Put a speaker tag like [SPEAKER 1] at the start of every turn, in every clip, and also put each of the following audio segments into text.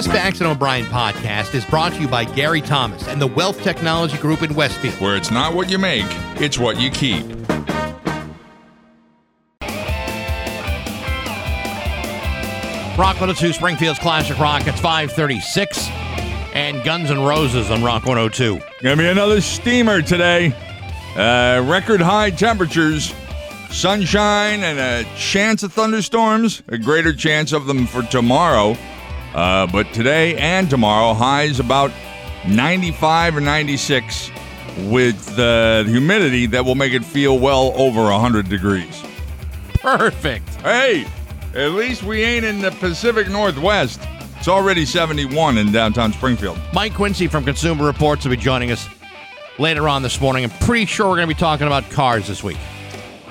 [SPEAKER 1] This Bax and O'Brien podcast is brought to you by Gary Thomas and the Wealth Technology Group in Westfield.
[SPEAKER 2] Where it's not what you make, it's what you keep.
[SPEAKER 1] Rock 102, Springfield's Classic Rock. It's 536. And Guns N' Roses on Rock 102.
[SPEAKER 2] Gonna be another steamer today. Uh, record high temperatures, sunshine, and a chance of thunderstorms. A greater chance of them for tomorrow. Uh, but today and tomorrow, highs about 95 or 96 with the humidity that will make it feel well over 100 degrees.
[SPEAKER 1] Perfect.
[SPEAKER 2] Hey, at least we ain't in the Pacific Northwest. It's already 71 in downtown Springfield.
[SPEAKER 1] Mike Quincy from Consumer Reports will be joining us later on this morning. I'm pretty sure we're going to be talking about cars this week.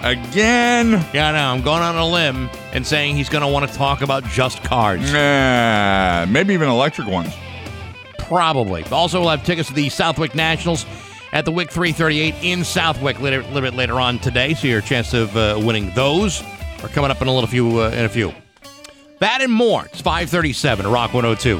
[SPEAKER 2] Again?
[SPEAKER 1] Yeah, I know. I'm going on a limb and saying he's going to want to talk about just cars.
[SPEAKER 2] Nah, maybe even electric ones.
[SPEAKER 1] Probably. Also, we'll have tickets to the Southwick Nationals at the Wick 338 in Southwick a little, little bit later on today. So your chance of uh, winning those are coming up in a little few uh, in a few. That and more. It's 537 Rock 102.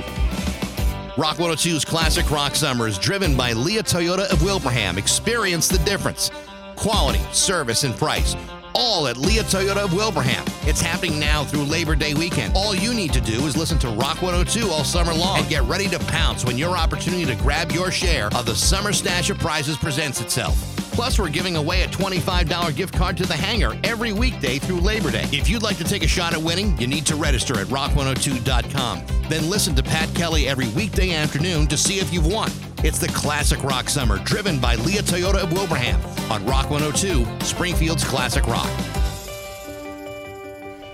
[SPEAKER 1] Rock 102's Classic Rock Summer is driven by Lia Toyota of Wilbraham. Experience the difference. Quality, service, and price. All at Lia Toyota of Wilbraham. It's happening now through Labor Day weekend. All you need to do is listen to Rock 102 all summer long and get ready to pounce when your opportunity to grab your share of the summer stash of prizes presents itself. Plus, we're giving away a $25 gift card to the hangar every weekday through Labor Day. If you'd like to take a shot at winning, you need to register at rock102.com. Then listen to Pat Kelly every weekday afternoon to see if you've won. It's the Classic Rock Summer, driven by Lia Toyota of Wilbraham on Rock 102, Springfield's Classic Rock.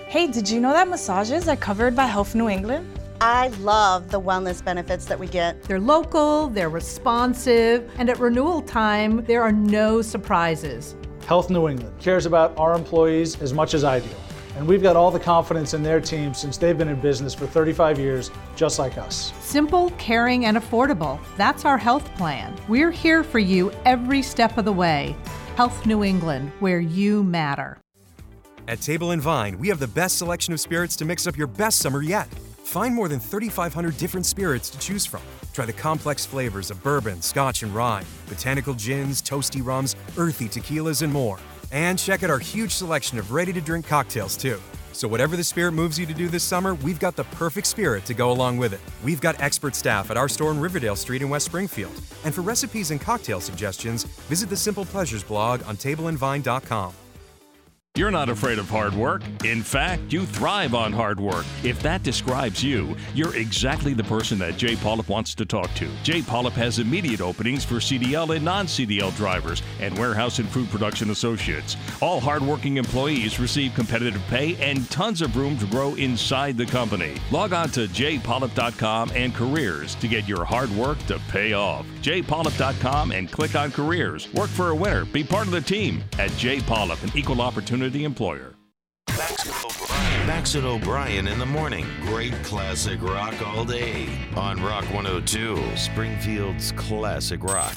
[SPEAKER 3] Hey, did you know that massages are covered by Health New England?
[SPEAKER 4] I love the wellness benefits that we get.
[SPEAKER 5] They're local, they're responsive, and at renewal time, there are no surprises.
[SPEAKER 6] Health New England cares about our employees as much as I do. And we've got all the confidence in their team since they've been in business for 35 years, just like us.
[SPEAKER 5] Simple, caring, and affordable. That's our health plan. We're here for you every step of the way. Health New England, where you matter.
[SPEAKER 7] At Table and Vine, we have the best selection of spirits to mix up your best summer yet. Find more than 3,500 different spirits to choose from. Try the complex flavors of bourbon, scotch, and rye, botanical gins, toasty rums, earthy tequilas, and more. And check out our huge selection of ready to drink cocktails, too. So, whatever the spirit moves you to do this summer, we've got the perfect spirit to go along with it. We've got expert staff at our store in Riverdale Street in West Springfield. And for recipes and cocktail suggestions, visit the Simple Pleasures blog on tableandvine.com.
[SPEAKER 8] You're not afraid of hard work. In fact, you thrive on hard work. If that describes you, you're exactly the person that J. Polep wants to talk to. J. Polep has immediate openings for CDL and non CDL drivers and warehouse and food production associates. All hardworking employees receive competitive pay and tons of room to grow inside the company. Log on to jpolep.com and careers to get your hard work to pay off. jpolep.com and click on careers. Work for a winner. Be part of the team at J. Polep, an equal opportunity employer.
[SPEAKER 9] Bax and O'Brien in the morning. Great classic rock all day on Rock 102, Springfield's Classic. Rock,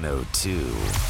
[SPEAKER 9] 102.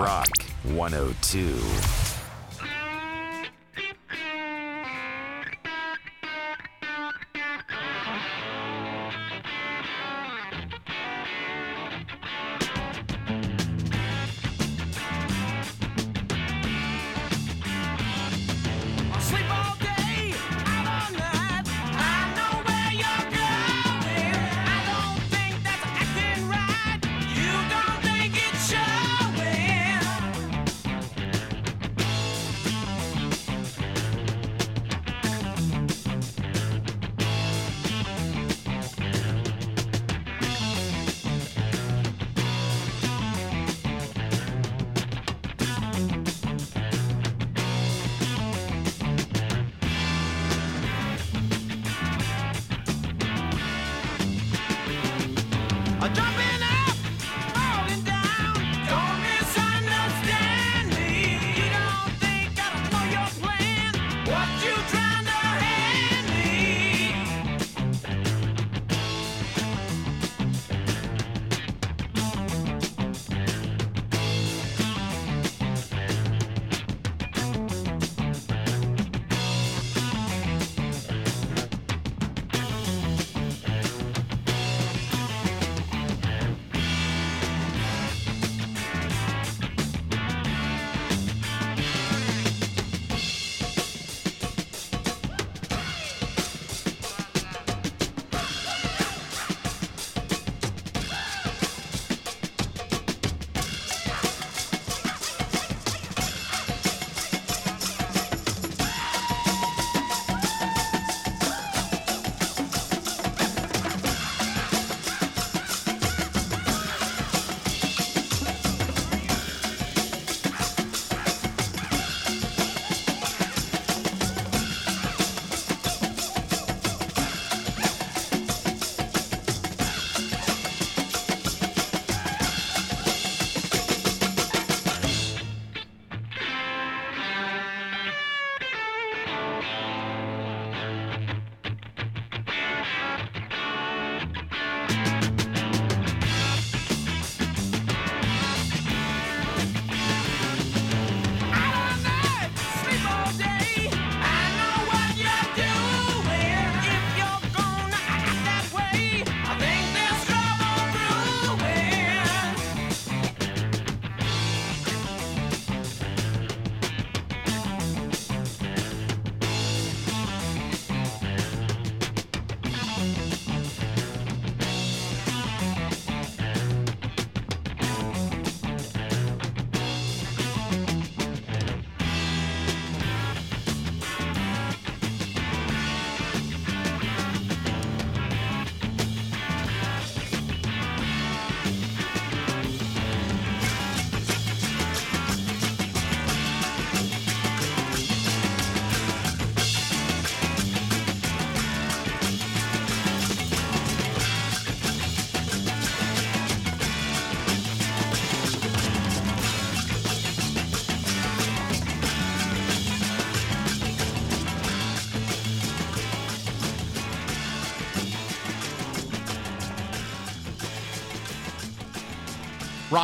[SPEAKER 9] Rock, Rock 102.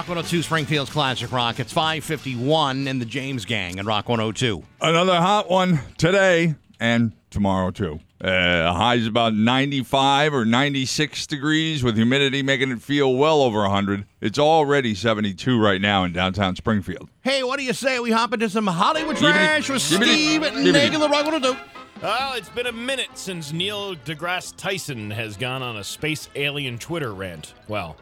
[SPEAKER 1] Rock 102 Springfield's Classic Rock. It's 551 in the James Gang and Rock 102.
[SPEAKER 2] Another hot one today and tomorrow too. Uh, highs about 95 or 96 degrees with humidity making it feel well over 100. It's already 72 right now in downtown Springfield.
[SPEAKER 1] Hey, what do you say we hop into some Hollywood
[SPEAKER 2] Yibbity,
[SPEAKER 1] trash with
[SPEAKER 2] yibbity,
[SPEAKER 1] Steve
[SPEAKER 2] yibbity.
[SPEAKER 1] Nagel at Rock 102?
[SPEAKER 10] Well, it's been a minute since Neil deGrasse Tyson has gone on a space alien Twitter rant. Well,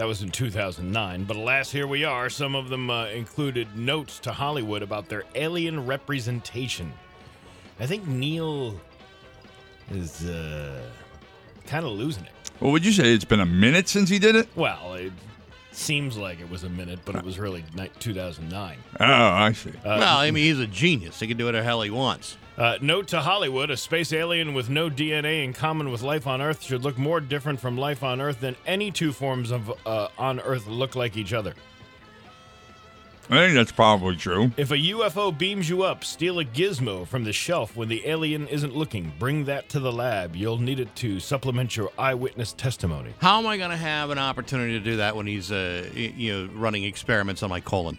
[SPEAKER 10] that was in 2009, but alas, here we are. Some of them uh, included notes to Hollywood about their alien representation. I think Neil is uh, kind of losing it.
[SPEAKER 2] Well, would you say it's been a minute since he did it?
[SPEAKER 10] Well, it seems like it was a minute, but it was really ni- 2009.
[SPEAKER 2] Oh, I see.
[SPEAKER 1] well, I mean, he's a genius. He can do whatever the hell he wants.
[SPEAKER 10] Uh, note to Hollywood: a space alien with no DNA in common with life on Earth should look more different from life on Earth than any two forms of uh, on Earth look like each other.
[SPEAKER 2] I think that's probably true.
[SPEAKER 10] If a UFO beams you up, steal a gizmo from the shelf when the alien isn't looking. Bring that to the lab. You'll need it to supplement your eyewitness testimony.
[SPEAKER 1] How am I going to have an opportunity to do that when he's, uh, you know, running experiments on my colon?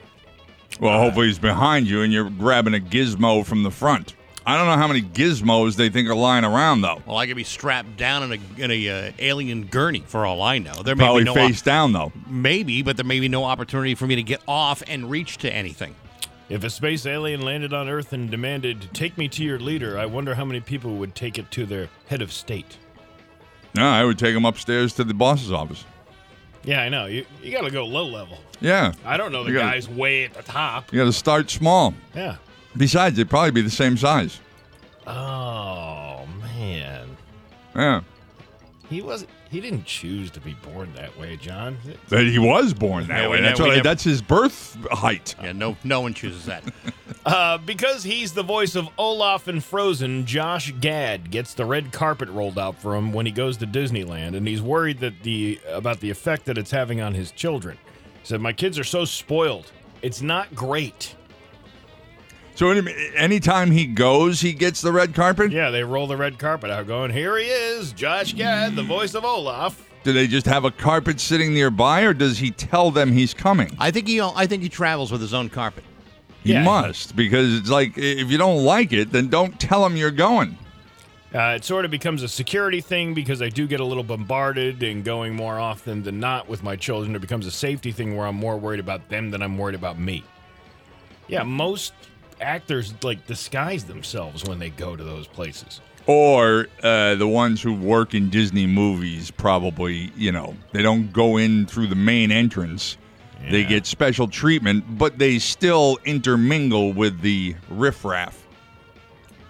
[SPEAKER 2] Well, hopefully he's behind you and you're grabbing a gizmo from the front. I don't know how many gizmos they think are lying around though.
[SPEAKER 1] Well, I could be strapped down in a in a uh, alien gurney for all I know. There may
[SPEAKER 2] Probably
[SPEAKER 1] be no
[SPEAKER 2] face down though.
[SPEAKER 1] maybe, but there may be no opportunity for me to get off and reach to anything.
[SPEAKER 10] If a space alien landed on Earth and demanded, "Take me to your leader," I wonder how many people would take it to their head of state.
[SPEAKER 2] No, I would take him upstairs to the boss's office.
[SPEAKER 10] Yeah, I know. You you got to go low level.
[SPEAKER 2] Yeah.
[SPEAKER 10] I don't know the
[SPEAKER 2] You gotta-
[SPEAKER 10] guys way at the top.
[SPEAKER 2] You got to start small.
[SPEAKER 10] Yeah.
[SPEAKER 2] Besides, they'd probably be the same size.
[SPEAKER 10] Oh man,
[SPEAKER 2] Yeah.
[SPEAKER 10] he was he didn't choose to be born that way, John.
[SPEAKER 2] That he was born that
[SPEAKER 1] Yeah,
[SPEAKER 2] way. That's what I, that's his birth height.
[SPEAKER 1] Yeah, no, no one chooses that.
[SPEAKER 10] Uh, because he's the voice of Olaf in Frozen, Josh Gad gets the red carpet rolled out for him when he goes to Disneyland, and he's worried that the about the effect that it's having on his children. He said, "My kids are so spoiled. It's not great."
[SPEAKER 2] So any, anytime he goes, he gets the red carpet.
[SPEAKER 10] Yeah, they roll the red carpet out, going, "Here he is, Josh Gad, the voice of Olaf."
[SPEAKER 2] Do they just have a carpet sitting nearby, or does he tell them he's coming?
[SPEAKER 1] I think he, I think he travels with his own carpet.
[SPEAKER 2] He
[SPEAKER 10] Yeah.
[SPEAKER 2] must because it's like if you don't like it, then don't tell him you're going.
[SPEAKER 10] Uh, it sort of becomes a security thing because I do get a little bombarded and going more often than not with my children. It becomes a safety thing where I'm more worried about them than I'm worried about me. Yeah, most actors like disguise themselves when they go to those places.
[SPEAKER 2] Or uh, the ones who work in Disney movies probably, you know, they don't go in through the main entrance. They get special treatment, but they still intermingle with the riffraff.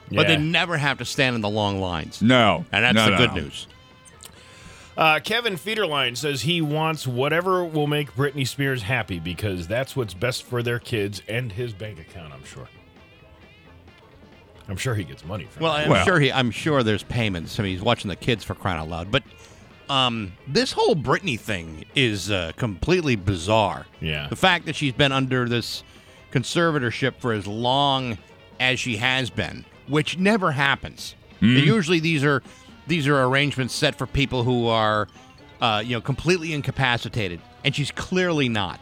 [SPEAKER 1] But they never have to stand in the long lines.
[SPEAKER 2] No,
[SPEAKER 1] And that's
[SPEAKER 2] no,
[SPEAKER 1] the
[SPEAKER 2] no,
[SPEAKER 1] good
[SPEAKER 2] no.
[SPEAKER 1] news.
[SPEAKER 10] Uh, Kevin Federline says he wants whatever will make Britney Spears happy because that's what's best for their kids and his bank account. I'm sure. I'm sure he gets money from
[SPEAKER 1] Well,
[SPEAKER 10] it.
[SPEAKER 1] I'm
[SPEAKER 2] Well-
[SPEAKER 1] sure he. I'm sure there's payments. I mean, he's watching the kids for crying out loud. But um, this whole Britney thing is uh, completely bizarre.
[SPEAKER 10] Yeah.
[SPEAKER 1] The fact that she's been under this conservatorship for as long as she has been, which never happens. Usually, these are these are arrangements set for people who are, uh, you know, completely incapacitated, and she's clearly not.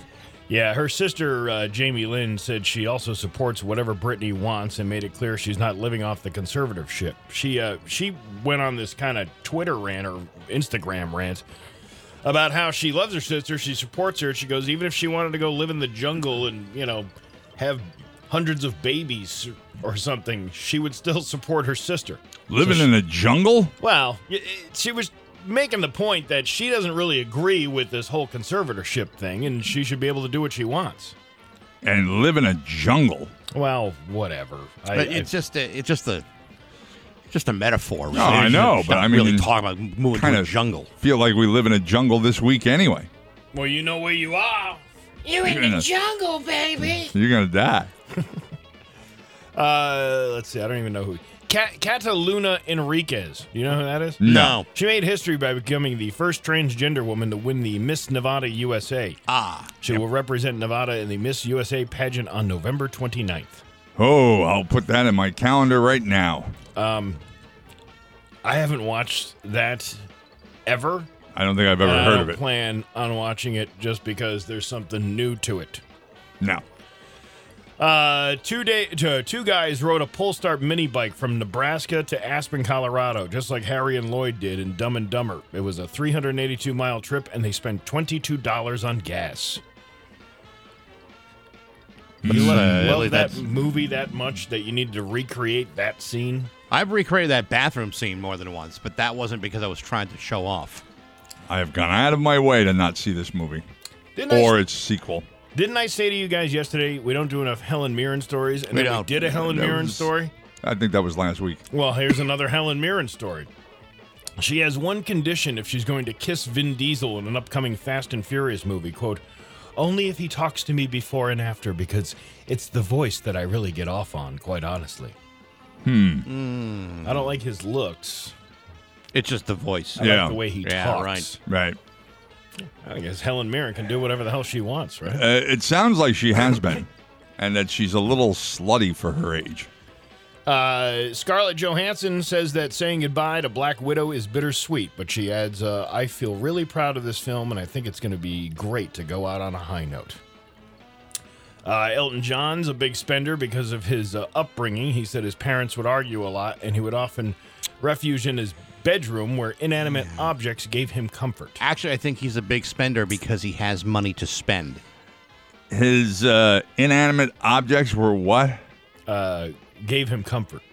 [SPEAKER 10] Yeah, her sister uh, Jamie Lynn said she also supports whatever Britney wants and made it clear she's not living off the conservatorship. She uh, she went on this kind of Twitter rant or Instagram rant about how she loves her sister, she supports her. She goes even if she wanted to go live in the jungle and you know have hundreds of babies or something, she would still support her sister.
[SPEAKER 2] Living
[SPEAKER 10] So she-
[SPEAKER 2] in a jungle?
[SPEAKER 10] well, she was making the point that she doesn't really agree with this whole conservatorship thing, and she should be able to do what she wants.
[SPEAKER 2] And live in a jungle?
[SPEAKER 10] Well, whatever. I,
[SPEAKER 1] But
[SPEAKER 10] I-
[SPEAKER 1] it's just a, it's just a just a metaphor.
[SPEAKER 2] No, I know, but
[SPEAKER 1] not
[SPEAKER 2] I mean,
[SPEAKER 1] really talking about moving to
[SPEAKER 2] kind
[SPEAKER 1] a
[SPEAKER 2] of
[SPEAKER 1] jungle.
[SPEAKER 2] Feel like we live in a jungle this week anyway.
[SPEAKER 10] well, you know where you are.
[SPEAKER 11] You're in the jungle, baby.
[SPEAKER 2] You're gonna die.
[SPEAKER 10] Uh, let's see. I don't even know who. Ca- Kataluna Enriquez. You know who that is?
[SPEAKER 1] No.
[SPEAKER 10] She made history by becoming the first transgender woman to win the Miss Nevada USA.
[SPEAKER 1] Ah,
[SPEAKER 10] She will represent Nevada in the Miss USA pageant on November 29th.
[SPEAKER 2] Oh, I'll put that in my calendar right now.
[SPEAKER 10] Um, I haven't watched that ever.
[SPEAKER 2] I don't think I've ever
[SPEAKER 10] And
[SPEAKER 2] heard of it.
[SPEAKER 10] plan on watching it just because there's something new to it.
[SPEAKER 2] No.
[SPEAKER 10] Uh, two day, two, two guys rode a Polestar mini bike from Nebraska to Aspen, Colorado, just like Harry and Lloyd did in Dumb and Dumber. It was a 382 mile trip, and they spent $22 on gas. You love,
[SPEAKER 1] Uh,
[SPEAKER 10] love that movie that much that you needed to recreate that scene?
[SPEAKER 1] I've recreated that bathroom scene more than once, but that wasn't because I was trying to show off.
[SPEAKER 2] I have gone out of my way to not see this movie
[SPEAKER 10] Didn't I-
[SPEAKER 2] or its sequel.
[SPEAKER 10] Didn't I say to you guys yesterday we don't do enough Helen Mirren stories? And
[SPEAKER 1] We
[SPEAKER 10] then
[SPEAKER 1] don't.
[SPEAKER 10] did a Helen
[SPEAKER 2] That
[SPEAKER 10] Mirren
[SPEAKER 2] was-
[SPEAKER 10] story.
[SPEAKER 2] I think that was last week.
[SPEAKER 10] Well, here's another Helen Mirren story. She has one condition if she's going to kiss Vin Diesel in an upcoming Fast and Furious movie. Quote, only if he talks to me before and after, because it's the voice that I really get off on, quite honestly.
[SPEAKER 2] Hmm.
[SPEAKER 10] I don't like his looks.
[SPEAKER 1] It's just the voice.
[SPEAKER 10] I
[SPEAKER 2] Yeah.
[SPEAKER 10] like the way he
[SPEAKER 1] Yeah,
[SPEAKER 10] talks.
[SPEAKER 1] right.
[SPEAKER 2] Right.
[SPEAKER 10] I guess Helen Mirren can do whatever the hell she wants, right?
[SPEAKER 2] Uh, it sounds like she has been, and that she's a little slutty for her age.
[SPEAKER 10] Uh, Scarlett Johansson says that saying goodbye to Black Widow is bittersweet, but she adds, uh, I feel really proud of this film, and I think it's going to be great to go out on a high note. Uh, Elton John's a big spender because of his uh, upbringing. He said his parents would argue a lot, and he would often refuge in his bedroom where inanimate objects gave him comfort.
[SPEAKER 1] Actually, I think he's a big spender because he has money to spend.
[SPEAKER 2] His uh, inanimate objects were what?
[SPEAKER 10] Uh, gave him comfort.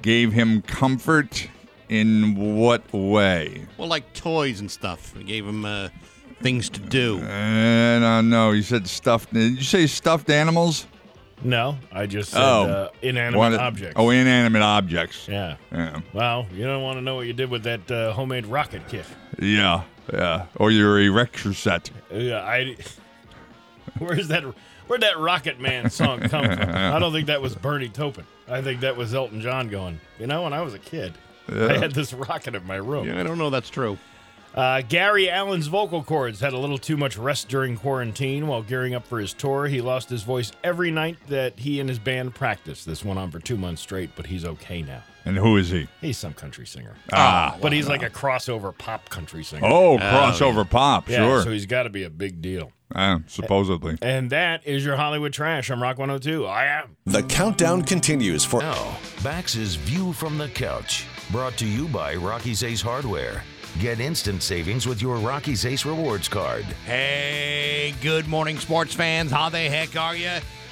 [SPEAKER 2] Gave him comfort in what way?
[SPEAKER 1] Well, like toys and stuff. It gave him uh, things to do.
[SPEAKER 2] And uh, know. you said stuffed. Did you say stuffed animals?
[SPEAKER 10] No, I just said
[SPEAKER 2] Oh.
[SPEAKER 10] uh, inanimate
[SPEAKER 2] What-
[SPEAKER 10] objects.
[SPEAKER 2] Oh, inanimate objects.
[SPEAKER 10] Yeah.
[SPEAKER 2] Yeah.
[SPEAKER 10] Well, you don't want to know what you did with that uh, homemade rocket kit.
[SPEAKER 2] Yeah. Yeah. Or your erector set.
[SPEAKER 10] Yeah, I. Where's that? Where'd that Rocket Man song come from? I don't think that was Bernie Taupin. I think that was Elton John going. You know, when I was a kid, I had this rocket in my room.
[SPEAKER 1] Yeah, I don't know that's true.
[SPEAKER 10] Uh, Gary Allan's vocal cords had a little too much rest during quarantine while gearing up for his tour. He lost his voice every night that he and his band practiced. This went on for two months straight, but he's okay now.
[SPEAKER 2] And who is he?
[SPEAKER 10] He's some country singer.
[SPEAKER 2] Ah.
[SPEAKER 10] but he's like a crossover pop country singer.
[SPEAKER 2] Oh, crossover pop.
[SPEAKER 10] yeah,
[SPEAKER 2] sure.
[SPEAKER 10] so he's got to be a big deal.
[SPEAKER 2] Uh, supposedly.
[SPEAKER 10] And that is your Hollywood trash. I'm Rock 102. I am.
[SPEAKER 12] The countdown continues for
[SPEAKER 9] Now, Bax's View from the Couch, brought to you by Rocky's Ace Hardware. Get instant savings with your Rocky's Ace Rewards card.
[SPEAKER 1] Hey, good morning, sports fans. How the heck are you?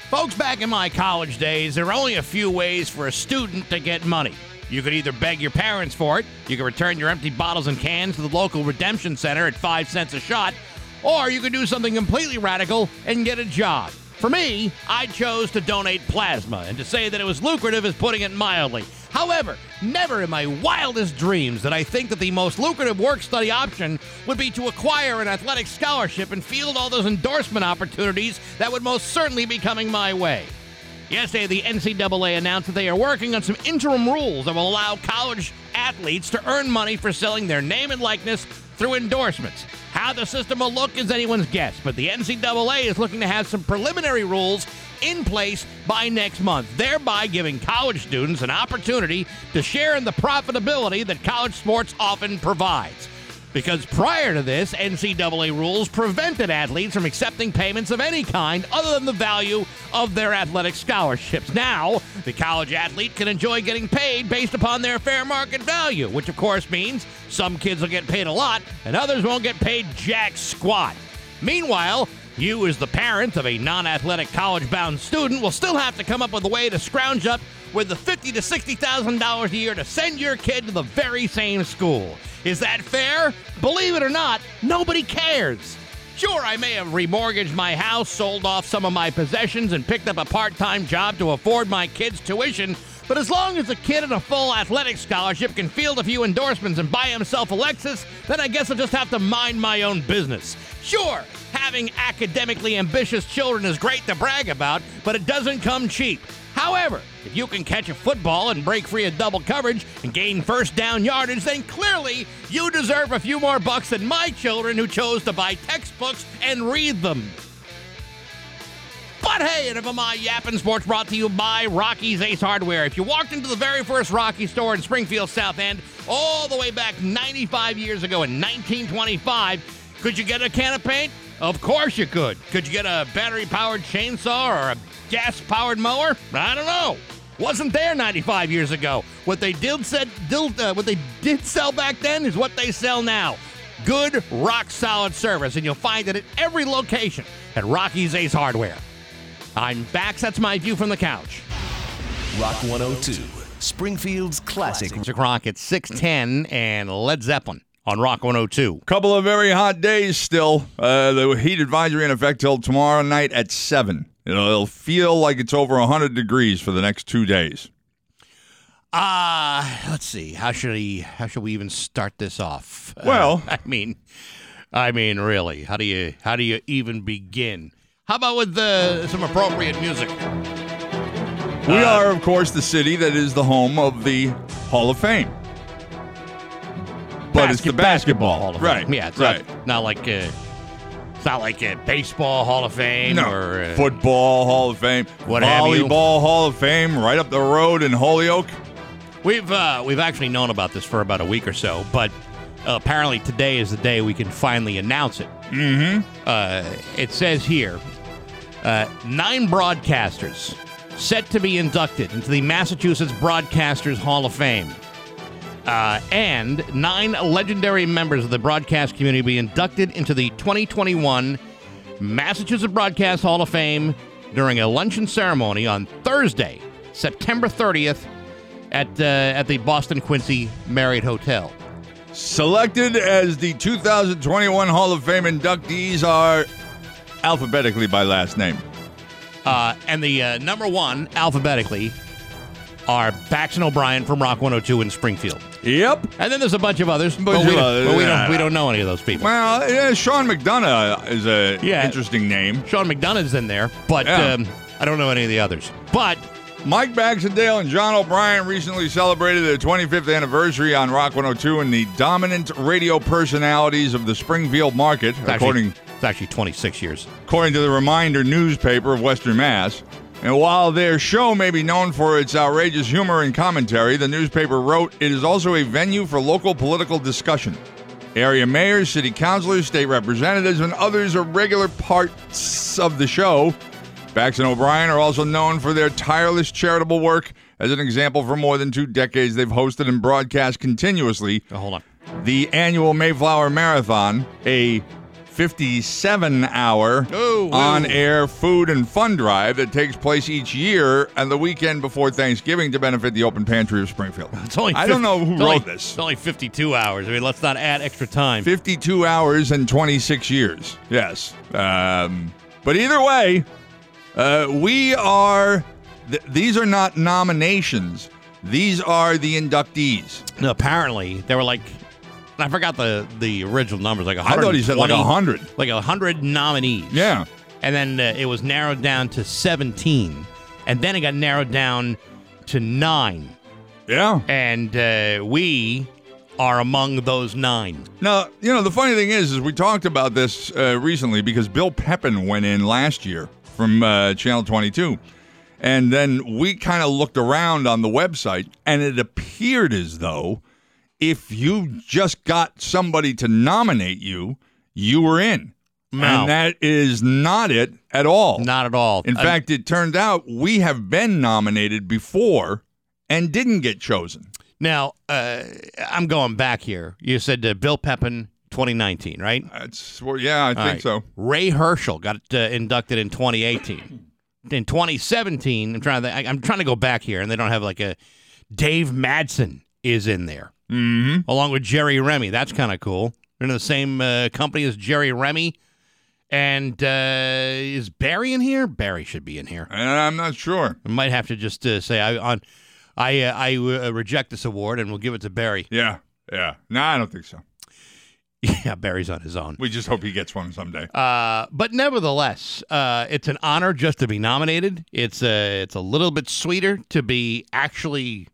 [SPEAKER 1] Folks, back in my college days, there were only a few ways for a student to get money. You could either beg your parents for it, you could return your empty bottles and cans to the local redemption center at five cents a shot, or you could do something completely radical and get a job. For me, I chose to donate plasma, and to say that it was lucrative is putting it mildly. However, never in my wildest dreams did I think that the most lucrative work study option would be to acquire an athletic scholarship and field all those endorsement opportunities that would most certainly be coming my way. Yesterday, the NCAA announced that they are working on some interim rules that will allow college athletes to earn money for selling their name and likeness through endorsements. How the system will look is anyone's guess, but the NCAA is looking to have some preliminary rules in place by next month, thereby giving college students an opportunity to share in the profitability that college sports often provides. Because prior to this, NCAA rules prevented athletes from accepting payments of any kind other than the value of their athletic scholarships. Now, the college athlete can enjoy getting paid based upon their fair market value, which of course means some kids will get paid a lot and others won't get paid jack squat. Meanwhile, you, as the parent of a non athletic college bound student, will still have to come up with a way to scrounge up with the fifty to sixty thousand dollars a year to send your kid to the very same school. Is that fair? Believe it or not, nobody cares. Sure, I may have remortgaged my house, sold off some of my possessions, and picked up a part time job to afford my kids' tuition, but as long as a kid in a full athletic scholarship can field a few endorsements and buy himself a Lexus, then I guess I'll just have to mind my own business. Sure, having academically ambitious children is great to brag about, but it doesn't come cheap. However, if you can catch a football and break free of double coverage and gain first down yardage, then clearly you deserve a few more bucks than my children who chose to buy textbooks and read them. But hey, enough of my yapping sports brought to you by Rocky's Ace Hardware. If you walked into the very first Rocky store in Springfield, South End, all the way back 95 years ago in 1925, could you get a can of paint? Of course you could. Could you get a battery powered chainsaw or a gas powered mower? I don't know. Wasn't there 95 years ago. What they did said, did, uh, what they did sell back then is what they sell now. Good, rock solid service, and you'll find it at every location at Rocky's Ace Hardware. I'm back. That's my view from the couch.
[SPEAKER 12] Rock 102, Springfield's classic.
[SPEAKER 1] Music Rock at 610 and Led Zeppelin on Rock 102.
[SPEAKER 2] Couple of very hot days still. Uh, the heat advisory in effect till tomorrow night at 7. It'll, it'll feel like it's over 100 degrees for the next two days.
[SPEAKER 1] Uh, let's see. How should we how should we even start this off? Uh,
[SPEAKER 2] Well-
[SPEAKER 1] I mean I mean really, how do you how do you even begin? How about with uh, some appropriate music?
[SPEAKER 2] We
[SPEAKER 1] Uh,
[SPEAKER 2] are, of course, the city that is the home of the Hall of Fame. But it's the
[SPEAKER 1] Basket-
[SPEAKER 2] basketball.
[SPEAKER 1] Hall of Fame. right. Yeah, it's
[SPEAKER 2] right.
[SPEAKER 1] not, not like uh, it's not like a baseball Hall of Fame
[SPEAKER 2] No.
[SPEAKER 1] or uh,
[SPEAKER 2] Football Hall of Fame.
[SPEAKER 1] What have you.
[SPEAKER 2] Volleyball Hall of Fame right up the road in Holyoke.
[SPEAKER 1] We've uh, we've actually known about this for about a week or so, but uh, apparently today is the day we can finally announce it.
[SPEAKER 2] Mm-hmm.
[SPEAKER 1] Uh, it says here uh, nine broadcasters set to be inducted into the Massachusetts Broadcasters Hall of Fame. Uh, and nine legendary members of the broadcast community be inducted into the 2021 Massachusetts Broadcast Hall of Fame during a luncheon ceremony on Thursday, September 30th, at uh, at the Boston Quincy Marriott Hotel.
[SPEAKER 2] Selected as the 2021 Hall of Fame inductees are alphabetically by last name.
[SPEAKER 1] Uh, and the uh, number one, alphabetically, are Bax and O'Brien from Rock 102 in Springfield.
[SPEAKER 2] Yep.
[SPEAKER 1] And then there's a bunch of others, but,
[SPEAKER 2] Bunch
[SPEAKER 1] we,
[SPEAKER 2] of
[SPEAKER 1] don't,
[SPEAKER 2] others,
[SPEAKER 1] but we,
[SPEAKER 2] yeah.
[SPEAKER 1] don't, we don't know any of those people.
[SPEAKER 2] Well, yeah, Sean McDonough is a
[SPEAKER 1] Yeah.
[SPEAKER 2] interesting name.
[SPEAKER 1] Sean McDonough's in there, but
[SPEAKER 2] Yeah.
[SPEAKER 1] um, I don't know any of the others. But
[SPEAKER 2] Mike Baxendale and John O'Brien recently celebrated their 25th anniversary on Rock 102 and the dominant radio personalities of the Springfield market,
[SPEAKER 1] it's actually,
[SPEAKER 2] according
[SPEAKER 1] it's actually 26 years.
[SPEAKER 2] according to the Reminder newspaper of Western Mass. And while their show may be known for its outrageous humor and commentary, the newspaper wrote it is also a venue for local political discussion. Area mayors, city councilors, state representatives, and others are regular parts of the show. Bax and O'Brien are also known for their tireless charitable work. As an example, for more than two decades, they've hosted and broadcast continuously
[SPEAKER 1] Oh, hold on.
[SPEAKER 2] the annual Mayflower Marathon, a 57 hour
[SPEAKER 1] Oh,
[SPEAKER 2] on air food and fun drive that takes place each year and the weekend before Thanksgiving to benefit the Open Pantry of Springfield.
[SPEAKER 1] It's only
[SPEAKER 2] I don't know who
[SPEAKER 1] it's only-
[SPEAKER 2] wrote this.
[SPEAKER 1] It's only 52 hours. I mean, let's not add extra time.
[SPEAKER 2] 52 hours and 26 years. Yes. Um, but either way, uh, we are, th- these are not nominations. These are the inductees.
[SPEAKER 1] Apparently, there were like, I forgot the, the original numbers, like
[SPEAKER 2] I thought he said like
[SPEAKER 1] 120
[SPEAKER 2] 100.
[SPEAKER 1] Like 100 nominees.
[SPEAKER 2] Yeah.
[SPEAKER 1] And then uh, it was narrowed down to 17. And then it got narrowed down to nine.
[SPEAKER 2] Yeah.
[SPEAKER 1] And uh, we are among those nine.
[SPEAKER 2] Now, you know, the funny thing is, is we talked about this uh, recently because Bill Pepin went in last year from uh, Channel 22. And then we kind of looked around on the website, and it appeared as though if you just got somebody to nominate you, you were in.
[SPEAKER 1] No.
[SPEAKER 2] And that is not it at all.
[SPEAKER 1] Not at all.
[SPEAKER 2] In
[SPEAKER 1] Uh,
[SPEAKER 2] fact, it turned out we have been nominated before and didn't get chosen.
[SPEAKER 1] Now, uh, I'm going back here. You said uh, Bill Pepin, 2019, right?
[SPEAKER 2] That's well, yeah, I
[SPEAKER 1] All
[SPEAKER 2] think
[SPEAKER 1] right.
[SPEAKER 2] so.
[SPEAKER 1] Ray Hershel got uh, inducted in 2018. in 2017, I'm trying to I, I'm trying to go back here, and they don't have like a Dave Madsen is in there
[SPEAKER 2] Mm-hmm.
[SPEAKER 1] along with Jerry Remy. That's kind of cool. They're in the same uh, company as Jerry Remy. And uh, is Barry in here? Barry should be in here.
[SPEAKER 2] I'm not sure.
[SPEAKER 1] I might have to just uh, say I on I uh, I uh, reject this award, and we'll give it to Barry.
[SPEAKER 2] Yeah, yeah. No, I don't think so.
[SPEAKER 1] Yeah, Barry's on his own.
[SPEAKER 2] We just hope he gets one someday.
[SPEAKER 1] Uh, but nevertheless, uh, it's an honor just to be nominated. It's a it's a little bit sweeter to be actually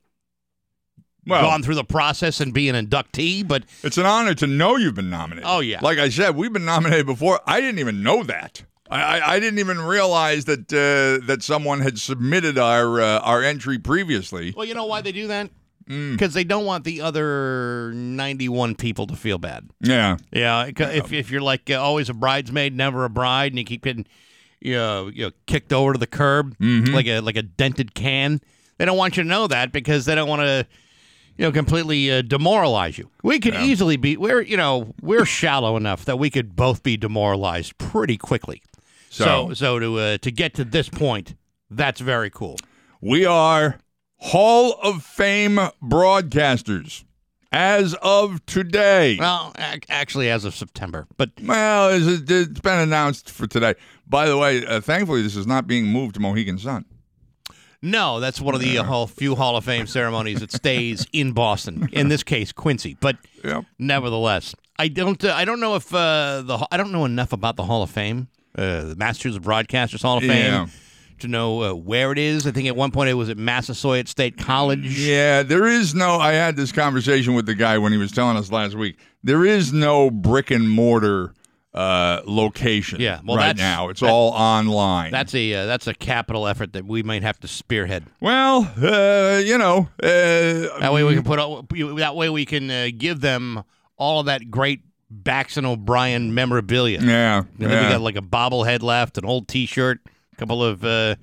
[SPEAKER 2] Well-
[SPEAKER 1] gone through the process and be an inductee. But
[SPEAKER 2] It's an honor to know you've been nominated.
[SPEAKER 1] Oh, yeah.
[SPEAKER 2] Like I said, we've been nominated before. I didn't even know that. I, I, I didn't even realize that uh, that someone had submitted our uh, our entry previously.
[SPEAKER 1] Well, you know why they do that? Because they don't want the other 91 people to feel bad.
[SPEAKER 2] Yeah.
[SPEAKER 1] Yeah. if, if you're like uh, always a bridesmaid, never a bride, and you keep getting you know, you know kicked over to the curb
[SPEAKER 2] Mm-hmm.
[SPEAKER 1] like a like a dented can, they don't want you to know that because they don't want to you know completely uh, demoralize you. We could easily be we're you know we're shallow enough that we could both be demoralized pretty quickly. So
[SPEAKER 2] So-
[SPEAKER 1] so, to uh, to get to this point, that's very cool.
[SPEAKER 2] We are Hall of Fame broadcasters as of today.
[SPEAKER 1] Well, ac- actually, as of September, but
[SPEAKER 2] Well, it's, it's been announced for today. By the way, uh, thankfully, this is not being moved to Mohegan Sun.
[SPEAKER 1] No, that's one of the uh, few Hall of Fame ceremonies that stays in Boston. In this case, Quincy. But
[SPEAKER 2] Yep.
[SPEAKER 1] nevertheless, I don't. Uh, I don't know if uh, the. I don't know enough about the Hall of Fame, uh, the Massachusetts Broadcasters Hall of Fame,
[SPEAKER 2] Yeah.
[SPEAKER 1] to know uh, where it is. I think at one point it was at Massasoit State College.
[SPEAKER 2] Yeah, there is no. I had this conversation with the guy when he was telling us last week. There is no brick and mortar uh, location.
[SPEAKER 1] Yeah, well,
[SPEAKER 2] right now it's all online.
[SPEAKER 1] That's a uh, that's a capital effort that we might have to spearhead.
[SPEAKER 2] well, uh, you know, uh,
[SPEAKER 1] That way we can put all, that way we can uh, give them all of that great Bax and O'Brien memorabilia.
[SPEAKER 2] yeah,
[SPEAKER 1] And then
[SPEAKER 2] yeah.
[SPEAKER 1] we got like a bobblehead left, an old T-shirt, a couple of uh,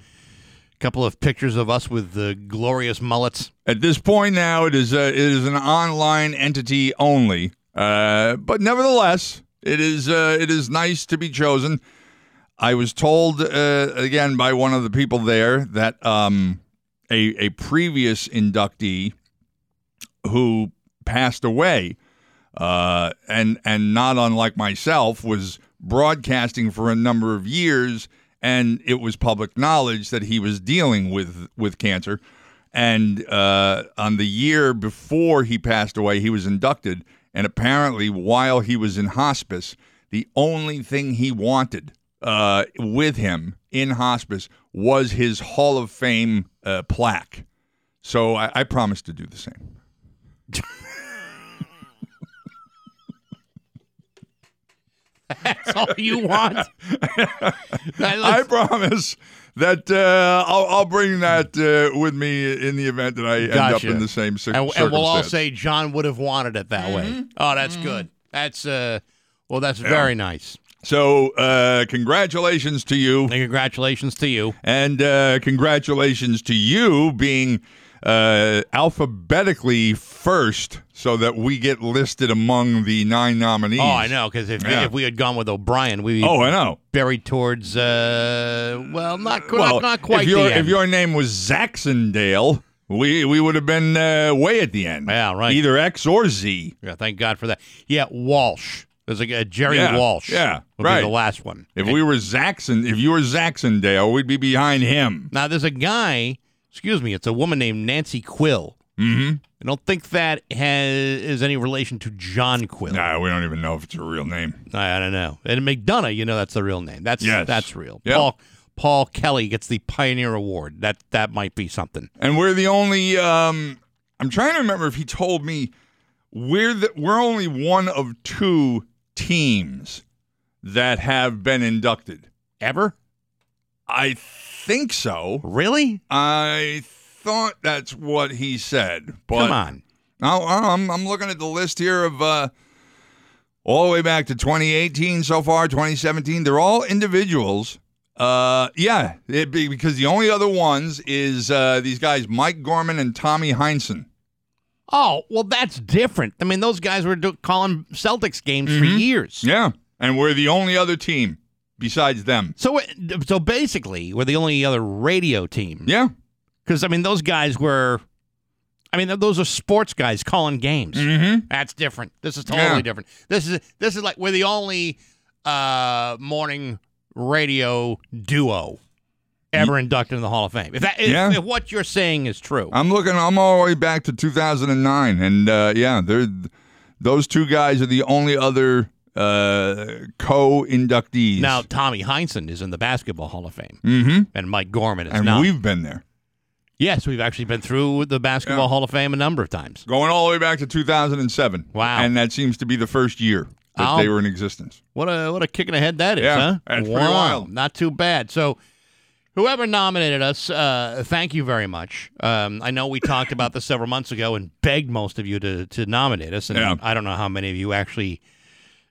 [SPEAKER 1] couple of pictures of us with the glorious mullets.
[SPEAKER 2] At this point now, it is a, it is an online entity only. Uh, but nevertheless, it is uh, it is nice to be chosen. I was told uh, again by one of the people there that um, a a previous inductee who passed away, uh, and and not unlike myself, was broadcasting for a number of years, and it was public knowledge that he was dealing with with cancer. And uh, on the year before he passed away, he was inducted, and apparently, while he was in hospice, the only thing he wanted uh, with him in hospice was his Hall of Fame uh, plaque. So I, I promised to do the same.
[SPEAKER 1] That's all you want.
[SPEAKER 2] I promise that uh, I'll, I'll bring that uh, with me in the event that I end up in the same cir-
[SPEAKER 1] and, and we'll all say John would have wanted it that way. Oh, that's good. That's uh, well, that's very nice.
[SPEAKER 2] So, uh, congratulations to you.
[SPEAKER 1] And congratulations to you.
[SPEAKER 2] And uh, congratulations to you being uh, alphabetically first so that we get listed among the nine nominees.
[SPEAKER 1] Oh, I know because if,
[SPEAKER 2] Yeah.
[SPEAKER 1] if we had gone with O'Brien, we
[SPEAKER 2] Oh, I know.
[SPEAKER 1] buried towards uh, well, not
[SPEAKER 2] Well,
[SPEAKER 1] not, not quite
[SPEAKER 2] if your, if your name was Zaxondale, we, we would have been uh, way at the end.
[SPEAKER 1] Yeah, right.
[SPEAKER 2] Either X or Z.
[SPEAKER 1] yeah, thank God for that. Yeah, Walsh. There's a, a Jerry
[SPEAKER 2] Yeah,
[SPEAKER 1] Walsh.
[SPEAKER 2] yeah,
[SPEAKER 1] would
[SPEAKER 2] right.
[SPEAKER 1] Be the last one.
[SPEAKER 2] If we were Zaxon, if you were Zaxondale, we'd be behind him.
[SPEAKER 1] Now there's a guy. Excuse me. It's a woman named Nancy Quill.
[SPEAKER 2] Mm-hmm.
[SPEAKER 1] I don't think that has is any relation to John Quill.
[SPEAKER 2] Nah, we don't even know if it's a real name.
[SPEAKER 1] I, I don't know. And McDonough, you know, that's the real name. That's
[SPEAKER 2] Yes.
[SPEAKER 1] that's real.
[SPEAKER 2] Yep.
[SPEAKER 1] Paul Paul Kelly gets the Pioneer Award. That that might be something.
[SPEAKER 2] And we're the only. Um, I'm trying to remember if he told me we're the, we're only one of two teams that have been inducted
[SPEAKER 1] ever.
[SPEAKER 2] I think so.
[SPEAKER 1] Really?
[SPEAKER 2] I thought that's what he said. But
[SPEAKER 1] Come on.
[SPEAKER 2] Now, I'm I'm looking at the list here of uh, all the way back to 2018 so far, 2017. They're all individuals. Uh, yeah, it be, because the only other ones is uh, these guys, Mike Gorman and Tommy Heinsohn.
[SPEAKER 1] Oh well, that's different. I mean, those guys were do- calling Celtics games for
[SPEAKER 2] Mhm.
[SPEAKER 1] years.
[SPEAKER 2] Yeah, and we're the only other team besides them.
[SPEAKER 1] So so basically, we're the only other radio team.
[SPEAKER 2] Yeah,
[SPEAKER 1] because I mean, those guys were. I mean, those are sports guys calling games.
[SPEAKER 2] Mm-hmm.
[SPEAKER 1] That's different. This is totally
[SPEAKER 2] Yeah.
[SPEAKER 1] different. This is this is like we're the only uh, morning radio duo ever inducted in the Hall of Fame. If that if,
[SPEAKER 2] Yeah.
[SPEAKER 1] if what you're saying is true,
[SPEAKER 2] I'm looking. I'm all the way back to 2009, and uh, yeah, they're those two guys are the only other uh, co-inductees.
[SPEAKER 1] now Tommy Heinsohn is in the Basketball Hall of Fame,
[SPEAKER 2] mm-hmm.
[SPEAKER 1] and Mike Gorman is
[SPEAKER 2] and
[SPEAKER 1] not.
[SPEAKER 2] we've been there.
[SPEAKER 1] yes, we've actually been through the Basketball
[SPEAKER 2] Yeah.
[SPEAKER 1] Hall of Fame a number of times.
[SPEAKER 2] Going all the way back to 2007.
[SPEAKER 1] Wow.
[SPEAKER 2] And that seems to be the first year. that
[SPEAKER 1] I'll-
[SPEAKER 2] they were in existence.
[SPEAKER 1] What a what a kick in the head that is,
[SPEAKER 2] Yeah,
[SPEAKER 1] huh?
[SPEAKER 2] that's
[SPEAKER 1] wow,
[SPEAKER 2] wild.
[SPEAKER 1] Not too bad. So, whoever nominated us, uh, thank you very much. Um, I know we talked about this several months ago and begged most of you to to nominate us, and
[SPEAKER 2] Yeah.
[SPEAKER 1] I don't know how many of you actually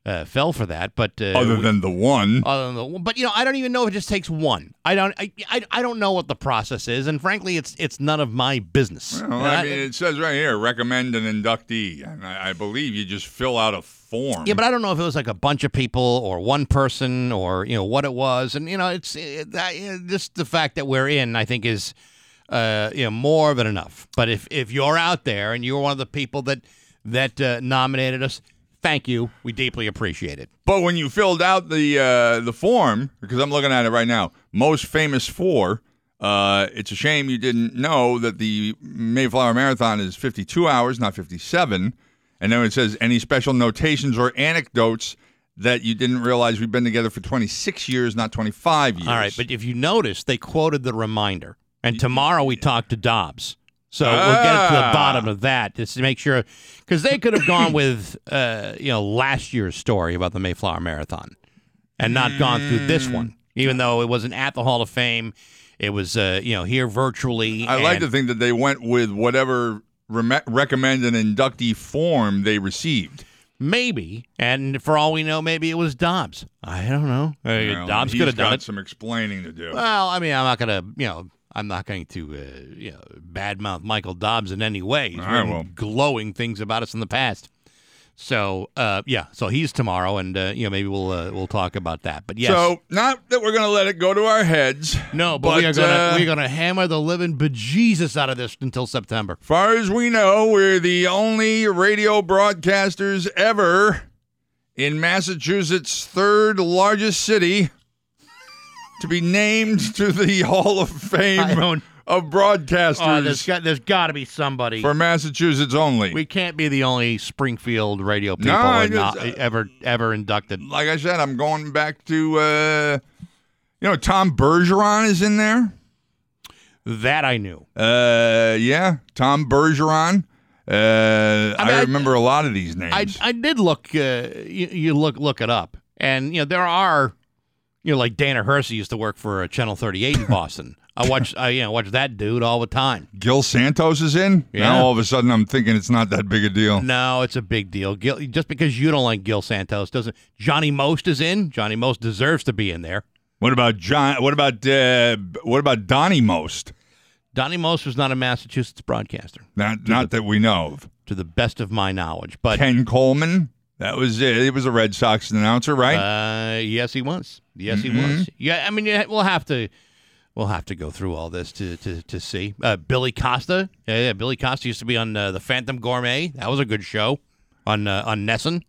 [SPEAKER 1] uh, fell for that, but uh,
[SPEAKER 2] Other than the one.
[SPEAKER 1] other than the one. But you know, I don't even know if it just takes one. I don't. I, I, I don't know what the process is, and frankly, it's it's none of my business.
[SPEAKER 2] Well, I mean, it says right here, recommend an inductee. And I, I believe you just fill out a form.
[SPEAKER 1] Yeah, but I don't know if it was like a bunch of people or one person or you know what it was, and you know it's it, that, you know, just the fact that we're in, I think, is uh, you know more than enough. But if if you're out there and you're one of the people that that uh, nominated us, thank you. We deeply appreciate it.
[SPEAKER 2] But when you filled out the uh, the form, because I'm looking at it right now, most famous for, uh, it's a shame you didn't know that the Mayflower Marathon is 52 hours, not 57. And then it says any special notations or anecdotes that you didn't realize we've been together for 26 years, not 25 years.
[SPEAKER 1] All right, but if you notice, they quoted the reminder, and tomorrow we talk to Dobbs. So we'll get to the
[SPEAKER 2] Ah.
[SPEAKER 1] bottom of that just to make sure, because they could have gone with, uh, you know, last year's story about the Mayflower Marathon, and not gone through
[SPEAKER 2] Mm.
[SPEAKER 1] this one, even though it wasn't at the Hall of Fame. It was, uh, you know, here virtually.
[SPEAKER 2] I like
[SPEAKER 1] and-
[SPEAKER 2] to think that they went with whatever rem- recommend an inductee form they received.
[SPEAKER 1] maybe, and for all we know, maybe it was Dobbs. I don't know.
[SPEAKER 2] Well,
[SPEAKER 1] Dobbs could have done
[SPEAKER 2] got
[SPEAKER 1] it.
[SPEAKER 2] some explaining to do.
[SPEAKER 1] Well, I mean, I'm not gonna, you know, I'm not going to, uh, you know, badmouth Michael Dobbs in any way. He's
[SPEAKER 2] All right,
[SPEAKER 1] written
[SPEAKER 2] well.
[SPEAKER 1] glowing things about us in the past. So, uh, yeah, so he's tomorrow, and uh, you know, maybe we'll uh, we'll talk about that. But yes,
[SPEAKER 2] So, not that we're going to let it go to our heads.
[SPEAKER 1] no, but, we are gonna
[SPEAKER 2] uh,
[SPEAKER 1] we're gonna hammer the living bejesus out of this until September.
[SPEAKER 2] far as we know, we're the only radio broadcasters ever in Massachusetts' third largest city to be named to the Hall of Fame of broadcasters
[SPEAKER 1] Oh, there's got there's got to be somebody.
[SPEAKER 2] for Massachusetts only.
[SPEAKER 1] we can't be the only Springfield radio people
[SPEAKER 2] No, I just-
[SPEAKER 1] uh, ever ever inducted.
[SPEAKER 2] like I said, I'm going back to, uh, you know, Tom Bergeron is in there.
[SPEAKER 1] That I knew.
[SPEAKER 2] Uh, yeah, Tom Bergeron. Uh, I,
[SPEAKER 1] mean, I-
[SPEAKER 2] remember a lot of these names.
[SPEAKER 1] I I did look. Uh, you, you look look it up, and you know there are, you know, like Dana Hersey used to work for uh, Channel 38 in Boston. I watch, I you know watch that dude all the time.
[SPEAKER 2] Gil Santos is in.
[SPEAKER 1] Yeah.
[SPEAKER 2] Now all of a sudden I'm thinking it's not that big a deal.
[SPEAKER 1] No, it's a big deal. Gil, just because you don't like Gil Santos doesn't. Johnny Most is in. Johnny Most deserves to be in there.
[SPEAKER 2] What about John? What about uh, what about Donnie Most?
[SPEAKER 1] Donnie Most was not a Massachusetts broadcaster,
[SPEAKER 2] Not not that we know of.
[SPEAKER 1] to the best of my knowledge. But
[SPEAKER 2] Ken Coleman. That was it. It was a Red Sox announcer, right?
[SPEAKER 1] Uh, yes, he was. Yes, he
[SPEAKER 2] Mhm.
[SPEAKER 1] was. Yeah, I mean, we'll have to, we'll have to go through all this to to, to see. Uh, Billy Costa. Yeah, yeah, Billy Costa used to be on uh, the Phantom Gourmet. That was a good show on uh, on NESN.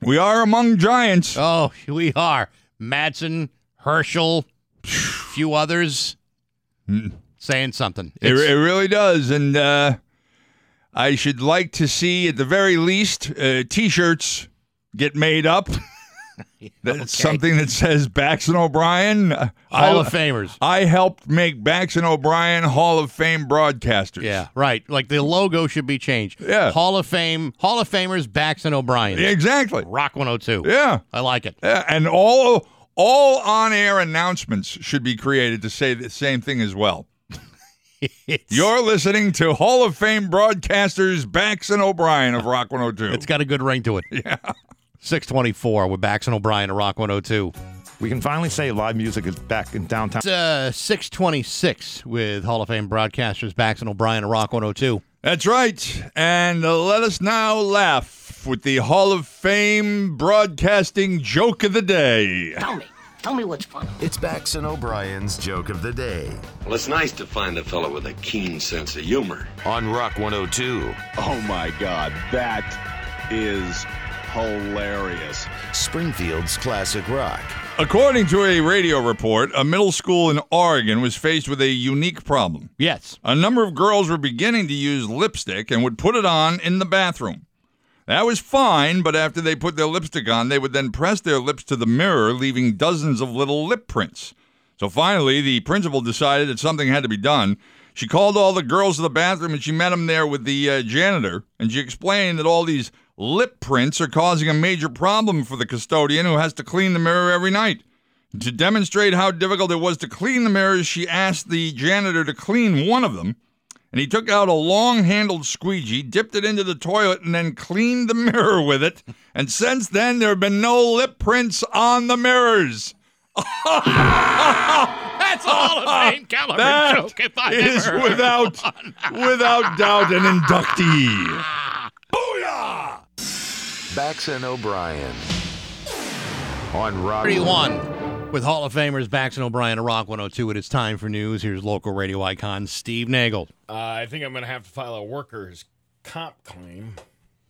[SPEAKER 2] we are among giants.
[SPEAKER 1] Oh, we are. Madsen, Hershel, few others saying something.
[SPEAKER 2] It,
[SPEAKER 1] It's-
[SPEAKER 2] it really does, and uh, I should like to see at the very least uh, T-shirts get made up. That's
[SPEAKER 1] Okay.
[SPEAKER 2] something that says Bax and O'Brien. Uh,
[SPEAKER 1] Hall
[SPEAKER 2] I-
[SPEAKER 1] of Famers.
[SPEAKER 2] I helped make Bax and O'Brien Hall of Fame broadcasters.
[SPEAKER 1] Yeah, right. Like the logo should be changed.
[SPEAKER 2] Yeah.
[SPEAKER 1] Hall of Fame, Hall of Famers, Bax and O'Brien.
[SPEAKER 2] exactly.
[SPEAKER 1] Rock 102.
[SPEAKER 2] Yeah,
[SPEAKER 1] I like it.
[SPEAKER 2] Yeah, and all all on-air announcements should be created to say the same thing as well. You're listening to Hall of Fame broadcasters Bax and O'Brien of Rock 102.
[SPEAKER 1] It's got a good ring to it.
[SPEAKER 2] Yeah.
[SPEAKER 1] 624 with Bax and O'Brien at Rock 102.
[SPEAKER 13] We can finally say live music is back in downtown.
[SPEAKER 1] It's uh, 626 with Hall of Fame broadcasters Bax and O'Brien at Rock 102.
[SPEAKER 2] That's right. And uh, let us now laugh with the Hall of Fame broadcasting joke of the day.
[SPEAKER 14] Tell me. Tell me what's funny.
[SPEAKER 9] It's Bax and O'Brien's Joke of the Day
[SPEAKER 15] Well, it's nice to find a fellow with a keen sense of humor.
[SPEAKER 9] on Rock 102.
[SPEAKER 16] Oh my God, that is hilarious.
[SPEAKER 9] Springfield's classic rock.
[SPEAKER 2] According to a radio report, a middle school in Oregon was faced with a unique problem.
[SPEAKER 1] Yes.
[SPEAKER 2] A number of girls were beginning to use lipstick and would put it on in the bathroom. That was fine, but after they put their lipstick on, they would then press their lips to the mirror, leaving dozens of little lip prints. So finally, the principal decided that something had to be done. She called all the girls to the bathroom and she met them there with the uh, janitor, and she explained that all these lip prints are causing a major problem for the custodian who has to clean the mirror every night. To demonstrate how difficult it was to clean the mirrors, she asked the janitor to clean one of them. And he took out a long handled squeegee, dipped it into the toilet, and then cleaned the mirror with it. And since then, there have been no lip prints on the mirrors.
[SPEAKER 1] That's a Hall of Fame caliber
[SPEAKER 2] That
[SPEAKER 1] joke if I
[SPEAKER 2] is
[SPEAKER 1] ever
[SPEAKER 2] without, without doubt an inductee.
[SPEAKER 9] Bax and O'Brien. On Rock
[SPEAKER 1] 31 with Hall of Famers Bax and O'Brien at Rock 102. It is time for news. Here's local radio icon Steve Nagel.
[SPEAKER 10] Uh, I think I'm going to have to file a workers' comp claim.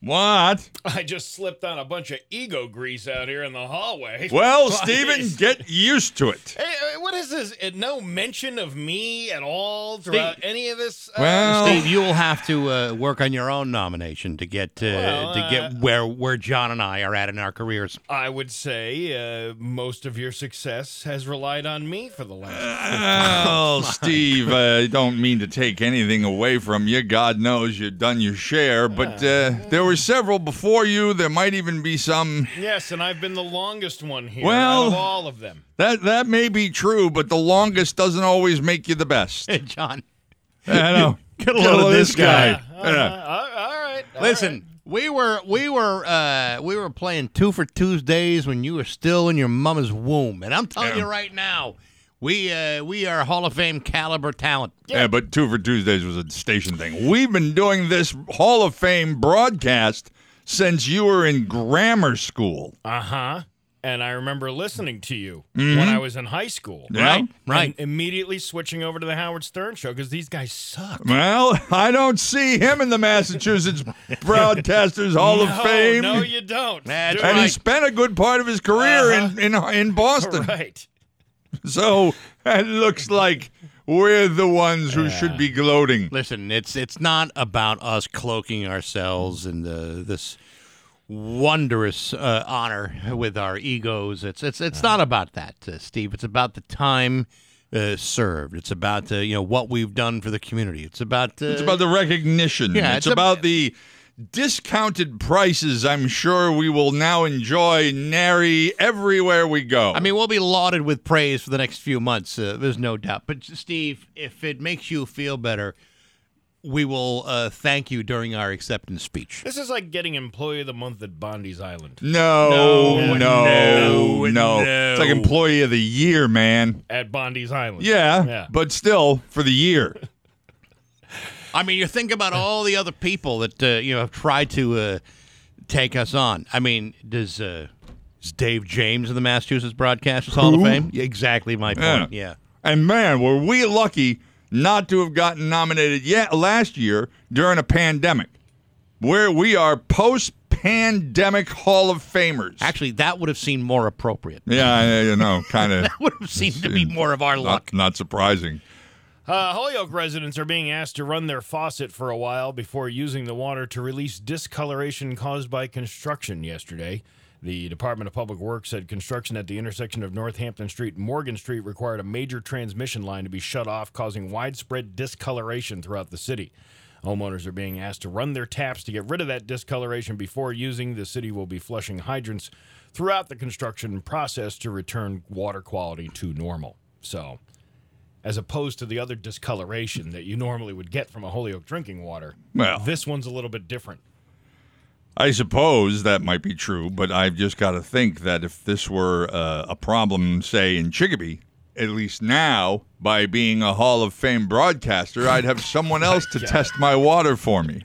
[SPEAKER 2] What?
[SPEAKER 10] I just slipped on a bunch of ego grease out here in the hallway.
[SPEAKER 2] Well, Steven, get used to it.
[SPEAKER 10] Hey, uh, what is this? Uh, No mention of me at all throughout any of this? Uh,
[SPEAKER 2] Well,
[SPEAKER 1] Steve, you will have to uh, work on your own nomination to get uh,
[SPEAKER 10] Well,
[SPEAKER 1] to get where where John and I are at in our careers.
[SPEAKER 10] I would say uh, most of your success has relied on me for the last.
[SPEAKER 2] Oh, Steve, I don't mean to take anything away from you. God knows you've done your share, but uh, there were several before you. There might even be some.
[SPEAKER 10] yes, and I've been the longest one here
[SPEAKER 2] Well-
[SPEAKER 10] out of all of them.
[SPEAKER 2] That that may be true, but the longest doesn't always make you the best.
[SPEAKER 1] Hey, John.
[SPEAKER 2] I know.
[SPEAKER 1] Get a load of this guy.
[SPEAKER 2] Yeah.
[SPEAKER 10] all right.
[SPEAKER 1] Listen, we were we were uh, we were playing two for Tuesdays when you were still in your mama's womb, and I'm telling
[SPEAKER 2] Yeah.
[SPEAKER 1] you right now, we uh, we are Hall of Fame caliber talent.
[SPEAKER 2] Yeah, but Two for Tuesdays was a station thing. We've been doing this Hall of Fame broadcast since you were in grammar school.
[SPEAKER 10] Uh huh. And I remember listening to you
[SPEAKER 2] Mhm.
[SPEAKER 10] when I was in high school.
[SPEAKER 2] Yeah. Right,
[SPEAKER 1] right.
[SPEAKER 10] And immediately switching over to the Howard Stern show because these guys suck.
[SPEAKER 2] Well, I don't see him in the Massachusetts Broadcasters Hall of Fame.
[SPEAKER 10] No, you don't.
[SPEAKER 1] That's
[SPEAKER 10] Dude,
[SPEAKER 2] and he spent a good part of his career in, in in Boston.
[SPEAKER 10] Right.
[SPEAKER 2] So it looks like we're the ones who should be gloating.
[SPEAKER 1] Listen, it's it's not about us cloaking ourselves in the this wondrous uh, honor with our egos. It's it's it's not about that, uh, Steve. It's about the time uh, served. It's about uh, you know what we've done for the community. It's about uh,
[SPEAKER 2] It's about the recognition.
[SPEAKER 1] Yeah,
[SPEAKER 2] it's,
[SPEAKER 1] it's a-
[SPEAKER 2] about the discounted prices I'm sure we will now enjoy nary everywhere we go.
[SPEAKER 1] I mean, we'll be lauded with praise for the next few months. Uh, there's no doubt. But Steve, if it makes you feel better, we will uh, thank you during our acceptance speech.
[SPEAKER 10] This is like getting Employee of the Month at Bondi's Island.
[SPEAKER 2] no, no,
[SPEAKER 1] no,
[SPEAKER 2] no,
[SPEAKER 1] no.
[SPEAKER 2] It's like employee of the year, man.
[SPEAKER 10] At Bondi's Island.
[SPEAKER 2] Yeah,
[SPEAKER 10] Yeah.
[SPEAKER 2] but still for the year.
[SPEAKER 1] I mean, you think about all the other people that uh, you know have tried to uh, take us on. I mean, does uh, is Dave James of the Massachusetts Broadcasters Hall of
[SPEAKER 2] Who?
[SPEAKER 1] Fame? Exactly my point. Yeah.
[SPEAKER 2] And man, were we lucky not to have gotten nominated yet last year during a pandemic, where we are post-pandemic Hall of Famers.
[SPEAKER 1] Actually, that would have seemed more appropriate.
[SPEAKER 2] Yeah, I- you know, kind of.
[SPEAKER 1] That would have seemed to be more of our luck.
[SPEAKER 2] Not, not surprising.
[SPEAKER 10] Uh, Holyoke residents are being asked to run their faucet for a while before using the water to release discoloration caused by construction yesterday. The Department of Public Works said construction at the intersection of Northampton Street and Morgan Street required a major transmission line to be shut off, causing widespread discoloration throughout the city. Homeowners are being asked to run their taps to get rid of that discoloration before using. The city will be flushing hydrants throughout the construction process to return water quality to normal. So, as opposed to the other discoloration that you normally would get from a Holyoke drinking water.
[SPEAKER 2] Well.
[SPEAKER 10] this one's a little bit different.
[SPEAKER 2] I suppose that might be true, but I've just got to think that if this were uh, a problem, say, in Chicopee, at least now, by being a Hall of Fame broadcaster, I'd have someone else to test my water for me.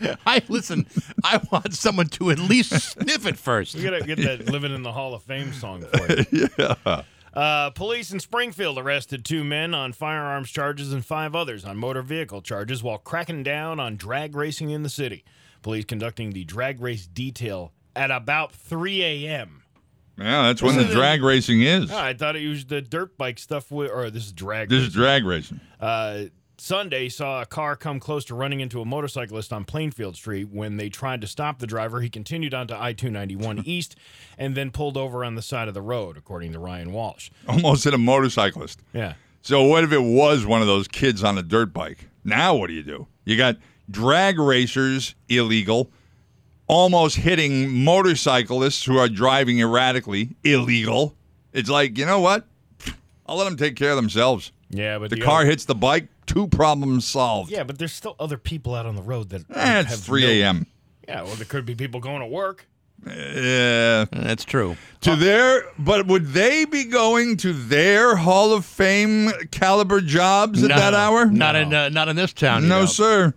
[SPEAKER 1] I listen. I want someone to at least sniff it first.
[SPEAKER 10] We gotta get that "Living in the Hall of Fame" song for you.
[SPEAKER 2] yeah.
[SPEAKER 10] Uh, police in Springfield arrested two men on firearms charges and five others on motor vehicle charges while cracking down on drag racing in the city. Police conducting the drag race detail at about 3 a.m.
[SPEAKER 2] Yeah, that's when the
[SPEAKER 10] This
[SPEAKER 2] drag racing is.
[SPEAKER 10] Oh, I thought it was the dirt bike stuff, with, or this is drag.
[SPEAKER 2] This is drag racing.
[SPEAKER 10] Uh, Sunday saw a car come close to running into a motorcyclist on Plainfield Street. When they tried to stop the driver, he continued onto I 291 East and then pulled over on the side of the road, according to Ryan Walsh.
[SPEAKER 2] Almost hit a motorcyclist.
[SPEAKER 10] Yeah.
[SPEAKER 2] So what if it was one of those kids on a dirt bike? Now what do you do? You got drag racers illegal, almost hitting motorcyclists who are driving erratically, illegal. It's like, you know what? I'll let them take care of themselves.
[SPEAKER 10] Yeah, but
[SPEAKER 2] the
[SPEAKER 10] the
[SPEAKER 2] car
[SPEAKER 10] other-
[SPEAKER 2] hits the bike, two problems solved.
[SPEAKER 10] Yeah, but there's still other people out on the road that.
[SPEAKER 2] Eh, it's
[SPEAKER 10] have
[SPEAKER 2] 3
[SPEAKER 10] no-
[SPEAKER 2] a.m.
[SPEAKER 10] Yeah, well, there could be people going to work.
[SPEAKER 2] Yeah,
[SPEAKER 1] that's true.
[SPEAKER 2] To their, but would they be going to their Hall of Fame caliber jobs at
[SPEAKER 1] No,
[SPEAKER 2] that hour?
[SPEAKER 1] Not in uh, not in this town. you
[SPEAKER 2] No,
[SPEAKER 1] know.
[SPEAKER 2] sir.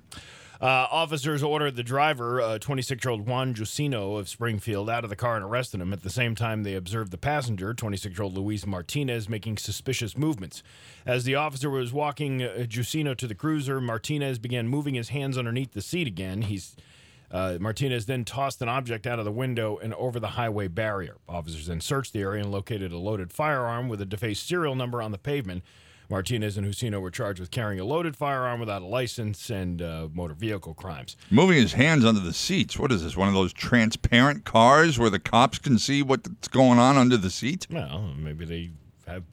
[SPEAKER 10] Uh, officers ordered the driver, 26 year old Juan Jusino of Springfield, out of the car and arrested him. At the same time, they observed the passenger, 26 year old Luis Martinez, making suspicious movements. As the officer was walking uh, Jusino to the cruiser, Martinez began moving his hands underneath the seat again. He's uh, Martinez then tossed an object out of the window and over the highway barrier. Officers then searched the area and located a loaded firearm with a defaced serial number on the pavement. Martinez and Jusino were charged with carrying a loaded firearm without a license and uh, motor vehicle crimes.
[SPEAKER 2] Moving his hands under the seats. What is this? One of those transparent cars where the cops can see what's going on under the seat?
[SPEAKER 10] Well, maybe they have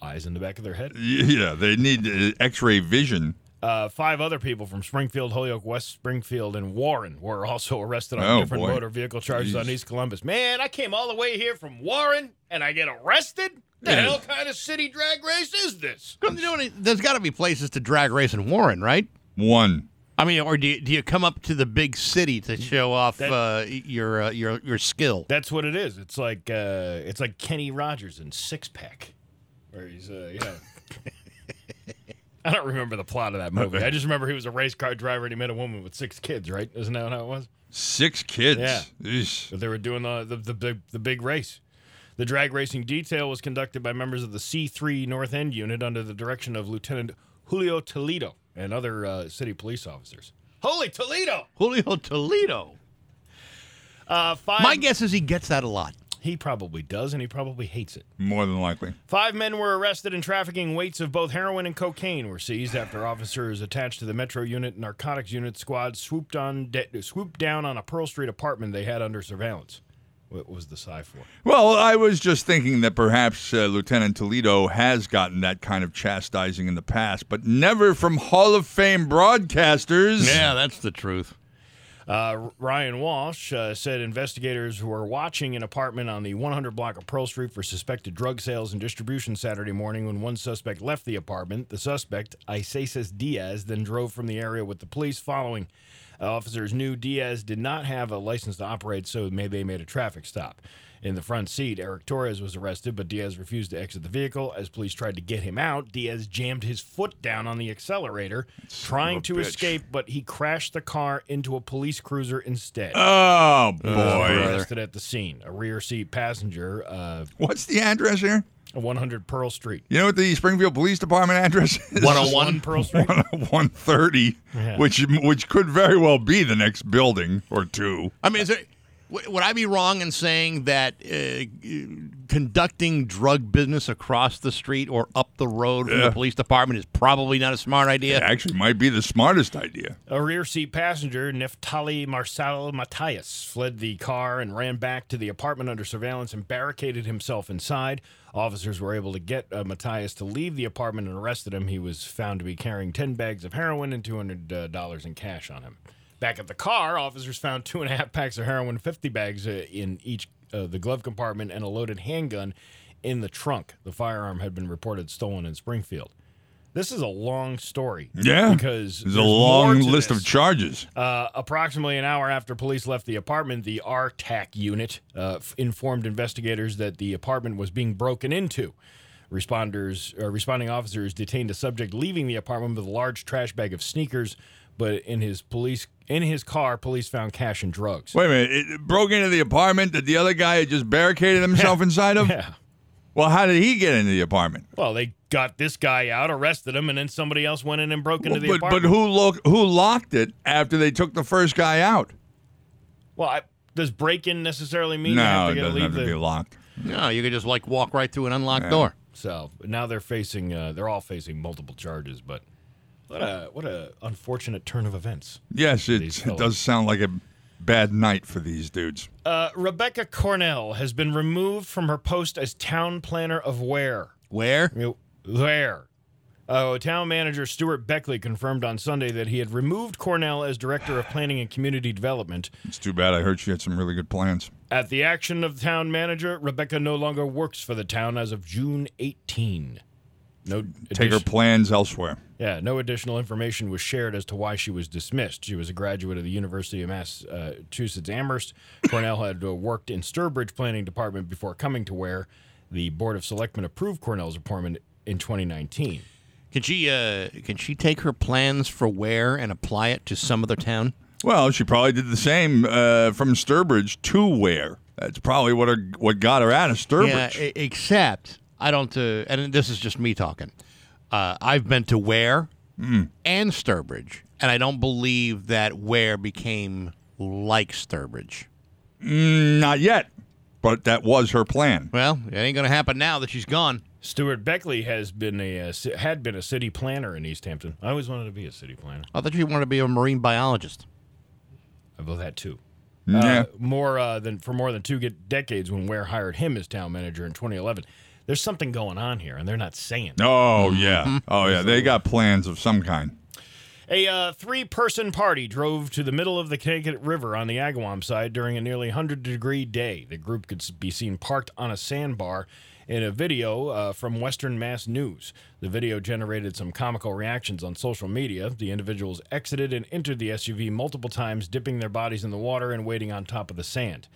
[SPEAKER 10] eyes in the back of their head.
[SPEAKER 2] Yeah, they need uh, X-ray vision.
[SPEAKER 10] Uh, five other people from Springfield, Holyoke, West Springfield, and Warren were also arrested on
[SPEAKER 2] Oh,
[SPEAKER 10] different
[SPEAKER 2] boy.
[SPEAKER 10] motor vehicle charges
[SPEAKER 2] Jeez.
[SPEAKER 10] on East Columbus. Man, I came all the way here from Warren and I get arrested? The
[SPEAKER 1] Yeah.
[SPEAKER 10] hell kind of city drag race is this?
[SPEAKER 1] You know, There's got to be places to drag race in Warren, right?
[SPEAKER 2] One.
[SPEAKER 1] I mean, or do you, do you come up to the big city to show off
[SPEAKER 10] That-
[SPEAKER 1] uh, your uh, your your skill?
[SPEAKER 10] That's what it is. It's like uh, it's like Kenny Rogers in Six Pack, where he's uh, yeah. I don't remember the plot of that movie. I just remember he was a race car driver and he met a woman with six kids. Right? Isn't that how it was?
[SPEAKER 2] Six kids.
[SPEAKER 10] Yeah.
[SPEAKER 2] Eesh.
[SPEAKER 10] But they were doing the, the the big the big race. The drag racing detail was conducted by members of the C3 North End unit under the direction of Lieutenant Julio Toledo and other uh, city police officers. Holy Toledo!
[SPEAKER 1] Julio Toledo.
[SPEAKER 10] Uh, five.
[SPEAKER 1] My guess is he gets that a lot.
[SPEAKER 10] He probably does, and he probably hates it.
[SPEAKER 2] More than likely.
[SPEAKER 10] Five men were arrested in trafficking. Weights of both heroin and cocaine were seized after officers attached to the Metro Unit Narcotics Unit squad swooped on de- swooped down on a Pearl Street apartment they had under surveillance. What was the sigh for?
[SPEAKER 2] Well, I was just thinking that perhaps uh, Lieutenant Toledo has gotten that kind of chastising in the past, but never from Hall of Fame broadcasters.
[SPEAKER 1] Yeah, that's the truth.
[SPEAKER 10] Uh, Ryan Walsh uh, said investigators were watching an apartment on the 100 block of Pearl Street for suspected drug sales and distribution Saturday morning when one suspect left the apartment. The suspect, Isis Diaz, then drove from the area with the police following. Officers knew Diaz did not have a license to operate, so they made a traffic stop. In the front seat, Eric Torres was arrested, but Diaz refused to exit the vehicle. As police tried to get him out, Diaz jammed his foot down on the accelerator, trying to
[SPEAKER 2] bitch.
[SPEAKER 10] escape, but he crashed the car into a police cruiser instead.
[SPEAKER 2] Oh,
[SPEAKER 10] He was
[SPEAKER 2] boy.
[SPEAKER 10] arrested at the scene. A rear seat passenger, uh,
[SPEAKER 2] What's the address here?
[SPEAKER 10] 100 Pearl Street.
[SPEAKER 2] You know what the Springfield Police Department address is?
[SPEAKER 10] 101 Pearl Street.
[SPEAKER 2] 130,
[SPEAKER 10] Yeah.
[SPEAKER 2] which which could very well be the next building or two.
[SPEAKER 1] I mean, is there, w- would I be wrong in saying that uh, conducting drug business across the street or up the road from
[SPEAKER 2] Yeah.
[SPEAKER 1] the police department is probably not a smart idea?
[SPEAKER 2] It actually might be the smartest idea.
[SPEAKER 10] A rear seat passenger, Neftali Marcel Matthias, fled the car and ran back to the apartment under surveillance and barricaded himself inside. Officers were able to get uh, Matthias to leave the apartment and arrested him. He was found to be carrying 10 bags of heroin and $200 uh, in cash on him. Back at the car, officers found two and a half packs of heroin, 50 bags uh, in each uh, the glove compartment, and a loaded handgun in the trunk. The firearm had been reported stolen in Springfield. This is a long story.
[SPEAKER 2] Yeah,
[SPEAKER 10] Because
[SPEAKER 2] there's a
[SPEAKER 10] there's more
[SPEAKER 2] long list
[SPEAKER 10] this.
[SPEAKER 2] of charges.
[SPEAKER 10] Uh, approximately an hour after police left the apartment, the RTAC unit uh, f- informed investigators that the apartment was being broken into. Responders, uh, responding officers detained a subject leaving the apartment with a large trash bag of sneakers, but in his police in his car, police found cash and drugs.
[SPEAKER 2] Wait a minute, it broke into the apartment that the other guy had just barricaded himself inside of.
[SPEAKER 10] Yeah.
[SPEAKER 2] Well, how did he get into the apartment?
[SPEAKER 10] Well, they got this guy out, arrested him, and then somebody else went in and broke into the
[SPEAKER 2] but, but
[SPEAKER 10] apartment.
[SPEAKER 2] who lo- who locked it after they took the first guy out?
[SPEAKER 10] Well, I, does break-in necessarily mean you
[SPEAKER 2] No,
[SPEAKER 10] have to
[SPEAKER 2] it
[SPEAKER 10] get
[SPEAKER 2] doesn't
[SPEAKER 10] leave
[SPEAKER 2] have to
[SPEAKER 10] the
[SPEAKER 2] be locked.
[SPEAKER 1] No, you could just like walk right through an unlocked
[SPEAKER 2] Yeah.
[SPEAKER 1] door.
[SPEAKER 10] So now they're facing, uh, they're all facing multiple charges. But what a what a unfortunate turn of events.
[SPEAKER 2] Yes, it, it does sound like a bad night for these dudes.
[SPEAKER 10] Uh, Rebecca Cornell has been removed from her post as town planner of Ware.
[SPEAKER 1] Where?
[SPEAKER 10] Where? Uh, town manager Stuart Beckley confirmed on Sunday that he had removed Cornell as director of planning and community development.
[SPEAKER 2] It's too bad. I heard she had some really good plans.
[SPEAKER 10] At the action of the town manager, Rebecca no longer works for the town as of June 18. No
[SPEAKER 2] Take her plans elsewhere.
[SPEAKER 10] Yeah, no additional information was shared as to why she was dismissed. She was a graduate of the University of Massachusetts Amherst. Cornell had uh, worked in Sturbridge Planning Department before coming to Ware. The Board of Selectmen approved Cornell's appointment in 2019.
[SPEAKER 1] Can she uh, can she take her plans for Ware and apply it to some other town?
[SPEAKER 2] Well, she probably did the same uh, from Sturbridge to Ware. That's probably what her, what got her out of Sturbridge.
[SPEAKER 1] Yeah, except I don't. Uh, and this is just me talking. Uh, I've been to Ware
[SPEAKER 2] Hmm.
[SPEAKER 1] and Sturbridge, and I don't believe that Ware became like Sturbridge.
[SPEAKER 2] Mm, not yet, but that was her plan.
[SPEAKER 1] Well, it ain't going to happen now that she's gone.
[SPEAKER 10] Stuart Beckley has been a uh, had been a city planner in Easthampton. I always wanted to be a city planner.
[SPEAKER 1] I thought you wanted to be a marine biologist.
[SPEAKER 10] I About that too.
[SPEAKER 2] Yeah.
[SPEAKER 10] Uh, more uh, than for more than two decades, when Ware hired him as town manager in 2011. There's something going on here, and they're not saying. it.
[SPEAKER 2] Oh yeah, oh yeah. They got plans of some kind.
[SPEAKER 10] A uh, three person party drove to the middle of the Connecticut River on the Agawam side during a nearly 100 degree day. The group could be seen parked on a sandbar in a video uh, from Western Mass News. The video generated some comical reactions on social media. The individuals exited and entered the SUV multiple times, dipping their bodies in the water and waiting on top of the sand.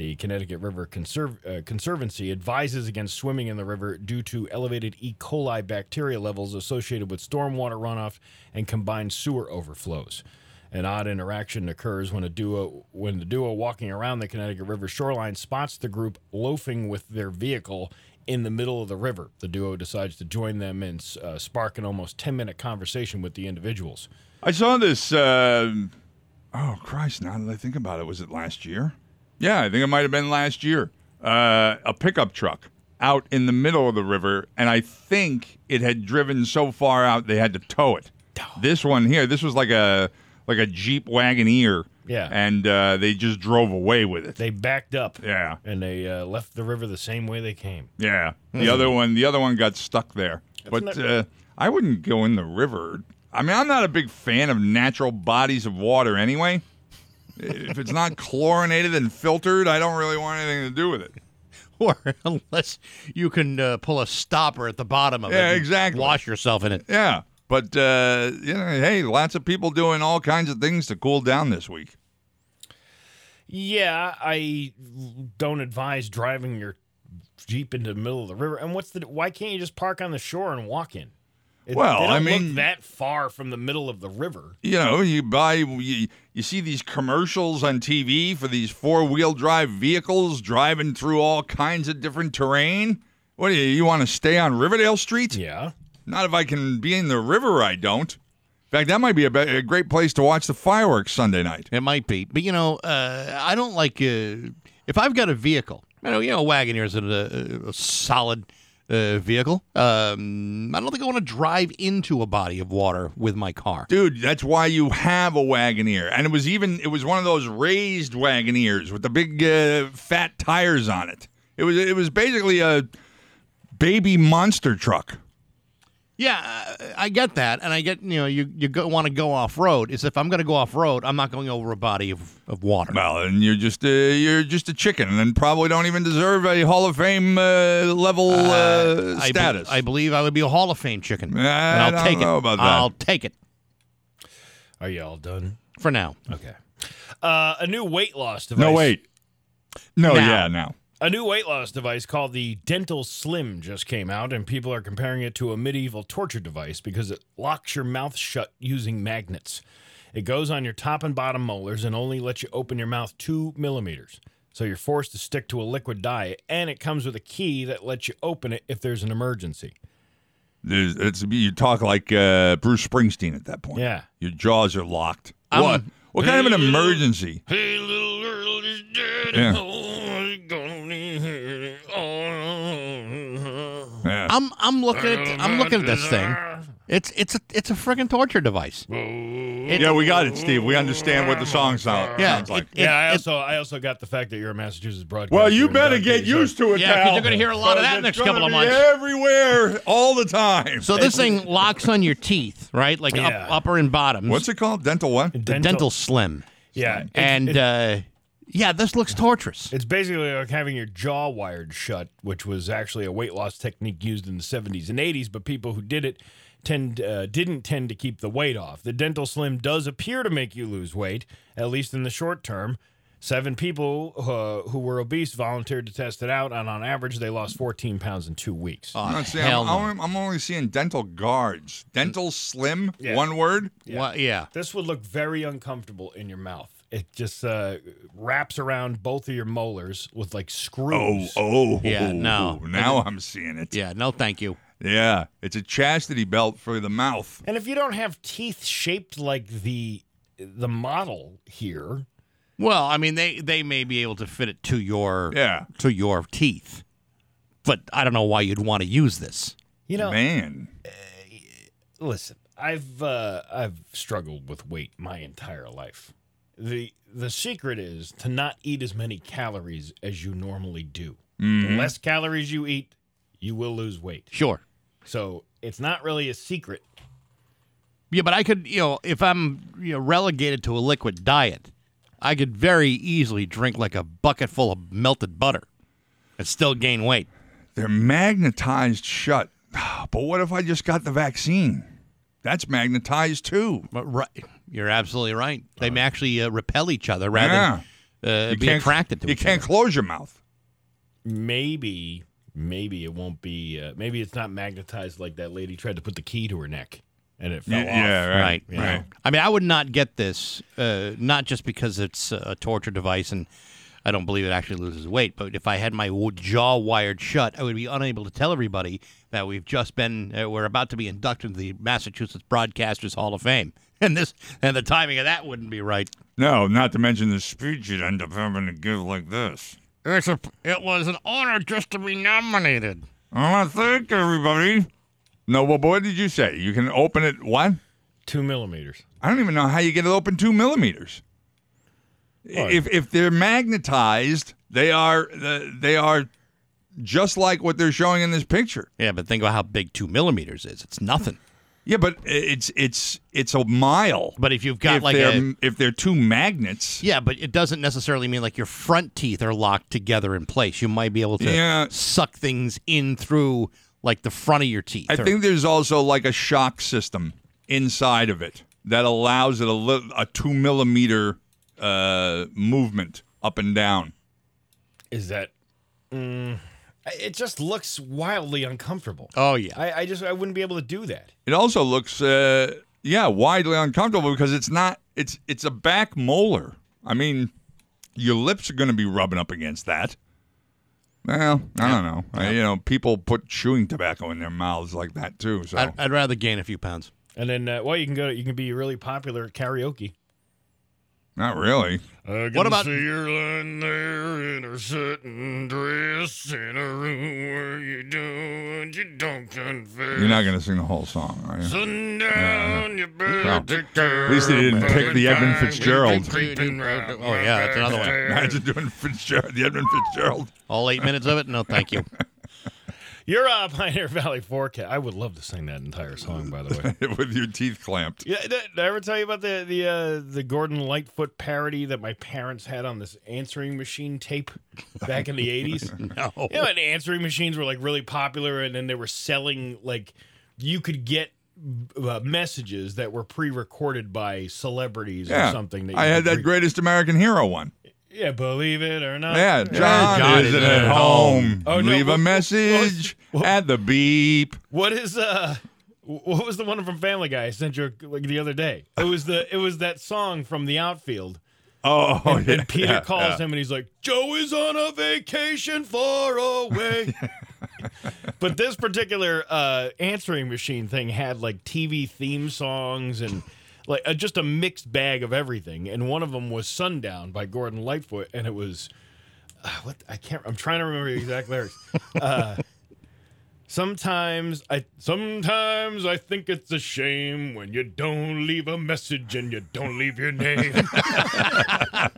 [SPEAKER 10] The Connecticut River Conserv- uh, Conservancy advises against swimming in the river due to elevated E. coli bacteria levels associated with stormwater runoff and combined sewer overflows. An odd interaction occurs when a duo when the duo walking around the Connecticut River shoreline spots the group loafing with their vehicle in the middle of the river. The duo decides to join them and uh, spark an almost 10 minute conversation with the individuals.
[SPEAKER 2] I saw this. Uh, oh Christ! Now that I think about it, was it last year? Yeah, I think it might have been last year. Uh, a pickup truck out in the middle of the river, and I think it had driven so far out they had to tow it. This one here, this was like a like a Jeep Wagoneer.
[SPEAKER 10] Yeah.
[SPEAKER 2] and uh, they just drove away with it.
[SPEAKER 10] They backed up.
[SPEAKER 2] Yeah.
[SPEAKER 10] And they uh, left the river the same way they came.
[SPEAKER 2] Yeah, the
[SPEAKER 10] Hmm.
[SPEAKER 2] other one, the other one got stuck there. but
[SPEAKER 10] not-
[SPEAKER 2] uh, I wouldn't go in the river. I mean, I'm not a big fan of natural bodies of water anyway. If it's not chlorinated and filtered, I don't really want anything to do with it.
[SPEAKER 1] Or unless you can uh, pull a stopper at the bottom of it.
[SPEAKER 2] Yeah,
[SPEAKER 1] and
[SPEAKER 2] exactly.
[SPEAKER 1] Wash yourself in it.
[SPEAKER 2] Yeah, but uh, you know, hey, lots of people doing all kinds of things to cool down this week.
[SPEAKER 10] Yeah, I don't advise driving your Jeep into the middle of the river. And what's the why can't you just park on the shore and walk in? It-
[SPEAKER 2] Well,
[SPEAKER 10] they don't
[SPEAKER 2] I
[SPEAKER 10] look
[SPEAKER 2] mean-
[SPEAKER 10] that far from the middle of the river.
[SPEAKER 2] You know, you buy, you, you see these commercials on TV for these four wheel drive vehicles driving through all kinds of different terrain. What do you, you want to stay on Riverdale Street?
[SPEAKER 10] Yeah.
[SPEAKER 2] Not if I can be in the river, I don't. In fact, that might be a, be- a great place to watch the fireworks Sunday night.
[SPEAKER 1] It might be, but you know, uh, I don't like uh, if I've got a vehicle. You know, you know, Wagoneer is a, a solid uh, vehicle. Um, I don't think I want to drive into a body of water with my car.
[SPEAKER 2] Dude, that's why you have a Wagoneer. And it was even, it was one of those raised Wagoneers with the big uh, fat tires on it. It was, it was basically a baby monster truck.
[SPEAKER 1] Yeah, uh, I get that, and I get you know you you go, want to go off road. Is if I'm going to go off road, I'm not going over a body of, of water.
[SPEAKER 2] Well, and you're just uh, you're just a chicken, and probably don't even deserve a Hall of Fame uh, level uh,
[SPEAKER 1] I be-
[SPEAKER 2] status.
[SPEAKER 1] I believe I would be a Hall of Fame chicken.
[SPEAKER 2] I
[SPEAKER 1] and I'll
[SPEAKER 2] don't
[SPEAKER 1] take
[SPEAKER 2] know
[SPEAKER 1] it.
[SPEAKER 2] about that.
[SPEAKER 1] I'll take it
[SPEAKER 10] Are you all done?
[SPEAKER 1] for now.
[SPEAKER 10] Okay. Uh, a new weight loss device.
[SPEAKER 2] no, wait. No,
[SPEAKER 1] Now.
[SPEAKER 2] yeah, now.
[SPEAKER 10] A new weight loss device called the Dental Slim just came out, and people are comparing it to a medieval torture device because it locks your mouth shut using magnets. It goes on your top and bottom molars and only lets you open your mouth two millimeters. So you're forced to stick to a liquid diet, and it comes with a key that lets you open it if there's an emergency.
[SPEAKER 2] There's, it's, you talk like uh, Bruce Springsteen at that point.
[SPEAKER 10] Yeah.
[SPEAKER 2] Your jaws are locked.
[SPEAKER 1] I'm-
[SPEAKER 2] what? What kind of an emergency?
[SPEAKER 10] Hey, little girl is dead.
[SPEAKER 2] Yeah.
[SPEAKER 10] Gonna need her.
[SPEAKER 2] Yeah.
[SPEAKER 1] I'm I'm looking at I'm looking at this thing, It's it's a it's a friggin' torture device. It-
[SPEAKER 2] yeah, we got it, Steve. We understand what the song sound,
[SPEAKER 1] Yeah,
[SPEAKER 2] sounds like.
[SPEAKER 10] yeah, I also I also got the fact that you're a Massachusetts broadcaster.
[SPEAKER 2] well, you better get used to it,
[SPEAKER 1] Yeah, 'cause
[SPEAKER 2] pal.
[SPEAKER 1] you're gonna hear a lot of that
[SPEAKER 2] It's
[SPEAKER 1] next couple of
[SPEAKER 2] be
[SPEAKER 1] months.
[SPEAKER 2] Everywhere, all the time.
[SPEAKER 1] So this thing locks on your teeth, right? Like
[SPEAKER 10] Yeah.
[SPEAKER 1] up, upper and bottoms.
[SPEAKER 2] What's it called? Dental what?
[SPEAKER 1] The
[SPEAKER 10] Dental-
[SPEAKER 1] dental slim.
[SPEAKER 10] Yeah, it-
[SPEAKER 1] and
[SPEAKER 10] it-
[SPEAKER 1] uh, yeah, this looks torturous.
[SPEAKER 10] It's basically like having your jaw wired shut, which was actually a weight loss technique used in the 70s and 80s, but people who did it tend uh, didn't tend to keep the weight off. The Dental Slim does appear to make you lose weight, at least in the short term. Seven people uh, who were obese volunteered to test it out, and on average, they lost 14 pounds in two weeks.
[SPEAKER 2] I'm, not seeing, I'm, I'm- I'm only seeing dental guards. Dental slim,
[SPEAKER 10] Yeah.
[SPEAKER 2] one word.
[SPEAKER 1] Well, yeah.
[SPEAKER 10] This would look very uncomfortable in your mouth. It just uh, wraps around both of your molars with like screws.
[SPEAKER 2] oh, oh,
[SPEAKER 1] Yeah, no.
[SPEAKER 2] Now I'm seeing it.
[SPEAKER 1] Yeah, no, thank you.
[SPEAKER 2] Yeah, it's a chastity belt for the mouth.
[SPEAKER 10] And if you don't have teeth shaped like the the model here,
[SPEAKER 1] Well, I mean, they they may be able to fit it to your
[SPEAKER 2] Yeah.
[SPEAKER 1] to your teeth, but I don't know why you'd want to use this.
[SPEAKER 10] you know,
[SPEAKER 2] Man,
[SPEAKER 10] listen, I've uh, I've struggled with weight my entire life. The The secret is to not eat as many calories as you normally do.
[SPEAKER 2] Mhm.
[SPEAKER 10] The less calories you eat, you will lose weight.
[SPEAKER 1] Sure.
[SPEAKER 10] So it's not really a secret.
[SPEAKER 1] Yeah, but I could, you know, if I'm you know relegated to a liquid diet, I could very easily drink like a bucket full of melted butter and still gain weight.
[SPEAKER 2] they're magnetized shut. But what if I just got the vaccine? That's magnetized too.
[SPEAKER 1] But right, you're absolutely right. They may actually uh, repel each other rather
[SPEAKER 2] Yeah.
[SPEAKER 1] than uh,
[SPEAKER 2] You
[SPEAKER 1] be
[SPEAKER 2] can't-
[SPEAKER 1] attracted to
[SPEAKER 2] You
[SPEAKER 1] each
[SPEAKER 2] can't
[SPEAKER 1] other.
[SPEAKER 2] close your mouth.
[SPEAKER 10] Maybe, maybe it won't be. Uh, maybe it's not magnetized like that lady tried to put the key to her neck and it fell
[SPEAKER 2] Yeah,
[SPEAKER 10] off.
[SPEAKER 2] yeah, right,
[SPEAKER 1] Right,
[SPEAKER 10] You know?
[SPEAKER 1] right. I mean, I would not get this, uh, not just because it's a torture device and I don't believe it actually loses weight, but if I had my w- jaw wired shut, I would be unable to tell everybody that we've just been, uh, we're about to be inducted into the Massachusetts Broadcasters Hall of Fame. And this, and the timing of that wouldn't be right.
[SPEAKER 2] No, not to mention the speech you'd end up having to give like this.
[SPEAKER 1] It's a, it was an honor just to be nominated.
[SPEAKER 2] I want to thank everybody. No, well, what did you say? You can open it what?
[SPEAKER 10] Two millimeters.
[SPEAKER 2] I don't even know how you get it open two millimeters. If if they're magnetized, they are they are just like what they're showing in this picture.
[SPEAKER 1] Yeah, but think about how big two millimeters is. It's nothing.
[SPEAKER 2] Yeah, but it's it's it's a mile.
[SPEAKER 1] But if you've got
[SPEAKER 2] if
[SPEAKER 1] like
[SPEAKER 2] they're,
[SPEAKER 1] a
[SPEAKER 2] if they're two magnets,
[SPEAKER 1] Yeah, but it doesn't necessarily mean like your front teeth are locked together in place. You might be able to
[SPEAKER 2] Yeah.
[SPEAKER 1] suck things in through like the front of your teeth.
[SPEAKER 2] I
[SPEAKER 1] or-
[SPEAKER 2] think there's also like a shock system inside of it that allows it a li- a two millimeter uh, movement up and down.
[SPEAKER 10] Is that? Mm, it just looks wildly uncomfortable.
[SPEAKER 1] Oh yeah.
[SPEAKER 10] I, I just I wouldn't be able to do that.
[SPEAKER 2] It also looks, uh, yeah, widely uncomfortable because it's not. It's it's a back molar. I mean, your lips are going to be rubbing up against that. Well, I don't know. I- you know, people put chewing tobacco in their mouths like that too. So
[SPEAKER 1] I'd, I'd rather gain a few pounds.
[SPEAKER 10] And then, uh, well, you can go. You can be really popular at karaoke.
[SPEAKER 2] Not really.
[SPEAKER 10] I
[SPEAKER 1] What about-
[SPEAKER 10] see her lying there in her satin dress in a room where you do you don't confess.
[SPEAKER 2] You're not going to sing the whole song, are you?
[SPEAKER 10] Sundown, you better
[SPEAKER 2] Well,
[SPEAKER 10] take care
[SPEAKER 2] at least they didn't pick the Edmund. Fitzgerald.
[SPEAKER 10] Creeping
[SPEAKER 1] Oh yeah, that's another one.
[SPEAKER 2] Imagine doing Fitzgerald, the Edmund Fitzgerald.
[SPEAKER 1] All eight minutes of it? No, thank you.
[SPEAKER 10] You're a Pioneer Valley Forecast. I would love to sing that entire song, by the way.
[SPEAKER 2] with your teeth clamped.
[SPEAKER 10] Yeah, did, I ever tell you about the the uh, the Gordon Lightfoot parody that my parents had on this answering machine tape back in the eighties?
[SPEAKER 1] No.
[SPEAKER 10] You know, and answering machines were like really popular, and then they were selling like you could get uh, messages that were pre-recorded by celebrities
[SPEAKER 2] Yeah,
[SPEAKER 10] or something. That
[SPEAKER 2] I had that
[SPEAKER 10] re-
[SPEAKER 2] Greatest American Hero one.
[SPEAKER 10] Yeah, believe it or not.
[SPEAKER 2] Yeah, John,
[SPEAKER 1] John
[SPEAKER 2] isn't
[SPEAKER 1] isn't
[SPEAKER 2] at
[SPEAKER 1] at
[SPEAKER 2] home.
[SPEAKER 10] Oh, no,
[SPEAKER 2] Leave
[SPEAKER 10] what-
[SPEAKER 2] a message at the beep.
[SPEAKER 10] What is uh? What was the one from Family Guy I sent you like the other day? It was the it was that song from the outfield.
[SPEAKER 2] Oh,
[SPEAKER 10] and,
[SPEAKER 2] yeah,
[SPEAKER 10] and Peter
[SPEAKER 2] yeah,
[SPEAKER 10] calls
[SPEAKER 2] yeah.
[SPEAKER 10] him and he's like, Joe is on a vacation far away. but this particular uh, answering machine thing had like TV theme songs and like uh, just a mixed bag of everything. And one of them was Sundown by Gordon Lightfoot. And it was, uh, what? I can't, I'm trying to remember the exact lyrics. Uh, Sometimes I sometimes I think it's a shame when you don't leave a message and you don't leave your name. I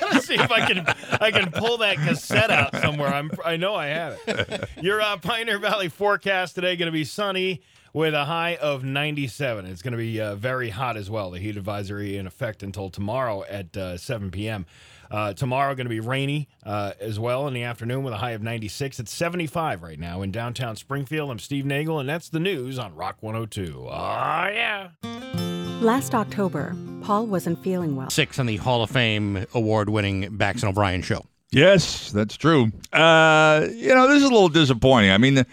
[SPEAKER 10] gotta see if I can I can pull that cassette out somewhere. I'm I know I have it. Your uh, Pioneer Valley forecast today going to be sunny with a high of 97. It's going to be uh, very hot as well. The heat advisory in effect until tomorrow at uh, 7 p.m. Uh, tomorrow going to be rainy uh, as well in the afternoon with a high of 96. It's 75 right now in downtown Springfield. I'm Steve Nagel, and that's the news on Rock 102. Oh yeah.
[SPEAKER 17] Last October, Paul wasn't feeling well.
[SPEAKER 1] Six on the Hall of Fame award-winning Bax and O'Brien show.
[SPEAKER 2] Yes, that's true. Uh, you know, this is a little disappointing. I mean, the,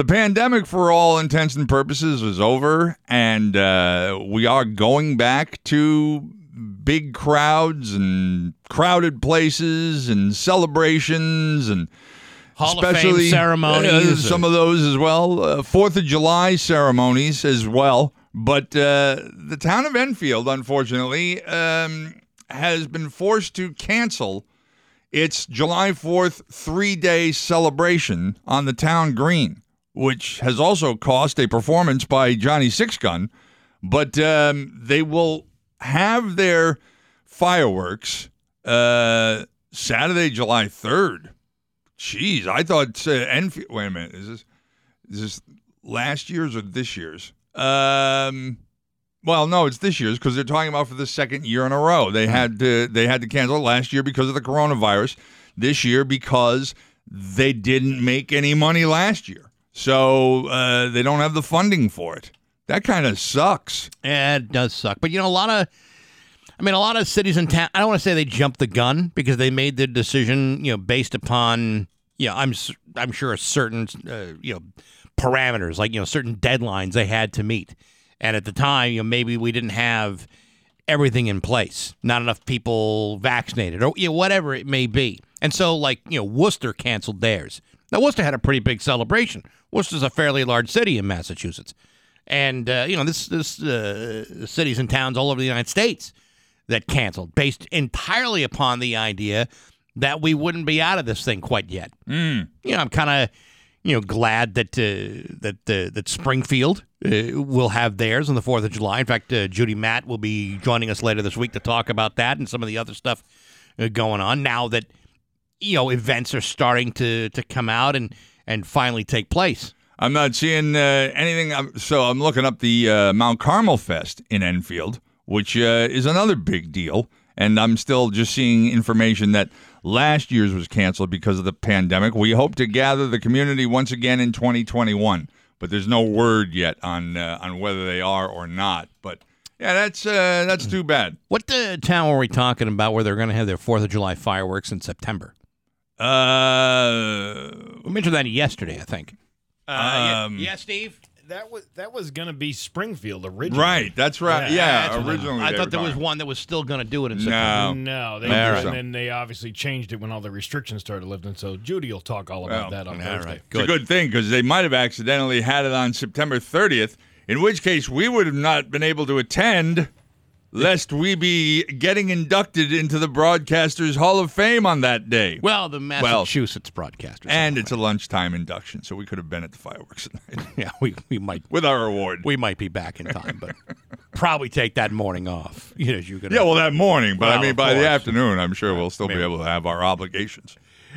[SPEAKER 2] the pandemic, for all intents and purposes, is over, and uh, we are going back to big crowds and crowded places and celebrations and
[SPEAKER 1] Hall
[SPEAKER 2] especially
[SPEAKER 1] ceremonies.
[SPEAKER 2] uh, some of those as well. Uh, Fourth of July ceremonies as well. But uh, the town of Enfield, unfortunately, um, has been forced to cancel its July 4th three day celebration on the town green, which has also cost a performance by Johnny Sixgun. But um, they will have their fireworks uh, Saturday, July 3rd. Jeez, I thought uh, Enfield. Wait a minute. Is this, is this last year's or this year's? Um, well, no, it's this year's because they're talking about for the second year in a row. They had to they had to cancel it last year because of the coronavirus. This year because they didn't make any money last year, so uh, they don't have the funding for it. That kind of sucks.
[SPEAKER 1] Yeah, it does suck. But you know, a lot of, I mean, a lot of cities and towns. I don't want to say they jumped the gun because they made the decision, you know, based upon, you know, I'm I'm sure a certain, uh, you know, parameters like you know certain deadlines they had to meet, and at the time, you know, maybe we didn't have everything in place, not enough people vaccinated, or you know, whatever it may be. And so, like you know, Worcester canceled theirs. Now, Worcester had a pretty big celebration. Worcester's a fairly large city in Massachusetts and uh, you know this this uh, cities and towns all over the United States that canceled based entirely upon the idea that we wouldn't be out of this thing quite yet.
[SPEAKER 2] Mm.
[SPEAKER 1] You know, I'm kind of you know glad that uh, that uh, that Springfield uh, will have theirs on the Fourth of July. In fact, uh, Judy Matt will be joining us later this week to talk about that and some of the other stuff uh, going on now that you know events are starting to to come out and and finally take place.
[SPEAKER 2] I'm not seeing uh, anything. I'm, so I'm looking up the uh, Mount Carmel Fest in Enfield, which uh, is another big deal. And I'm still just seeing information that last year's was canceled because of the pandemic. We hope to gather the community once again in 2021, but there's no word yet on uh, on whether they are or not. But yeah, that's uh, that's too bad.
[SPEAKER 1] What uh, town were we talking about where they're going to have their Fourth of July fireworks in September?
[SPEAKER 2] Uh,
[SPEAKER 1] we mentioned that yesterday, I think.
[SPEAKER 2] Um,
[SPEAKER 1] yeah, Steve.
[SPEAKER 10] That was that was going to be Springfield originally.
[SPEAKER 2] Right, that's right. Yeah,
[SPEAKER 1] that's what-
[SPEAKER 2] originally
[SPEAKER 1] I
[SPEAKER 2] they
[SPEAKER 1] thought there was
[SPEAKER 2] talking-
[SPEAKER 1] one that was still going to do it in
[SPEAKER 2] No.
[SPEAKER 1] September.
[SPEAKER 10] No, they
[SPEAKER 1] All
[SPEAKER 10] and then they obviously changed it when all the restrictions started lifting. So Judy will talk all about
[SPEAKER 2] Well,
[SPEAKER 10] that on
[SPEAKER 1] all
[SPEAKER 10] Thursday.
[SPEAKER 1] right.
[SPEAKER 2] It's a good thing because they might have accidentally had it on September 30th, in which case we would have not been able to attend, lest we be getting inducted into the Broadcasters Hall of Fame on that day.
[SPEAKER 1] Well, the Massachusetts broadcasters.
[SPEAKER 2] And it's a lunchtime induction, so we could have been at the fireworks tonight
[SPEAKER 1] yeah, we, we might
[SPEAKER 2] with our award.
[SPEAKER 1] we might be back in time, but probably take that morning off. You know, you're gonna.
[SPEAKER 2] Yeah, well, that morning, but I mean, by the afternoon, I'm sure we'll still be able to have our obligations.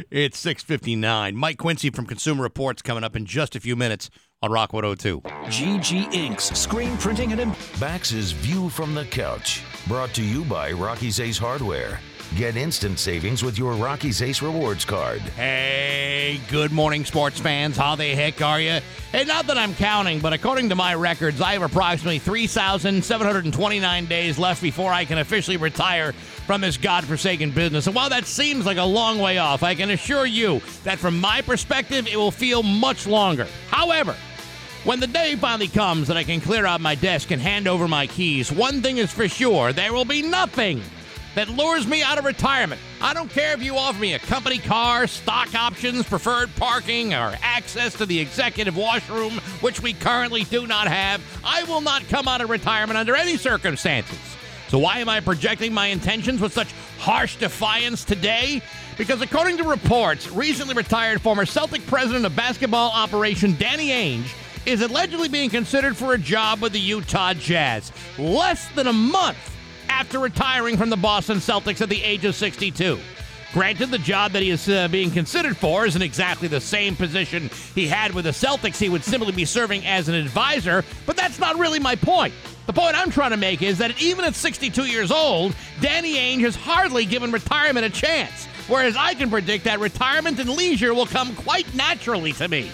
[SPEAKER 1] It's 6:59. Mike Quincy from Consumer Reports coming up in just a few minutes on Rock 102.
[SPEAKER 12] GG Inks, screen printing and im-
[SPEAKER 9] Bax's View from the Couch, brought to you by Rocky's Ace Hardware. Get instant savings with your Rocky's Ace Rewards card.
[SPEAKER 1] Hey, good morning, sports fans. How the heck are you? Hey, not that I'm counting, but according to my records, I have approximately 3,729 days left before I can officially retire from this godforsaken business. And while that seems like a long way off, I can assure you that from my perspective, it will feel much longer. However, when the day finally comes that I can clear out my desk and hand over my keys, one thing is for sure there will be nothing that lures me out of retirement. I don't care if you offer me a company car, stock options, preferred parking, or access to the executive washroom, which we currently do not have. I will not come out of retirement under any circumstances. So, why am I projecting my intentions with such harsh defiance today? Because according to reports, recently retired former Celtic president of basketball operation Danny Ainge is allegedly being considered for a job with the Utah Jazz less than a month after retiring from the Boston Celtics at the age of 62. Granted, the job that he is uh, being considered for isn't exactly the same position he had with the Celtics. He would simply be serving as an advisor, but that's not really my point. The point I'm trying to make is that even at 62 years old, Danny Ainge has hardly given retirement a chance, whereas I can predict that retirement and leisure will come quite naturally to me.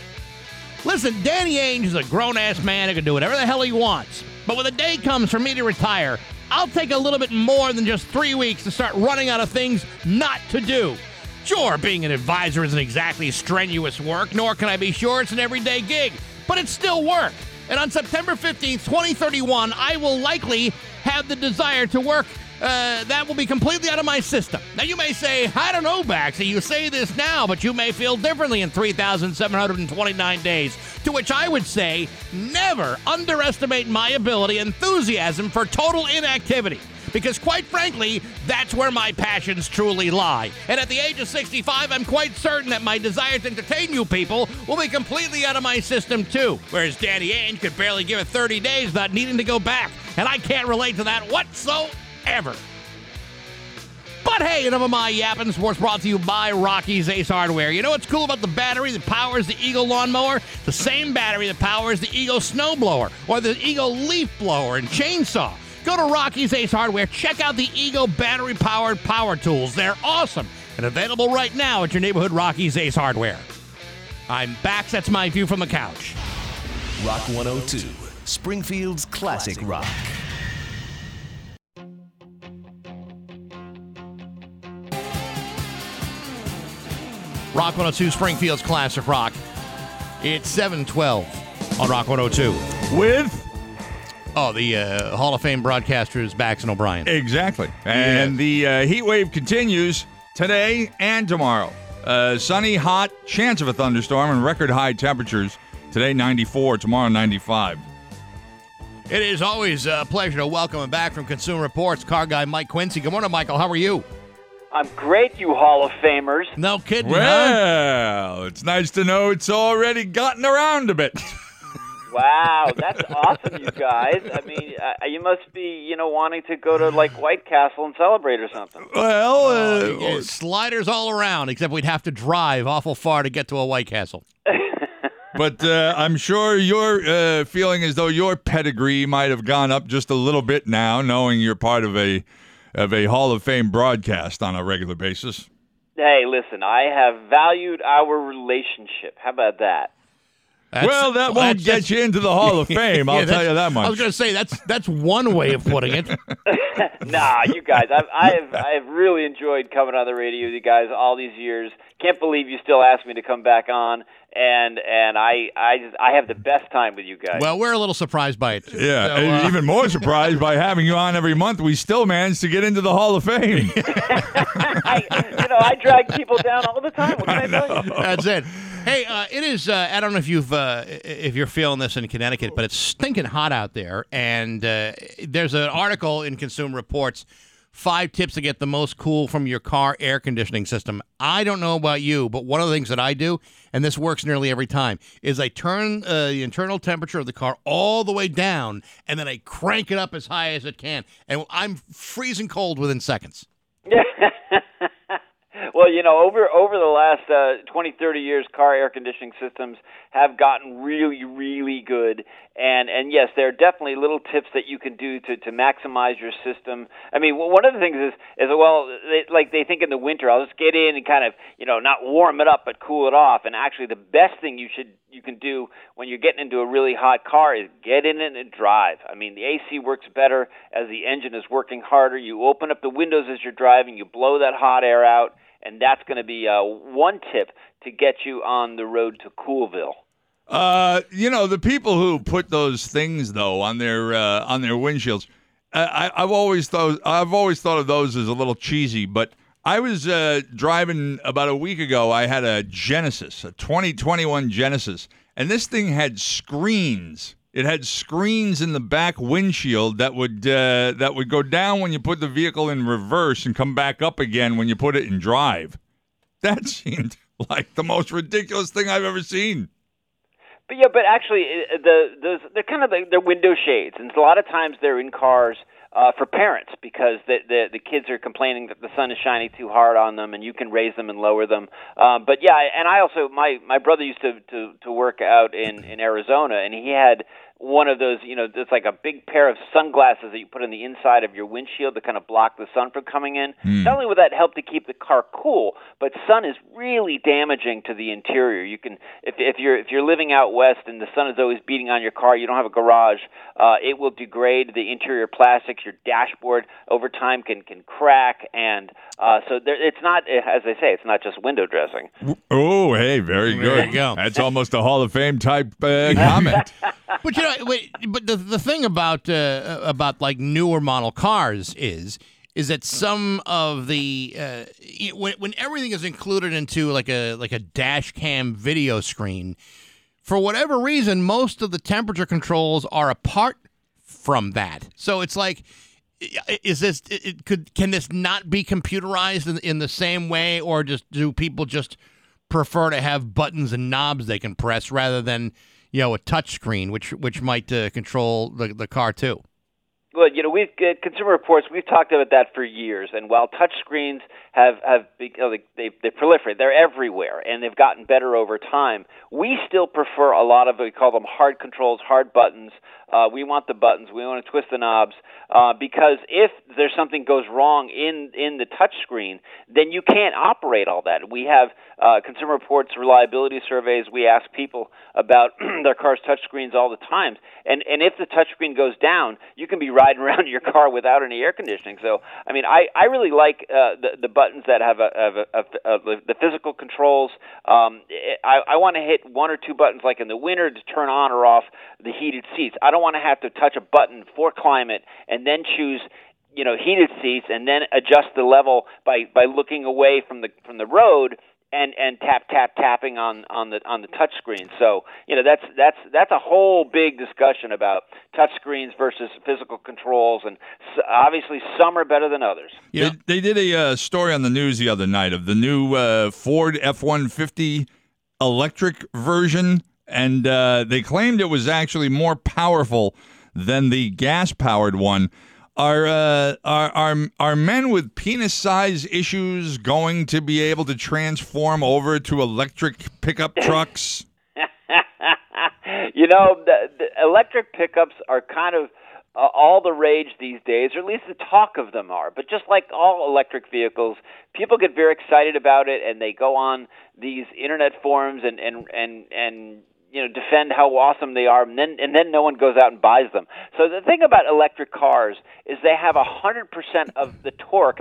[SPEAKER 1] Listen, Danny Ainge is a grown ass man who can do whatever the hell he wants. But when the day comes for me to retire, I'll take a little bit more than just three weeks to start running out of things not to do. Sure, being an advisor isn't exactly strenuous work, nor can I be sure it's an everyday gig, but it's still work. And on September 15th, 2031, I will likely have the desire to work. Uh, that will be completely out of my system. Now, you may say, I don't know, Baxi, you say this now, but you may feel differently in 3,729 days. To which I would say, never underestimate my ability, enthusiasm for total inactivity. Because quite frankly, that's where my passions truly lie. And at the age of 65, I'm quite certain that my desire to entertain you people will be completely out of my system too. Whereas Danny Ainge could barely give it 30 days without needing to go back. And I can't relate to that whatsoever. But hey, enough of my yapping. Sports brought to you by Rocky's Ace Hardware. You know what's cool about the battery that powers the Eagle lawnmower? The same battery that powers the Eagle snowblower or the Eagle leaf blower and chainsaw. Go to Rocky's Ace Hardware. Check out the Eagle battery powered power tools. They're awesome and available right now at your neighborhood Rocky's Ace Hardware. I'm back. That's my view from the couch.
[SPEAKER 12] Rock 102, Springfield's classic rock.
[SPEAKER 1] Rock 102 Springfield's Classic Rock. It's 712 on Rock 102.
[SPEAKER 2] With?
[SPEAKER 1] Oh, the uh, Hall of Fame broadcasters, Bax and O'Brien.
[SPEAKER 2] Exactly. And the uh, heat wave continues today and tomorrow. Uh, sunny, hot, chance of a thunderstorm, and record high temperatures. Today, 94, tomorrow, 95.
[SPEAKER 1] It is always a pleasure to welcome him back from Consumer Reports, car guy Mike Quincy. Good morning, Michael. How are you?
[SPEAKER 18] I'm great, you Hall of Famers.
[SPEAKER 1] No kidding, huh?
[SPEAKER 2] Well, it's nice to know it's already gotten around a bit.
[SPEAKER 18] Wow, that's awesome, you guys. I mean, uh, you must be, you know, wanting to go to like White Castle and celebrate or something.
[SPEAKER 2] Well, uh,
[SPEAKER 1] Yeah, sliders all around, except we'd have to drive awful far to get to a White Castle.
[SPEAKER 2] but uh, I'm sure you're uh, feeling as though your pedigree might have gone up just a little bit now, knowing you're part of a of a Hall of Fame broadcast on a regular basis.
[SPEAKER 18] Hey, listen, I have valued our relationship. How about that?
[SPEAKER 2] well, that won't get you into the Hall of Fame. I'll
[SPEAKER 1] Yeah,
[SPEAKER 2] tell you that much.
[SPEAKER 1] I was going to say that's that's one way of putting it.
[SPEAKER 18] nah, you guys, I've I've I've really enjoyed coming on the radio with you guys all these years. Can't believe you still ask me to come back on, and and I I just I have the best time with you guys.
[SPEAKER 1] Well, we're a little surprised by it. Too.
[SPEAKER 2] Yeah,
[SPEAKER 1] So, uh,
[SPEAKER 2] even more surprised by having you on every month. We still managed to get into the Hall of Fame.
[SPEAKER 18] I, you know, I drag people down all the time. What can I, tell you?
[SPEAKER 1] That's it. Hey, uh, it is. Uh, I don't know if you've uh, if you're feeling this in Connecticut, but it's stinking hot out there. And uh, there's an article in Consumer Reports: five tips to get the most cool from your car air conditioning system. I don't know about you, but one of the things that I do, and this works nearly every time, is I turn uh, the internal temperature of the car all the way down, and then I crank it up as high as it can, and I'm freezing cold within seconds.
[SPEAKER 18] Well, you know, over over the last uh, 20, 30 years, car air conditioning systems have gotten really, really good. And and yes, there are definitely little tips that you can do to to maximize your system. I mean, one of the things is is well, they, like they think in the winter, I'll just get in and kind of you know not warm it up but cool it off. And actually, the best thing you should you can do when you're getting into a really hot car is get in it and drive. I mean, the AC works better as the engine is working harder. You open up the windows as you're driving, you blow that hot air out and that's going to be uh, one tip to get you on the road to Coolville.
[SPEAKER 2] Uh, you know the people who put those things though on their uh, on their windshields. I, I- I've always thought I've always thought of those as a little cheesy, but I was uh, driving about a week ago. I had a Genesis, a 2021 Genesis, and this thing had screens. It had screens in the back windshield that would uh, that would go down when you put the vehicle in reverse and come back up again when you put it in drive. That seemed like the most ridiculous thing I've ever seen.
[SPEAKER 18] But yeah, but actually, uh, the those they're kind of they're window shades, and a lot of times they're in cars uh, for parents because the, the the kids are complaining that the sun is shining too hard on them, and you can raise them and lower them. Um, but yeah, and I also my my brother used to to to work out in in Arizona, and he had one of those, you know, it's like a big pair of sunglasses that you put in the inside of your windshield to kind of block the sun from coming in.
[SPEAKER 11] Hmm.
[SPEAKER 18] Not only would that help to keep the car cool, but sun is really damaging to the interior. You can, if if you're if you're living out west and the sun is always beating on your car, you don't have a garage, uh, it will degrade the interior plastics. Your dashboard over time can can crack, and uh, so there, it's not, as they say, it's not just window dressing.
[SPEAKER 2] Oh, hey, very
[SPEAKER 1] There
[SPEAKER 2] good.
[SPEAKER 1] you go.
[SPEAKER 2] That's almost a Hall of Fame type uh, comment.
[SPEAKER 1] but you know, wait, but the the thing about uh, about like newer model cars is is that some of the uh, when when everything is included into like a like a dash cam video screen, for whatever reason, most of the temperature controls are apart from that. So it's like. Is this it could can this not be computerized in, in the same way, or just do people just prefer to have buttons and knobs they can press rather than you know a touch screen, which which might uh, control the the car too.
[SPEAKER 18] Well, you know, we've uh, Consumer Reports. We've talked about that for years. And while touch screens have have you know, they they proliferate, they're everywhere, and they've gotten better over time. We still prefer a lot of we call them hard controls, hard buttons. Uh, we want the buttons. We want to twist the knobs uh, because if there's something goes wrong in in the touch screen, then you can't operate all that. We have uh, Consumer Reports reliability surveys. We ask people about their car's touch screens all the time, and and if the touch screen goes down, you can be riding around in your car without any air conditioning. So I mean, I I really like uh, the the buttons that have a, have a, a, a the physical controls. Um, I I want to hit one or two buttons like in the winter to turn on or off the heated seats. I don't want to have to touch a button for climate and then choose you know heated seats and then adjust the level by by looking away from the from the road and and tap tap tapping on on the on the touch screen. So you know that's that's that's a whole big discussion about touch screens versus physical controls and s- obviously some are better than others.
[SPEAKER 2] They, they did a uh, story on the news the other night of the new uh, Ford F 150 electric version, and uh, they claimed it was actually more powerful than the gas powered one. Are, uh, are are are men with penis size issues going to be able to transform over to electric pickup trucks?
[SPEAKER 18] you know, the, the electric pickups are kind of uh, all the rage these days, or at least the talk of them are. But just like all electric vehicles, people get very excited about it, and they go on these internet forums and and and and you know defend how awesome they are, and then and then no one goes out and buys them. So the thing about electric cars is they have a hundred percent of the torque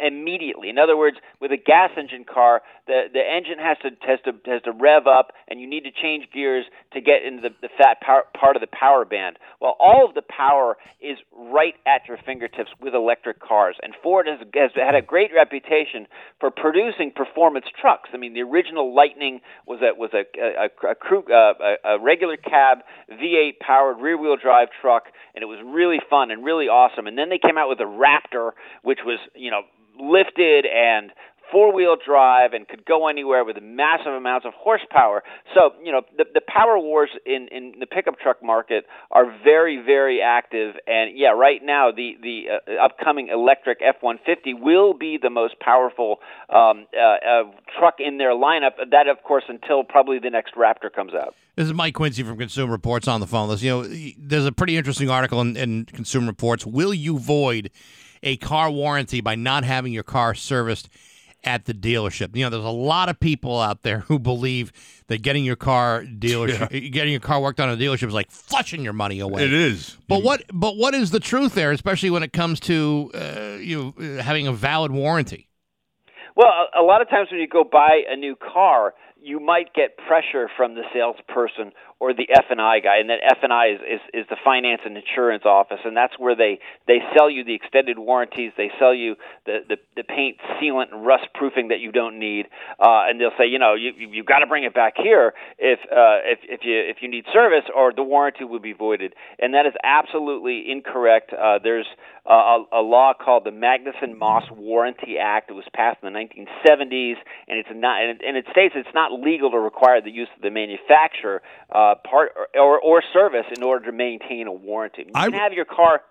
[SPEAKER 18] immediately. In other words, with a gas engine car, the the engine has to has to has to rev up, and you need to change gears to get into the, the fat part of the power band. Well, all of the power is right at your fingertips with electric cars, and Ford has, has had a great reputation for producing performance trucks. I mean, the original Lightning was a was a a, a, crew, uh, a, a regular cab V8 powered rear wheel drive truck, and it was really fun and really awesome. And then they came out with a Raptor, which was you know lifted and four wheel drive and could go anywhere with massive amounts of horsepower. So, you know, the, the power wars in, in the pickup truck market are very, very active. And yeah, right now, the, the uh, upcoming electric F 150 will be the most powerful um, uh, uh, truck in their lineup. That, of course, until probably the next Raptor comes out.
[SPEAKER 1] This is Mike Quincy from Consumer Reports on the phone list. You know, there's a pretty interesting article in, in Consumer Reports. Will you void a car warranty by not having your car serviced at the dealership? You know, there's a lot of people out there who believe that getting your car dealership, getting your car worked on at a dealership is like flushing your money away.
[SPEAKER 2] It is.
[SPEAKER 1] But what? But what is the truth there, especially when it comes to uh, you know, uh, having a valid warranty?
[SPEAKER 18] Well, a, a lot of times when you go buy a new car, you might get pressure from the salesperson or the F and I guy, and that F and I is, is is the finance and insurance office, and that's where they they sell you the extended warranties, they sell you the the, the paint sealant and rust proofing that you don't need, uh, and they'll say, you know, you you you've got to bring it back here if uh, if if you if you need service, or the warranty will be voided, and that is absolutely incorrect. Uh, there's a, a law called the Magnuson Moss Warranty Act. It was passed in the 1970s, and it's not and it, and it states it's not legal to require the use of the manufacturer uh, part or, or service in order to maintain a warranty. You can have your car.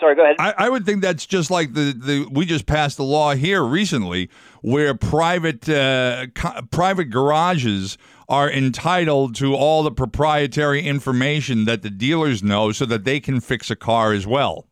[SPEAKER 18] Sorry, go ahead.
[SPEAKER 2] I, I would think that's just like the, the we just passed a law here recently where private uh, co- private garages are entitled to all the proprietary information that the dealers know so that they can fix a car as well.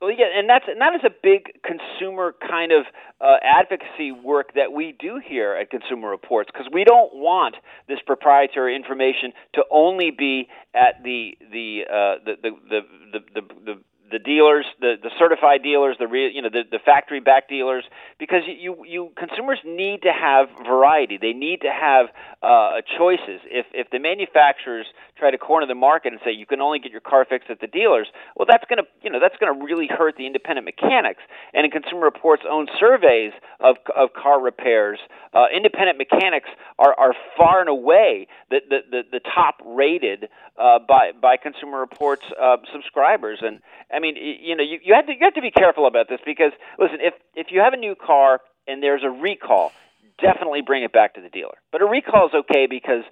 [SPEAKER 18] Well, yeah, and that's and that is a big consumer kind of uh, advocacy work that we do here at Consumer Reports because we don't want this proprietary information to only be at the the uh, the, the, the, the the the the dealers, the, the certified dealers, the re, you know the, the factory back dealers, because you you consumers need to have variety. They need to have uh, choices. If if the manufacturers try to corner the market and say you can only get your car fixed at the dealers, well, that's going to you know that's going to really hurt the independent mechanics. And in Consumer Reports' own surveys of of car repairs, uh, independent mechanics are, are far and away the the, the, the top rated uh, by by Consumer Reports uh, subscribers. And I mean, you know, you, you have to you have to be careful about this because listen, if if you have a new car and there's a recall, definitely bring it back to the dealer. But a recall is okay because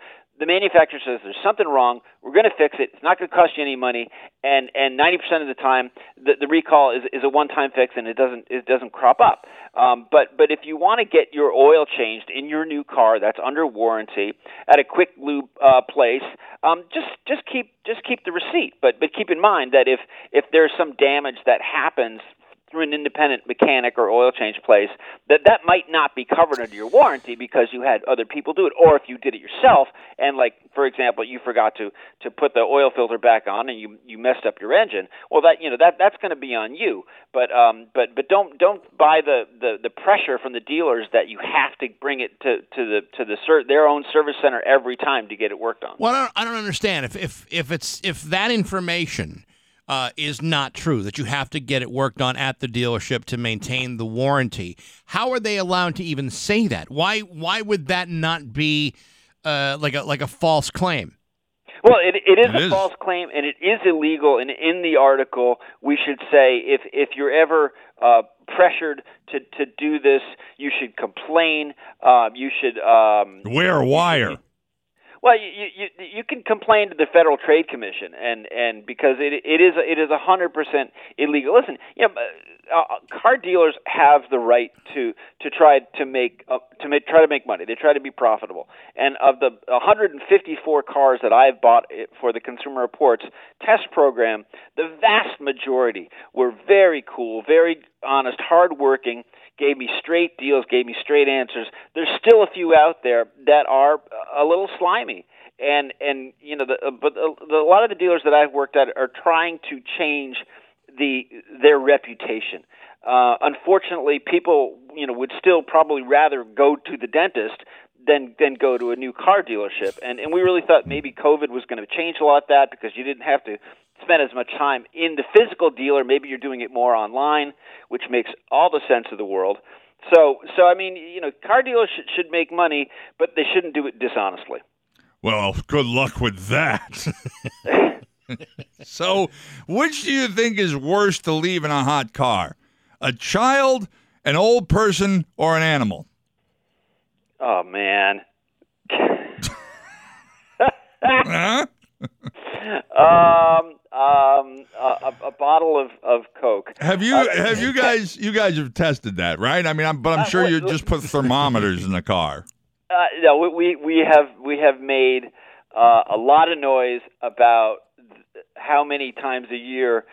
[SPEAKER 18] the manufacturer says there's something wrong. We're going to fix it. It's not going to cost you any money, and and 90% of the time, the, the recall is, is a one-time fix, and it doesn't it doesn't crop up. Um, but but if you want to get your oil changed in your new car that's under warranty at a quick lube uh, place, um, just just keep just keep the receipt. But but keep in mind that if if there's some damage that happens through an independent mechanic or oil change place that that might not be covered under your warranty because you had other people do it. Or if you did it yourself and like for example you forgot to to put the oil filter back on and you you messed up your engine well that you know that that's going to be on you. But um but but don't don't buy the the the pressure from the dealers that you have to bring it to to the to the ser- their own service center every time to get it worked on.
[SPEAKER 1] Well, I don't, I don't understand. If if if it's if that information uh, is not true that you have to get it worked on at the dealership to maintain the warranty. How are they allowed to even say that? Why why would that not be uh, like a like a false claim?
[SPEAKER 18] Well, it, it is
[SPEAKER 1] It
[SPEAKER 18] a
[SPEAKER 1] is.
[SPEAKER 18] false claim, and it is illegal. And in the article, we should say if if you're ever uh, pressured to to do this, you should complain. Uh, you should um,
[SPEAKER 2] Wear a wire.
[SPEAKER 18] Well, you, you you can complain to the Federal Trade Commission, and and because it it is it is a hundred percent illegal. Listen, you know, uh, car dealers have the right to to try to make uh, to make try to make money. They try to be profitable. And of the 154 cars that I've bought for the Consumer Reports test program, the vast majority were very cool, very honest, hardworking gave me straight deals, gave me straight answers. There's still a few out there that are a little slimy. And and you know, the, uh, but the, the, a lot of the dealers that I've worked at are trying to change the their reputation. Uh, unfortunately, people you know would still probably rather go to the dentist than than go to a new car dealership. And and we really thought maybe COVID was going to change a lot of that because you didn't have to spend as much time in the physical dealer. Maybe you're doing it more online, which makes all the sense of the world. So so I mean you know car dealers should, should make money, but they shouldn't do it dishonestly.
[SPEAKER 2] Well, good luck with that. so, which do you think is worse to leave in a hot car? A child, an old person, or an animal?
[SPEAKER 18] Oh man.
[SPEAKER 2] Huh?
[SPEAKER 18] Um, um, a, a bottle of, of Coke.
[SPEAKER 2] Have you
[SPEAKER 18] Uh,
[SPEAKER 2] have you guys you guys have tested that, right? I mean, I'm, but I'm
[SPEAKER 18] Uh,
[SPEAKER 2] sure you just put thermometers in the car.
[SPEAKER 18] Uh, no, we- we we have we have made uh, a lot of noise about th- how many times a year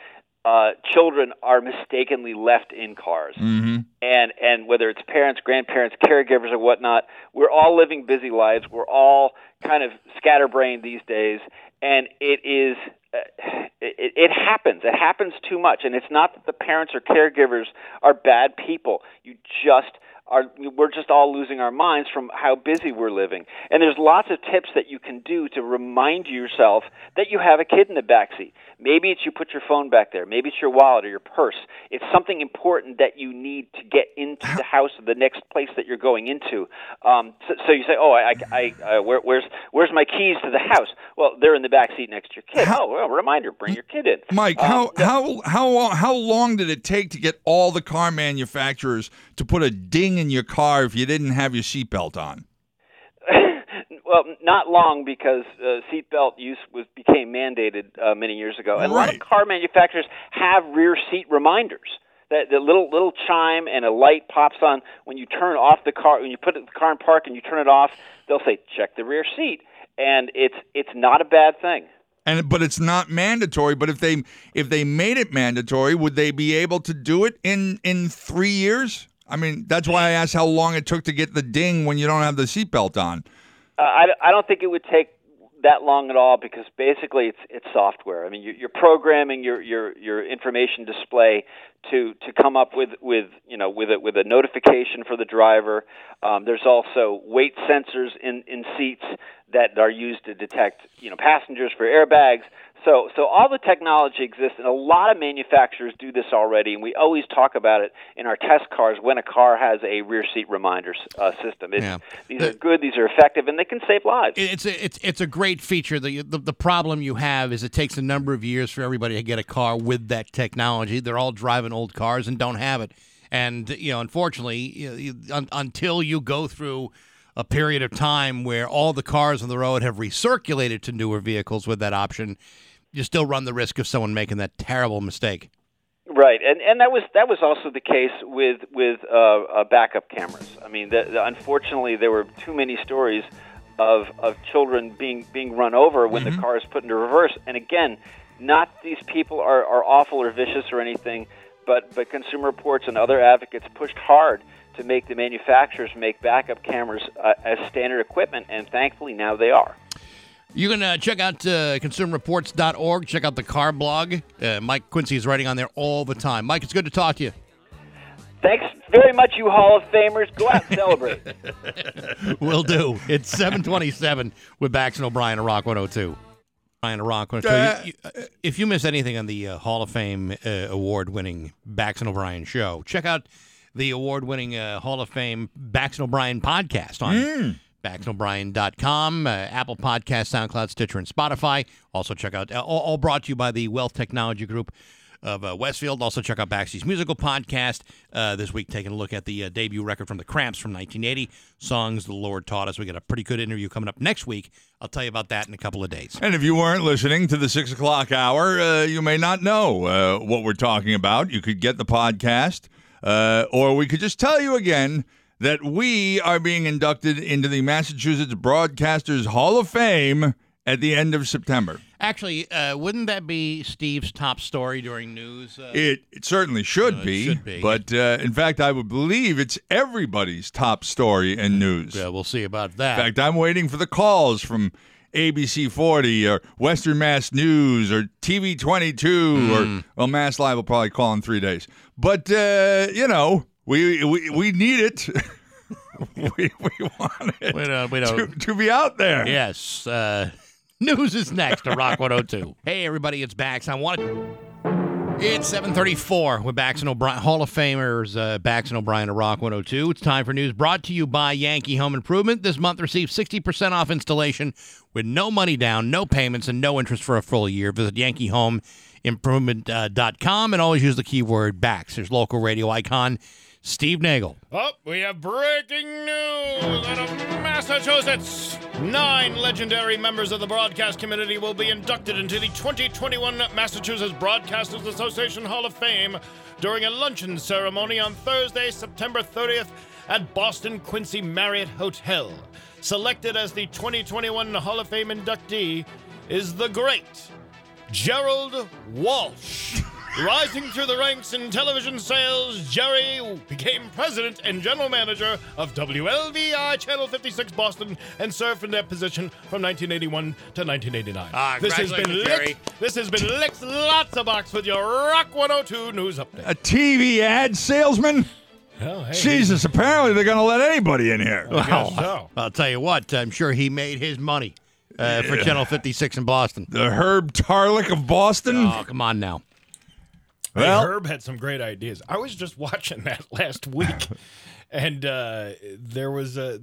[SPEAKER 18] uh, children are mistakenly left in cars,
[SPEAKER 2] Mm-hmm.
[SPEAKER 18] and and whether it's parents, grandparents, caregivers, or whatnot, we're all living busy lives. We're all kind of scatterbrained these days, and it is. Uh, it, it happens. It happens too much, and it's not that the parents or caregivers are bad people. You just are we're just all losing our minds from how busy we're living. And there's lots of tips that you can do to remind yourself that you have a kid in the back seat. Maybe it's you put your phone back there. Maybe it's your wallet or your purse. It's something important that you need to get into the house or the next place that you're going into. Um, so, so you say, "Oh, I, I, I uh, where, where's where's my keys to the house?" Well, they're in the back seat next to your kid. oh, well, reminder, bring your kid in.
[SPEAKER 2] Mike,
[SPEAKER 18] Um,
[SPEAKER 2] how how how how long did it take to get all the car manufacturers to put a ding in your car if you didn't have your seatbelt on?
[SPEAKER 18] Well, not long because uh, seatbelt use was became mandated uh, many years ago, and a lot of car manufacturers have rear seat reminders. That the little little chime and a light pops on when you turn off the car when you put the car in park and you turn it off. They'll say check the rear seat, and it's it's not a bad thing.
[SPEAKER 2] And but it's not mandatory. But if they if they made it mandatory, would they be able to do it in in three years? I mean, that's why I asked how long it took to get the ding when you don't have the seatbelt on.
[SPEAKER 18] Uh, I, I don't think it would take that long at all because basically it's it's software. I mean, you're, you're programming your, your your information display to to come up with with you know with a with a notification for the driver. Um, there's also weight sensors in in seats that are used to detect you know passengers for airbags. So so all the technology exists, and a lot of manufacturers do this already. And we always talk about it in our test cars when a car has a rear seat reminder uh, system. It's,
[SPEAKER 1] Yeah.
[SPEAKER 18] These are good, these are effective, and they can save lives.
[SPEAKER 1] It's a, it's it's a great feature. The, the the problem you have is it takes a number of years for everybody to get a car with that technology. They're all driving old cars and don't have it. And you know, unfortunately, you, you, un, until you go through a period of time where all the cars on the road have recirculated to newer vehicles with that option, you still run the risk of someone making that terrible mistake.
[SPEAKER 18] Right, and and that was that was also the case with with uh, uh, backup cameras. I mean, the, the, unfortunately, there were too many stories of of children being being run over when the car is put into reverse. And again, not these people are, are awful or vicious or anything, but but Consumer Reports and other advocates pushed hard to make the manufacturers make backup cameras uh, as standard equipment, and thankfully now they are.
[SPEAKER 1] You can uh, check out uh, consumerreports.org. Check out the car blog. Uh, Mike Quincy is writing on there all the time. Mike, it's good to talk to you.
[SPEAKER 18] Thanks very much, you Hall of Famers. Go out and celebrate.
[SPEAKER 1] Will do. It's 727 with Bax and O'Brien at Rock 102. Brian at Rock 102. You- you- if you miss anything on the uh, Hall of Fame uh, award winning Bax and O'Brien show, check out the award winning uh, Hall of Fame Bax and O'Brien podcast on
[SPEAKER 2] Mm.
[SPEAKER 1] BaxandO'Brien.com, uh, Apple Podcast, SoundCloud, Stitcher, and Spotify. Also, check out, uh, all, all brought to you by the Wealth Technology Group of uh, Westfield. Also, check out Baxi's musical podcast uh, this week, taking a look at the uh, debut record from the Cramps from 1980, Songs the Lord Taught Us. We got a pretty good interview coming up next week. I'll tell you about that in a couple of days.
[SPEAKER 2] And if you weren't listening to the six o'clock hour, uh, you may not know what we're talking about. You could get the podcast, or we could just tell you again that we are being inducted into the Massachusetts Broadcasters Hall of Fame at the end of September.
[SPEAKER 1] Actually, uh, wouldn't that be Steve's top story during news? Uh,
[SPEAKER 2] It, it certainly should,
[SPEAKER 1] Uh, it
[SPEAKER 2] be,
[SPEAKER 1] should be.
[SPEAKER 2] But uh, in fact, I would believe it's everybody's top story in news.
[SPEAKER 1] Yeah, we'll see about that.
[SPEAKER 2] In fact, I'm waiting for the calls from ABC 40 or Western Mass News or TV 22
[SPEAKER 1] Hmm.
[SPEAKER 2] or well, Mass Live will probably call in three days. But uh, you know, we we, we need it. we, we want it
[SPEAKER 1] We don't- we
[SPEAKER 2] to,
[SPEAKER 1] don't-
[SPEAKER 2] to be out there.
[SPEAKER 1] Yes. Uh, news is next to Rock 102. hey, everybody, it's Bax. I want It's 734 with Bax and O'Brien, Hall of Famers, uh, Bax and O'Brien at Rock 102. It's time for news brought to you by Yankee Home Improvement. This month, receive 60% off installation with no money down, no payments, and no interest for a full year. Visit yankeehomeimprovement.com and always use the keyword Bax. There's local radio icon Steve Nagel.
[SPEAKER 10] Oh, we have breaking news out of Massachusetts. Nine legendary members of the broadcast community will be inducted into the 2021 Massachusetts Broadcasters Association Hall of Fame during a luncheon ceremony on Thursday, September 30th at Boston Quincy Marriott Hotel. Selected as the 2021 Hall of Fame inductee is the great Gerald Walsh. Rising through the ranks in television sales, Jerry became president and general manager of WLVI Channel 56 Boston and served in that position from 1981 to 1989.
[SPEAKER 1] Ah,
[SPEAKER 10] this has been
[SPEAKER 1] congratulations, Jerry.
[SPEAKER 10] licked. This has been licked lots of box with your Rock 102 news update.
[SPEAKER 2] A TV ad salesman.
[SPEAKER 10] Well, hey,
[SPEAKER 2] Jesus, apparently they're going to let anybody in here.
[SPEAKER 1] Well, I'll tell you what. I'm sure he made his money uh, for Channel 56 in Boston.
[SPEAKER 2] The Herb Tarlek of Boston.
[SPEAKER 1] Oh, come on now.
[SPEAKER 10] Hey, Herb had some great ideas. I was just watching that last week, and uh, there was a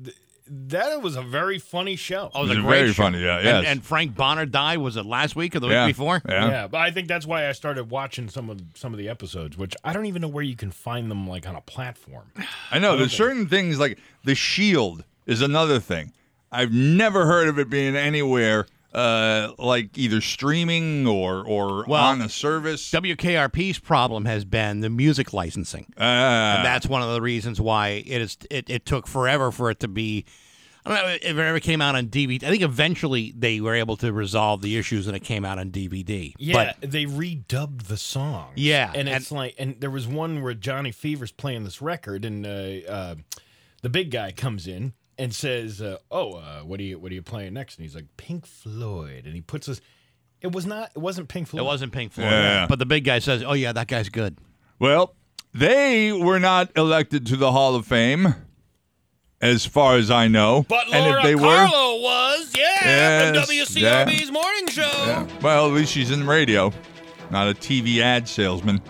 [SPEAKER 10] that was a very funny show.
[SPEAKER 1] Oh, it was a
[SPEAKER 2] It was
[SPEAKER 1] great
[SPEAKER 2] very
[SPEAKER 1] show.
[SPEAKER 2] funny, yeah,
[SPEAKER 1] And-
[SPEAKER 2] yes.
[SPEAKER 1] And, Frank Bonner died. Was it last week or the
[SPEAKER 2] Yeah,
[SPEAKER 1] week before?
[SPEAKER 2] yeah.
[SPEAKER 10] but I think that's why I started watching some of some of the episodes, which I don't even know where you can find them like on a platform.
[SPEAKER 2] I know there's certain things like the Shield is another thing. I've never heard of it being anywhere uh, like either streaming or or
[SPEAKER 1] Well,
[SPEAKER 2] on a service.
[SPEAKER 1] WKRP's problem has been the music licensing,
[SPEAKER 2] Uh,
[SPEAKER 1] and that's one of the reasons why it is. It, it took forever for it to be. I don't know if it ever came out on DVD. I think eventually they were able to resolve the issues, and it came out on DVD.
[SPEAKER 10] Yeah,
[SPEAKER 1] but
[SPEAKER 10] they redubbed the song.
[SPEAKER 1] Yeah,
[SPEAKER 10] and
[SPEAKER 1] and-
[SPEAKER 10] it's like, and there was one where Johnny Fever's playing this record, and uh, uh, the big guy comes in and says, uh, "Oh, uh, what are you what are you playing next?" And he's like, "Pink Floyd," and he puts us. It was not. It wasn't Pink Floyd.
[SPEAKER 1] it wasn't Pink Floyd.
[SPEAKER 2] Yeah.
[SPEAKER 1] But the big guy says, "Oh yeah, that guy's good."
[SPEAKER 2] Well, they were not elected to the Hall of Fame, as far as I know.
[SPEAKER 10] But
[SPEAKER 2] and
[SPEAKER 10] Laura
[SPEAKER 2] if they were,
[SPEAKER 10] Carlo was, yeah,
[SPEAKER 2] Yes,
[SPEAKER 10] from WCRB's morning show.
[SPEAKER 2] yeah. well, at least she's in the radio, not a TV ad salesman.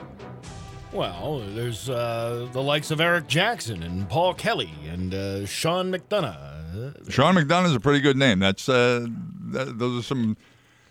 [SPEAKER 10] Well, there's uh, the likes of Eric Jackson and Paul Kelly and uh, Sean McDonough.
[SPEAKER 2] Sean McDonough's a pretty good name. That's uh, that, those are some.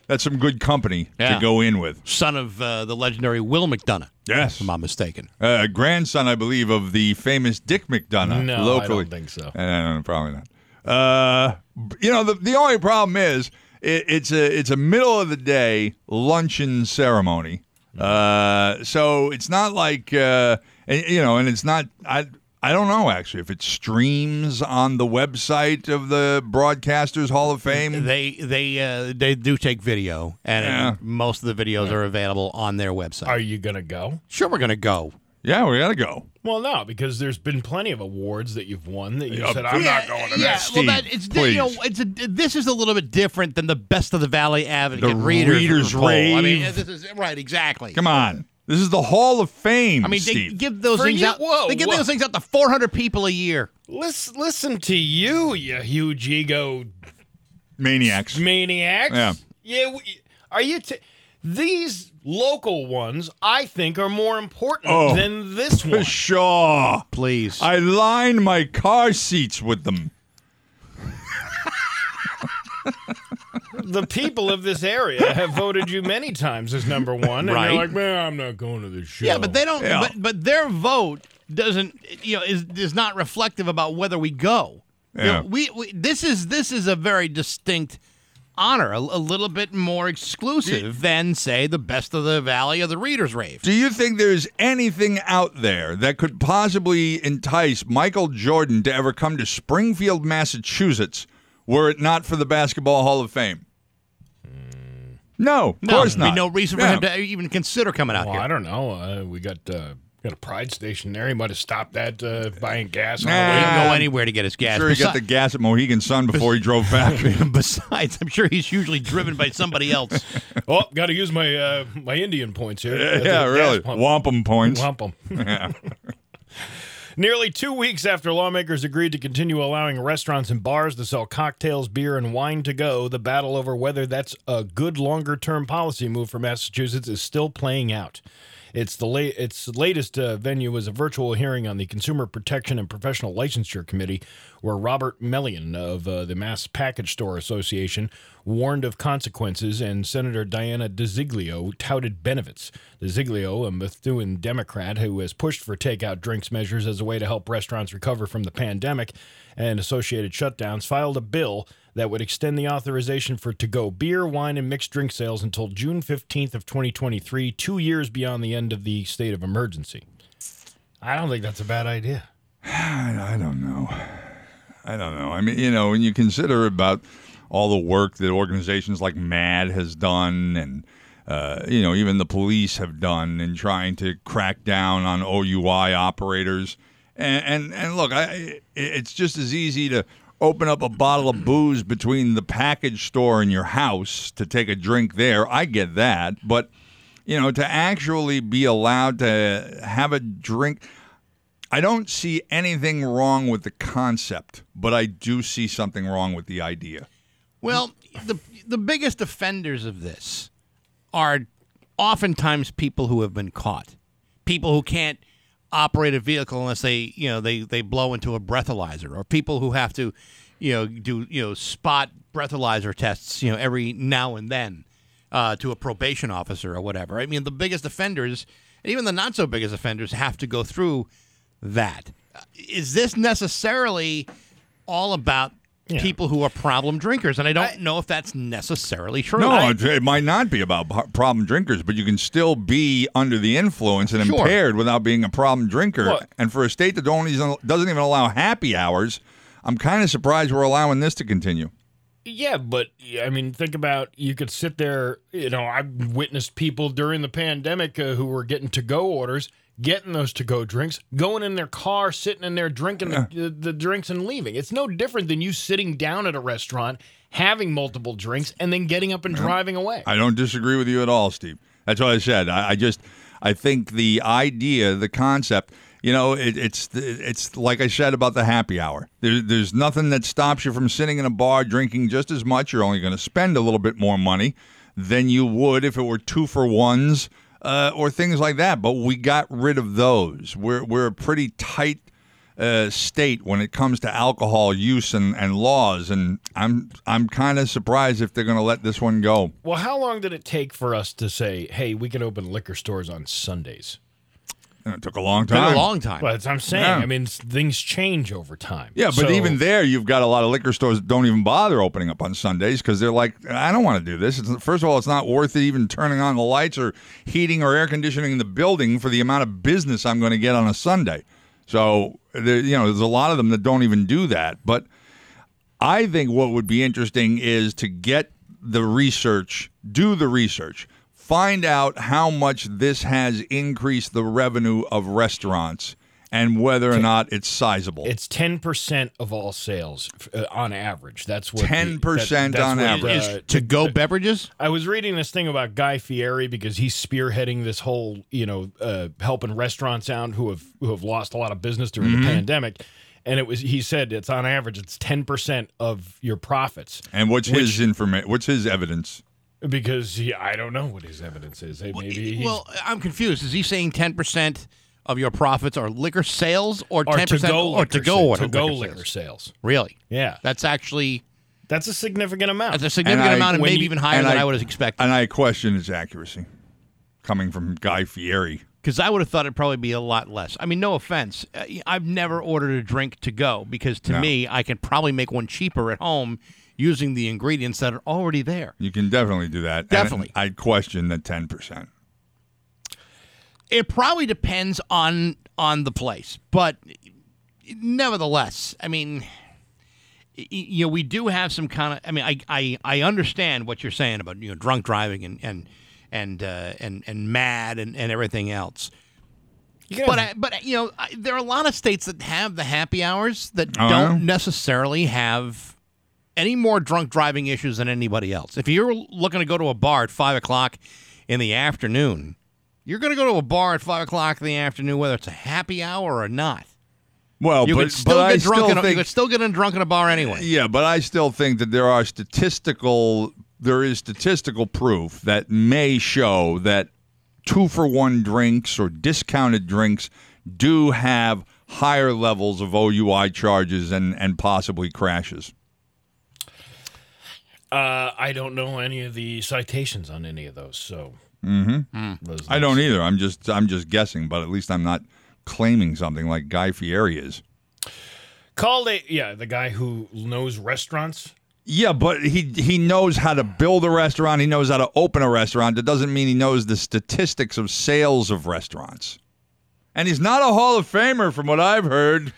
[SPEAKER 2] That's some good company
[SPEAKER 1] Yeah.
[SPEAKER 2] to go in with.
[SPEAKER 1] Son of uh, the legendary Will McDonough.
[SPEAKER 2] Yes.
[SPEAKER 1] if I'm not mistaken.
[SPEAKER 2] Uh, grandson, I believe, of the famous Dick McDonough.
[SPEAKER 10] No, I don't think so.
[SPEAKER 2] Uh, probably not. Uh, you know, the the only problem is it, it's a it's a middle of the day luncheon ceremony. Uh, so it's not like uh, you know, and it's not. I I don't know actually if it streams on the website of the Broadcasters Hall of Fame.
[SPEAKER 1] They they uh, they do take video, and
[SPEAKER 2] Yeah.
[SPEAKER 1] most of the videos are available on their website.
[SPEAKER 10] Are you gonna go?
[SPEAKER 1] Sure, we're gonna go.
[SPEAKER 2] Yeah, we gotta go.
[SPEAKER 10] Well, no, because there's been plenty of awards that you've won that you
[SPEAKER 2] Yeah,
[SPEAKER 10] said I'm not going to
[SPEAKER 1] yeah,
[SPEAKER 10] that.
[SPEAKER 1] well, that it's you know, it's a, this is a little bit different than the best of the Valley Advocate
[SPEAKER 2] The
[SPEAKER 1] readers,
[SPEAKER 2] Readers
[SPEAKER 1] poll. I mean, this is right, exactly.
[SPEAKER 2] Come on, this is the Hall of Fame.
[SPEAKER 1] I mean, they
[SPEAKER 2] Steve.
[SPEAKER 1] give those
[SPEAKER 10] For
[SPEAKER 1] things
[SPEAKER 10] you-
[SPEAKER 1] out.
[SPEAKER 10] whoa,
[SPEAKER 1] they give
[SPEAKER 10] whoa.
[SPEAKER 1] those things out to 400 people a year.
[SPEAKER 10] Listen, listen to you, you huge ego
[SPEAKER 2] maniacs.
[SPEAKER 10] maniacs.
[SPEAKER 2] Yeah.
[SPEAKER 10] Yeah. Are you? T- these local ones, I think, are more important
[SPEAKER 2] Oh.
[SPEAKER 10] than this one.
[SPEAKER 2] Pshaw.
[SPEAKER 1] Please.
[SPEAKER 2] I line my car seats with them.
[SPEAKER 10] the people of this area have voted you many times as number one, and
[SPEAKER 1] Right.
[SPEAKER 10] you're like, man, I'm not going to this show.
[SPEAKER 1] Yeah, but they don't.
[SPEAKER 2] Yeah.
[SPEAKER 1] But but their vote doesn't. You know, is is not reflective about whether we go. You know,
[SPEAKER 2] Yeah.
[SPEAKER 1] we, we this is this is a very distinct honor, a, a little bit more exclusive than say the best of the Valley or the Readers Rave.
[SPEAKER 2] Do you think there's anything out there that could possibly entice Michael Jordan to ever come to Springfield, Massachusetts, were it not for the Basketball Hall of Fame? No, of
[SPEAKER 1] No,
[SPEAKER 2] course
[SPEAKER 1] there'd be
[SPEAKER 2] not.
[SPEAKER 1] no reason for
[SPEAKER 2] Yeah.
[SPEAKER 1] him to even consider coming out
[SPEAKER 10] Well,
[SPEAKER 1] here.
[SPEAKER 10] I don't know. Uh, we got uh, got a Pride station there. He might have stopped that uh, buying gas. on the
[SPEAKER 2] Nah.
[SPEAKER 10] way.
[SPEAKER 1] He didn't go anywhere to get his gas.
[SPEAKER 2] Sure, he got
[SPEAKER 1] Besi-
[SPEAKER 2] the gas at Mohegan Sun before he drove back.
[SPEAKER 1] Besides, I'm sure he's usually driven by somebody else.
[SPEAKER 10] Oh, got to use my uh, my Indian points here.
[SPEAKER 2] yeah,
[SPEAKER 10] At the
[SPEAKER 2] yeah,
[SPEAKER 10] gas
[SPEAKER 2] really.
[SPEAKER 10] pump.
[SPEAKER 2] Wampum points.
[SPEAKER 10] Wump 'em.
[SPEAKER 2] Yeah.
[SPEAKER 10] Nearly two weeks after lawmakers agreed to continue allowing restaurants and bars to sell cocktails, beer, and wine to go, the battle over whether that's a good longer term policy move for Massachusetts is still playing out. It's the la- its latest uh, venue was a virtual hearing on the Consumer Protection and Professional Licensure Committee, where Robert Mellion of uh, the Mass Package Store Association warned of consequences, and Senator Diana DiZoglio touted benefits. DiZoglio, a Methuen Democrat who has pushed for takeout drinks measures as a way to help restaurants recover from the pandemic and associated shutdowns, filed a bill that would extend the authorization for to-go beer, wine, and mixed drink sales until June 15th of 2023, two years beyond the end of the state of emergency. I don't think that's a bad idea.
[SPEAKER 2] I, don't know. I don't know. I mean, you know, when you consider about all the work that organizations like MADD has done and uh, you know, even the police have done in trying to crack down on OUI operators. And and, and look, I, it's just as easy to open up a bottle of booze between the package store and your house to take a drink there. I get that, but you know, to actually be allowed to have a drink. I don't see anything wrong with the concept, but I do see something wrong with the idea.
[SPEAKER 1] Well, the the biggest offenders of this are oftentimes people who have been caught, people who can't operate a vehicle unless they you know they they blow into a breathalyzer, or people who have to you know do you know spot breathalyzer tests you know every now and then uh, to a probation officer or whatever. I mean, the biggest offenders, and even the not so biggest offenders, have to go through that. Uh, this necessarily all about people who are problem drinkers? And I don't know if that's necessarily true.
[SPEAKER 2] No, it, it might not be about problem drinkers, but you can still be under the influence and
[SPEAKER 1] Sure.
[SPEAKER 2] impaired without being a problem drinker.
[SPEAKER 10] Well-
[SPEAKER 2] and for a state that only doesn't even allow happy hours, I'm kind of surprised we're allowing this to continue.
[SPEAKER 10] Yeah, but I mean, think about you could sit there. You know, I've witnessed people during the pandemic uh, who were getting to go orders, getting those to go drinks, going in their car, sitting in there drinking the, the, the drinks and leaving. It's no different than you sitting down at a restaurant, having multiple drinks, and then getting up and driving away.
[SPEAKER 2] I don't disagree with you at all, Steve. That's what I said. I, I just, I think the idea, the concept, you know, it, it's it's like I said about the happy hour. There, there's nothing that stops you from sitting in a bar drinking just as much. You're only going to spend a little bit more money than you would if it were two for ones uh, or things like that. But we got rid of those. We're we're a pretty tight uh, state when it comes to alcohol use and, and laws, and I'm I'm kind of surprised if they're going to let this one go.
[SPEAKER 10] Well, how long did it take for us to say, "Hey, we can open liquor stores on Sundays"?
[SPEAKER 2] It took a long
[SPEAKER 1] Been
[SPEAKER 2] time.
[SPEAKER 1] a long time.
[SPEAKER 10] But that's what I'm saying.
[SPEAKER 2] Yeah.
[SPEAKER 10] I mean, s- things change over time.
[SPEAKER 2] Yeah, but
[SPEAKER 10] So-
[SPEAKER 2] even there, you've got a lot of liquor stores that don't even bother opening up on Sundays because they're like, I don't want to do this. It's, first of all, it's not worth it even turning on the lights or heating or air conditioning in the building for the amount of business I'm going to get on a Sunday. So, there, you know, there's a lot of them that don't even do that. But I think what would be interesting is to get the research, do the research, find out how much this has increased the revenue of restaurants and whether or not it's sizable.
[SPEAKER 10] It's ten percent of all sales uh, on average. That's what
[SPEAKER 2] 10%
[SPEAKER 10] that- that's
[SPEAKER 2] on
[SPEAKER 10] what,
[SPEAKER 2] average.
[SPEAKER 10] uh,
[SPEAKER 1] to go beverages.
[SPEAKER 10] I was reading this thing about Guy Fieri because he's spearheading this whole, you know, uh, helping restaurants out who have who have lost a lot of business during
[SPEAKER 2] Mhm.
[SPEAKER 10] the pandemic. And it was he said it's on average it's ten percent of your profits.
[SPEAKER 2] And what's
[SPEAKER 10] Which-
[SPEAKER 2] his information? What's his evidence?
[SPEAKER 10] Because he, I don't know what his evidence is. Hey, maybe he's,
[SPEAKER 1] Well, I'm confused. Is he saying 10% of your profits are liquor sales or
[SPEAKER 10] or
[SPEAKER 1] 10%
[SPEAKER 10] to go
[SPEAKER 1] or to go
[SPEAKER 10] sa-
[SPEAKER 1] order
[SPEAKER 10] to go
[SPEAKER 1] liquor
[SPEAKER 10] liquor
[SPEAKER 1] sales?
[SPEAKER 10] sales.
[SPEAKER 1] Really?
[SPEAKER 10] Yeah,
[SPEAKER 1] That's actually
[SPEAKER 10] that's a significant amount.
[SPEAKER 1] that's a significant
[SPEAKER 2] And I-
[SPEAKER 1] amount and maybe
[SPEAKER 10] you-
[SPEAKER 1] even higher than
[SPEAKER 2] I-
[SPEAKER 1] I, would have expected.
[SPEAKER 2] And I question his accuracy coming from Guy Fieri.
[SPEAKER 1] Because I would have thought it'd probably be a lot less. I mean, no offense. Uh, I've never ordered a drink to go because to
[SPEAKER 2] No.
[SPEAKER 1] me, I can probably make one cheaper at home using the ingredients that are already there.
[SPEAKER 2] You can definitely do that. And
[SPEAKER 1] Definitely.
[SPEAKER 2] I question the 10%.
[SPEAKER 1] It probably depends on on the place, but nevertheless, I mean, you know, we do have some kind of. I mean, I I, I understand what you're saying about you know drunk driving and and and uh, and and MADD and, and everything else. But I, but you know, I, there are a lot of states that have the happy hours that
[SPEAKER 2] Oh,
[SPEAKER 1] don't necessarily have any more drunk driving issues than anybody else. If you're looking to go to a bar at five o'clock in the afternoon, you're going to go to a bar at five o'clock in the afternoon, whether it's a happy hour or not.
[SPEAKER 2] Well,
[SPEAKER 1] you
[SPEAKER 2] but,
[SPEAKER 1] could still
[SPEAKER 2] but I
[SPEAKER 1] get drunk.
[SPEAKER 2] still
[SPEAKER 1] in a,
[SPEAKER 2] think,
[SPEAKER 1] you could still get drunk in a bar anyway.
[SPEAKER 2] Yeah, but I still think that there are statistical there is statistical proof that may show that two for one drinks or discounted drinks do have higher levels of OUI charges and, and possibly crashes.
[SPEAKER 10] Uh, I don't know any of the citations on any of those, so
[SPEAKER 2] Mm-hmm.
[SPEAKER 10] those
[SPEAKER 2] I don't either. I'm just I'm just guessing, but at least I'm not claiming something like Guy Fieri is.
[SPEAKER 10] called a yeah the guy who knows restaurants.
[SPEAKER 2] Yeah, but he he knows how to build a restaurant. He knows how to open a restaurant. That doesn't mean he knows the statistics of sales of restaurants. And he's not a Hall of Famer, from what I've heard.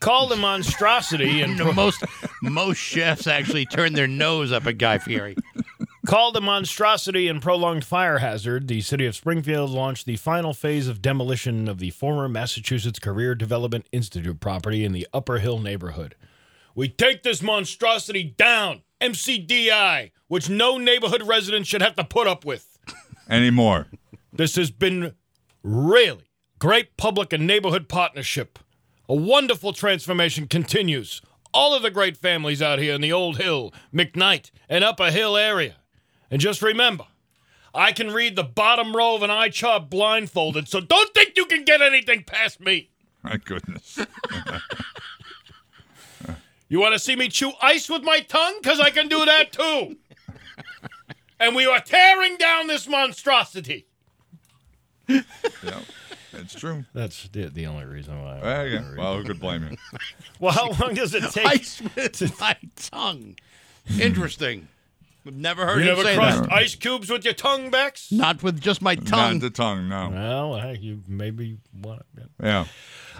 [SPEAKER 10] Called a monstrosity and
[SPEAKER 1] No, most most chefs actually turn their nose up at Guy Fieri.
[SPEAKER 10] Called a monstrosity and prolonged fire hazard, the city of Springfield launched the final phase of demolition of the former Massachusetts Career Development Institute property in the Upper Hill neighborhood. We take this monstrosity down, MCDI, which no neighborhood resident should have to put up with.
[SPEAKER 2] Anymore.
[SPEAKER 10] This has been really Great public and neighborhood partnership. A wonderful transformation continues. All of the great families out here in the Old Hill, McKnight, and Upper Hill area. And just remember, I can read the bottom row of an eye chart blindfolded, so don't think you can get anything past me.
[SPEAKER 2] My goodness.
[SPEAKER 10] You want to see me chew ice with my tongue? Because I can do that too. and we are tearing down this monstrosity.
[SPEAKER 2] yeah, it's true.
[SPEAKER 10] That's the, the only reason why.
[SPEAKER 2] Uh, yeah. Well, who could blame you?
[SPEAKER 10] Well, how long does it take?
[SPEAKER 1] Ice with my tongue. Interesting. I've never heard
[SPEAKER 10] you
[SPEAKER 1] him
[SPEAKER 10] never
[SPEAKER 1] say
[SPEAKER 10] crushed
[SPEAKER 1] that.
[SPEAKER 10] ice cubes with your tongue, Bex?
[SPEAKER 1] Not with just my tongue.
[SPEAKER 2] Not the tongue, no.
[SPEAKER 10] Well, hey, you maybe want it.
[SPEAKER 2] Yeah.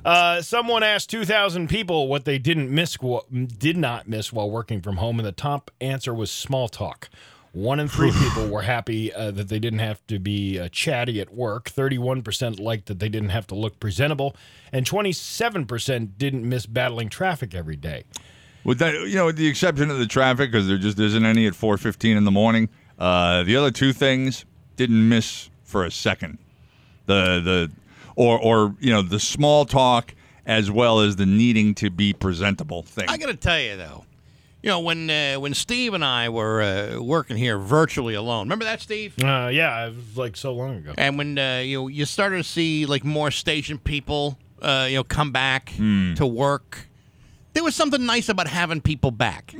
[SPEAKER 10] Uh, someone asked 2,000 people what they didn't miss, wh- did not miss while working from home, and the top answer was small talk. One in three people were happy uh, that they didn't have to be uh, chatty at work. 31% liked that they didn't have to look presentable, and 27% didn't miss battling traffic every day.
[SPEAKER 2] With that, you know, with the exception of the traffic, because there just isn't any at 4:15 in the morning. Uh, the other two things didn't miss for a second. The the or or you know the small talk as well as the needing to be presentable thing.
[SPEAKER 1] I got to tell you though, you know when uh, when Steve and I were uh, working here virtually alone. Remember that, Steve?
[SPEAKER 10] Uh, yeah, it was like so long ago.
[SPEAKER 1] And when uh, you know, you started to see like more station people, uh, you know, come back
[SPEAKER 2] Hmm.
[SPEAKER 1] to work. There was something nice about having people back.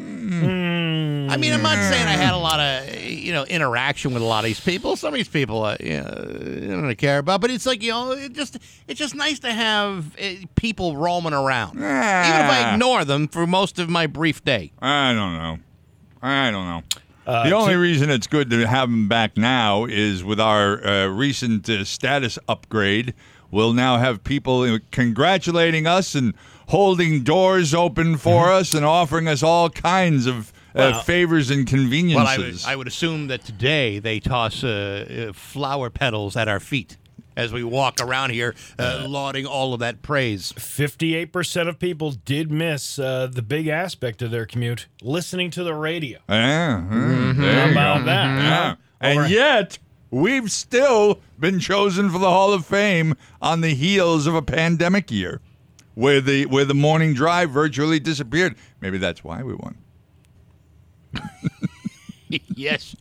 [SPEAKER 1] I mean, I'm not saying I had a lot of you know interaction with a lot of these people. Some of these people, uh, you know, I don't really care about, but it's like you know, it just it's just nice to have uh, people roaming around, even if I ignore them for most of my brief day.
[SPEAKER 2] I don't know. I don't know.
[SPEAKER 10] Uh,
[SPEAKER 2] the only
[SPEAKER 10] to-
[SPEAKER 2] reason it's good to have them back now is with our uh, recent uh, status upgrade. We'll now have people congratulating us and holding doors open for us and offering us all kinds of
[SPEAKER 1] Well-
[SPEAKER 2] favors and
[SPEAKER 1] Well, I would,
[SPEAKER 2] conveniences.
[SPEAKER 1] I would assume that today they toss uh, uh, flower petals at our feet as we walk around here, uh, lauding all of that praise.
[SPEAKER 10] 58% of people did miss uh, the big aspect of their commute listening to the radio.
[SPEAKER 2] yeah, mm,
[SPEAKER 1] Mm-hmm.
[SPEAKER 10] How
[SPEAKER 2] you
[SPEAKER 10] about
[SPEAKER 2] go.
[SPEAKER 10] that?
[SPEAKER 2] Yeah. And
[SPEAKER 10] Over-
[SPEAKER 2] yet, we've still been chosen for the Hall of Fame on the heels of a pandemic year, where the where the morning drive virtually disappeared. Maybe that's why we won.
[SPEAKER 1] yes,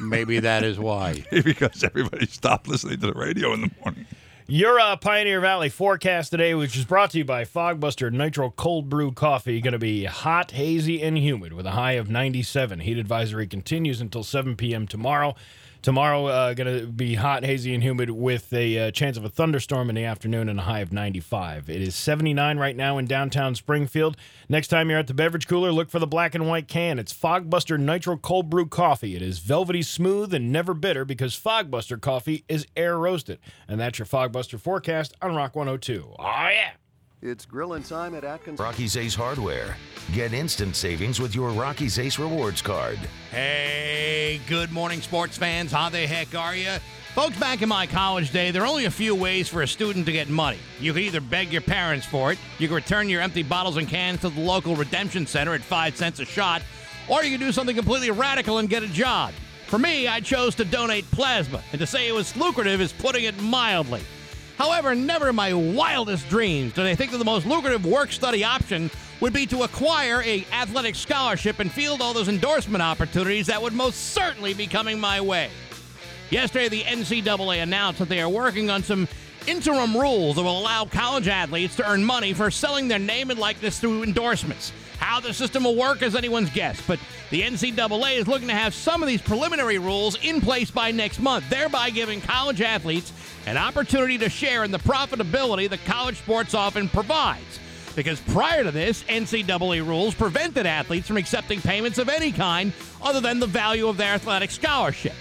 [SPEAKER 1] maybe that is why.
[SPEAKER 2] because everybody stopped listening to the radio in the morning.
[SPEAKER 10] Your uh, Pioneer Valley forecast today, which is brought to you by Fogbuster Nitro Cold Brew Coffee, going to be hot, hazy, and humid with a high of 97. Heat advisory continues until 7 p.m. tomorrow. Tomorrow, uh, going to be hot, hazy, and humid with a uh, chance of a thunderstorm in the afternoon and a high of 95. It is 79 right now in downtown Springfield. Next time you're at the beverage cooler, look for the black and white can. It's Fogbuster Nitro Cold Brew Coffee. It is velvety smooth and never bitter because Fogbuster coffee is air roasted. And that's your Fogbuster forecast on Rock 102. Oh, yeah.
[SPEAKER 19] It's grilling time at Atkins.
[SPEAKER 9] Rocky's Ace Hardware. Get instant savings with your Rocky's Ace Rewards card.
[SPEAKER 1] Hey, good morning, sports fans. How the heck are you? Folks, back in my college day, there are only a few ways for a student to get money. You could either beg your parents for it, you could return your empty bottles and cans to the local redemption center at five cents a shot, or you could do something completely radical and get a job. For me, I chose to donate plasma, and to say it was lucrative is putting it mildly. However, never in my wildest dreams did I think that the most lucrative work study option would be to acquire a athletic scholarship and field all those endorsement opportunities that would most certainly be coming my way. Yesterday, the NCAA announced that they are working on some interim rules that will allow college athletes to earn money for selling their name and likeness through endorsements. How the system will work is anyone's guess, but the NCAA is looking to have some of these preliminary rules in place by next month, thereby giving college athletes an opportunity to share in the profitability that college sports often provides. Because prior to this, NCAA rules prevented athletes from accepting payments of any kind other than the value of their athletic scholarship.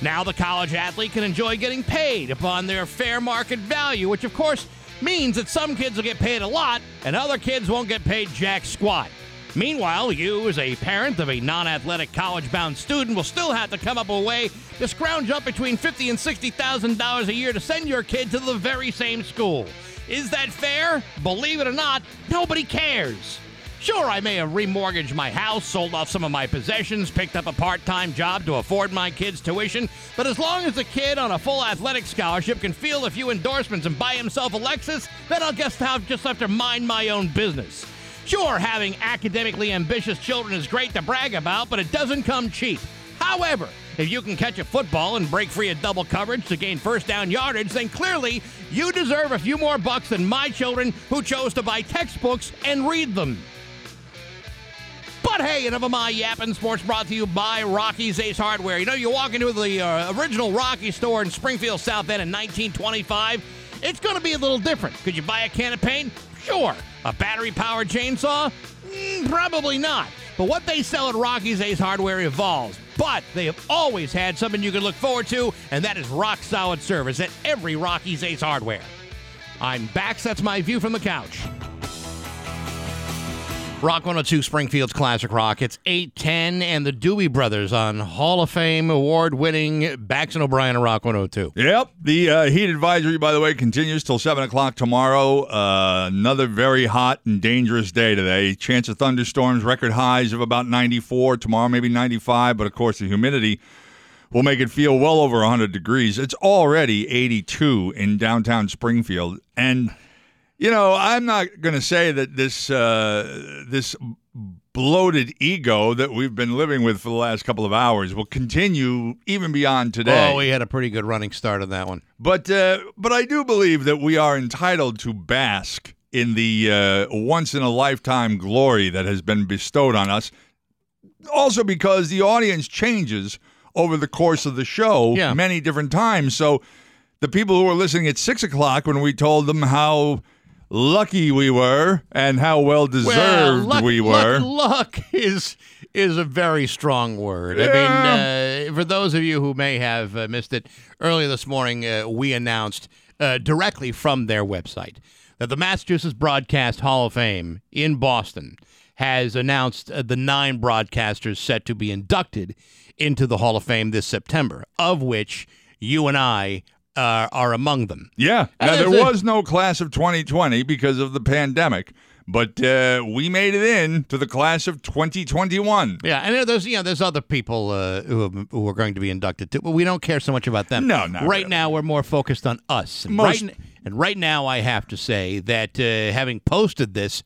[SPEAKER 1] Now the college athlete can enjoy getting paid upon their fair market value, which of course means that some kids will get paid a lot and other kids won't get paid jack squat. Meanwhile, you, as a parent of a non athletic college bound student, will still have to come up with a way to scrounge up between $50 and $60,000 a year to send your kid to the very same school. Is that fair? Believe it or not, nobody cares. Sure, I may have remortgaged my house, sold off some of my possessions, picked up a part time job to afford my kids' tuition, but as long as the kid on a full athletic scholarship can field a few endorsements and buy himself a Lexus, then I'll just have, just have to mind my own business. Sure, having academically ambitious children is great to brag about, but it doesn't come cheap. However, if you can catch a football and break free of double coverage to gain first down yardage, then clearly you deserve a few more bucks than my children who chose to buy textbooks and read them. But hey, enough of my yapping sports brought to you by Rocky's Ace Hardware. You know, you walk into the uh, original Rocky store in Springfield, South End in 1925, it's going to be a little different. Could you buy a can of paint? Sure. A battery powered chainsaw? Mm, probably not. But what they sell at Rocky's Ace Hardware evolves. But they have always had something you can look forward to, and that is rock solid service at every Rocky's Ace Hardware. I'm back. That's my view from the couch. Rock 102 Springfield's Classic Rock. It's 810 and the Doobie Brothers on Hall of Fame award winning Bax and O'Brien of Rock 102.
[SPEAKER 2] Yep. The uh, heat advisory, by the way, continues till 7 o'clock tomorrow. Uh, another very hot and dangerous day today. Chance of thunderstorms, record highs of about 94. Tomorrow, maybe 95. But of course, the humidity will make it feel well over 100 degrees. It's already 82 in downtown Springfield. And, you know, I'm not going to say that this, uh, this bloated ego that we've been living with for the last couple of hours will continue even beyond today.
[SPEAKER 1] Oh, we had a pretty good running start on that one.
[SPEAKER 2] But uh, but I do believe that we are entitled to bask in the uh, once in a lifetime glory that has been bestowed on us. Also, because the audience changes over the course of the show
[SPEAKER 1] Yeah.
[SPEAKER 2] many different times. So the people who were listening at six o'clock when we told them how lucky we were and how well deserved
[SPEAKER 1] Well, luck,
[SPEAKER 2] we were.
[SPEAKER 1] Luck, luck is is a very strong word. I mean, uh, for those of you who may have uh, missed it earlier this morning, uh, we announced uh, directly from their website that the Massachusetts Broadcast Hall of Fame in Boston has announced uh, the nine broadcasters set to be inducted into the Hall of Fame this September, of which you and I uh, are among them.
[SPEAKER 2] Yeah.
[SPEAKER 1] And
[SPEAKER 2] Now, there
[SPEAKER 1] a-
[SPEAKER 2] was no class of 2020 because of the pandemic, but uh, we made it in to the class of 2021.
[SPEAKER 1] Yeah, and there's you know there's other people uh, who have, who are going to be inducted too, but we don't care so much about them.
[SPEAKER 2] No, not
[SPEAKER 1] right
[SPEAKER 2] really.
[SPEAKER 1] now we're more focused on us. And
[SPEAKER 2] Most-
[SPEAKER 1] right, and right now I have to say that uh, having posted this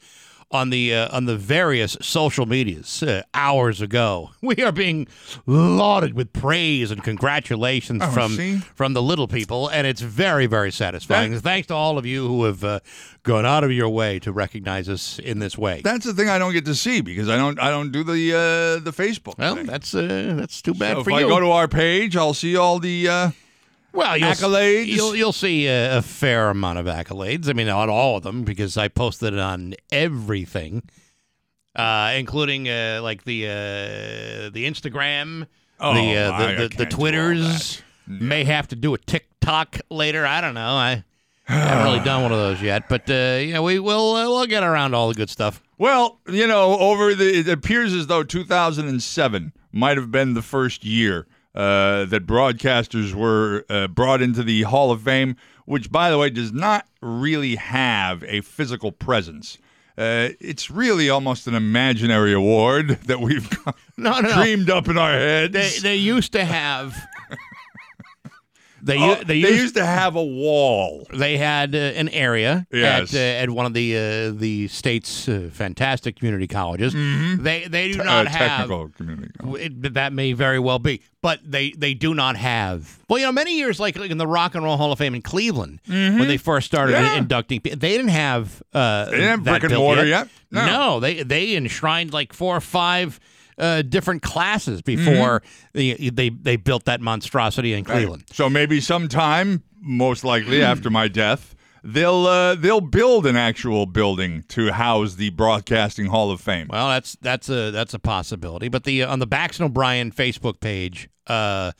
[SPEAKER 1] on the uh, on the various social medias uh, hours ago, we are being lauded with praise and congratulations
[SPEAKER 2] Oh,
[SPEAKER 1] from
[SPEAKER 2] see?
[SPEAKER 1] from the little people, and it's very very satisfying. Thanks to all of you who have uh, gone out of your way to recognize us in this way.
[SPEAKER 2] That's the thing I don't get to see because I don't I don't do the uh, the Facebook.
[SPEAKER 1] Well,
[SPEAKER 2] thing.
[SPEAKER 1] that's uh, that's too bad
[SPEAKER 2] So
[SPEAKER 1] for
[SPEAKER 2] if
[SPEAKER 1] you.
[SPEAKER 2] I go to our page, I'll see all the uh,
[SPEAKER 1] well, you'll,
[SPEAKER 2] accolades.
[SPEAKER 1] You'll you'll see a, a fair amount of accolades. I mean, not all of them because I posted it on everything, uh, including uh, like the uh, the Instagram,
[SPEAKER 2] Oh,
[SPEAKER 1] the uh,
[SPEAKER 2] I- I
[SPEAKER 1] the, the, the
[SPEAKER 2] can't do all
[SPEAKER 1] Twitters. May have to do a TikTok later. I don't know. I haven't really done one of those yet, but uh, you know, we will uh, we'll get around to all the good stuff.
[SPEAKER 2] Well, you know, over the it appears as though 2007 might have been the first year uh, that broadcasters were uh, brought into the Hall of Fame, which, by the way, does not really have a physical presence. Uh, it's really almost an imaginary award that we've
[SPEAKER 1] No, no, no.
[SPEAKER 2] dreamed up in our heads.
[SPEAKER 1] They they used to have. They,
[SPEAKER 2] Oh,
[SPEAKER 1] u-
[SPEAKER 2] they used to have a wall.
[SPEAKER 1] They had uh, an area
[SPEAKER 2] Yes.
[SPEAKER 1] at uh, at one of the uh, the state's uh, fantastic community colleges. They they do
[SPEAKER 2] Te-
[SPEAKER 1] not
[SPEAKER 2] uh,
[SPEAKER 1] have
[SPEAKER 2] technical community.
[SPEAKER 1] it, that may very well be, but they they do not have. Well, you know, many years like, like in the Rock and Roll Hall of Fame in Cleveland when they first started
[SPEAKER 2] Yeah.
[SPEAKER 1] inducting, they didn't have uh,
[SPEAKER 2] They didn't have
[SPEAKER 1] that
[SPEAKER 2] brick and mortar
[SPEAKER 1] yet.
[SPEAKER 2] yet. No.
[SPEAKER 1] they they enshrined like four or five. Uh, different classes before they, they they built that monstrosity in Cleveland.
[SPEAKER 2] So maybe sometime, most likely after my death, they'll uh, they'll build an actual building to house the Broadcasting Hall of Fame.
[SPEAKER 1] Well, that's that's a that's a possibility. But the on the Bax and O'Brien Facebook page, uh,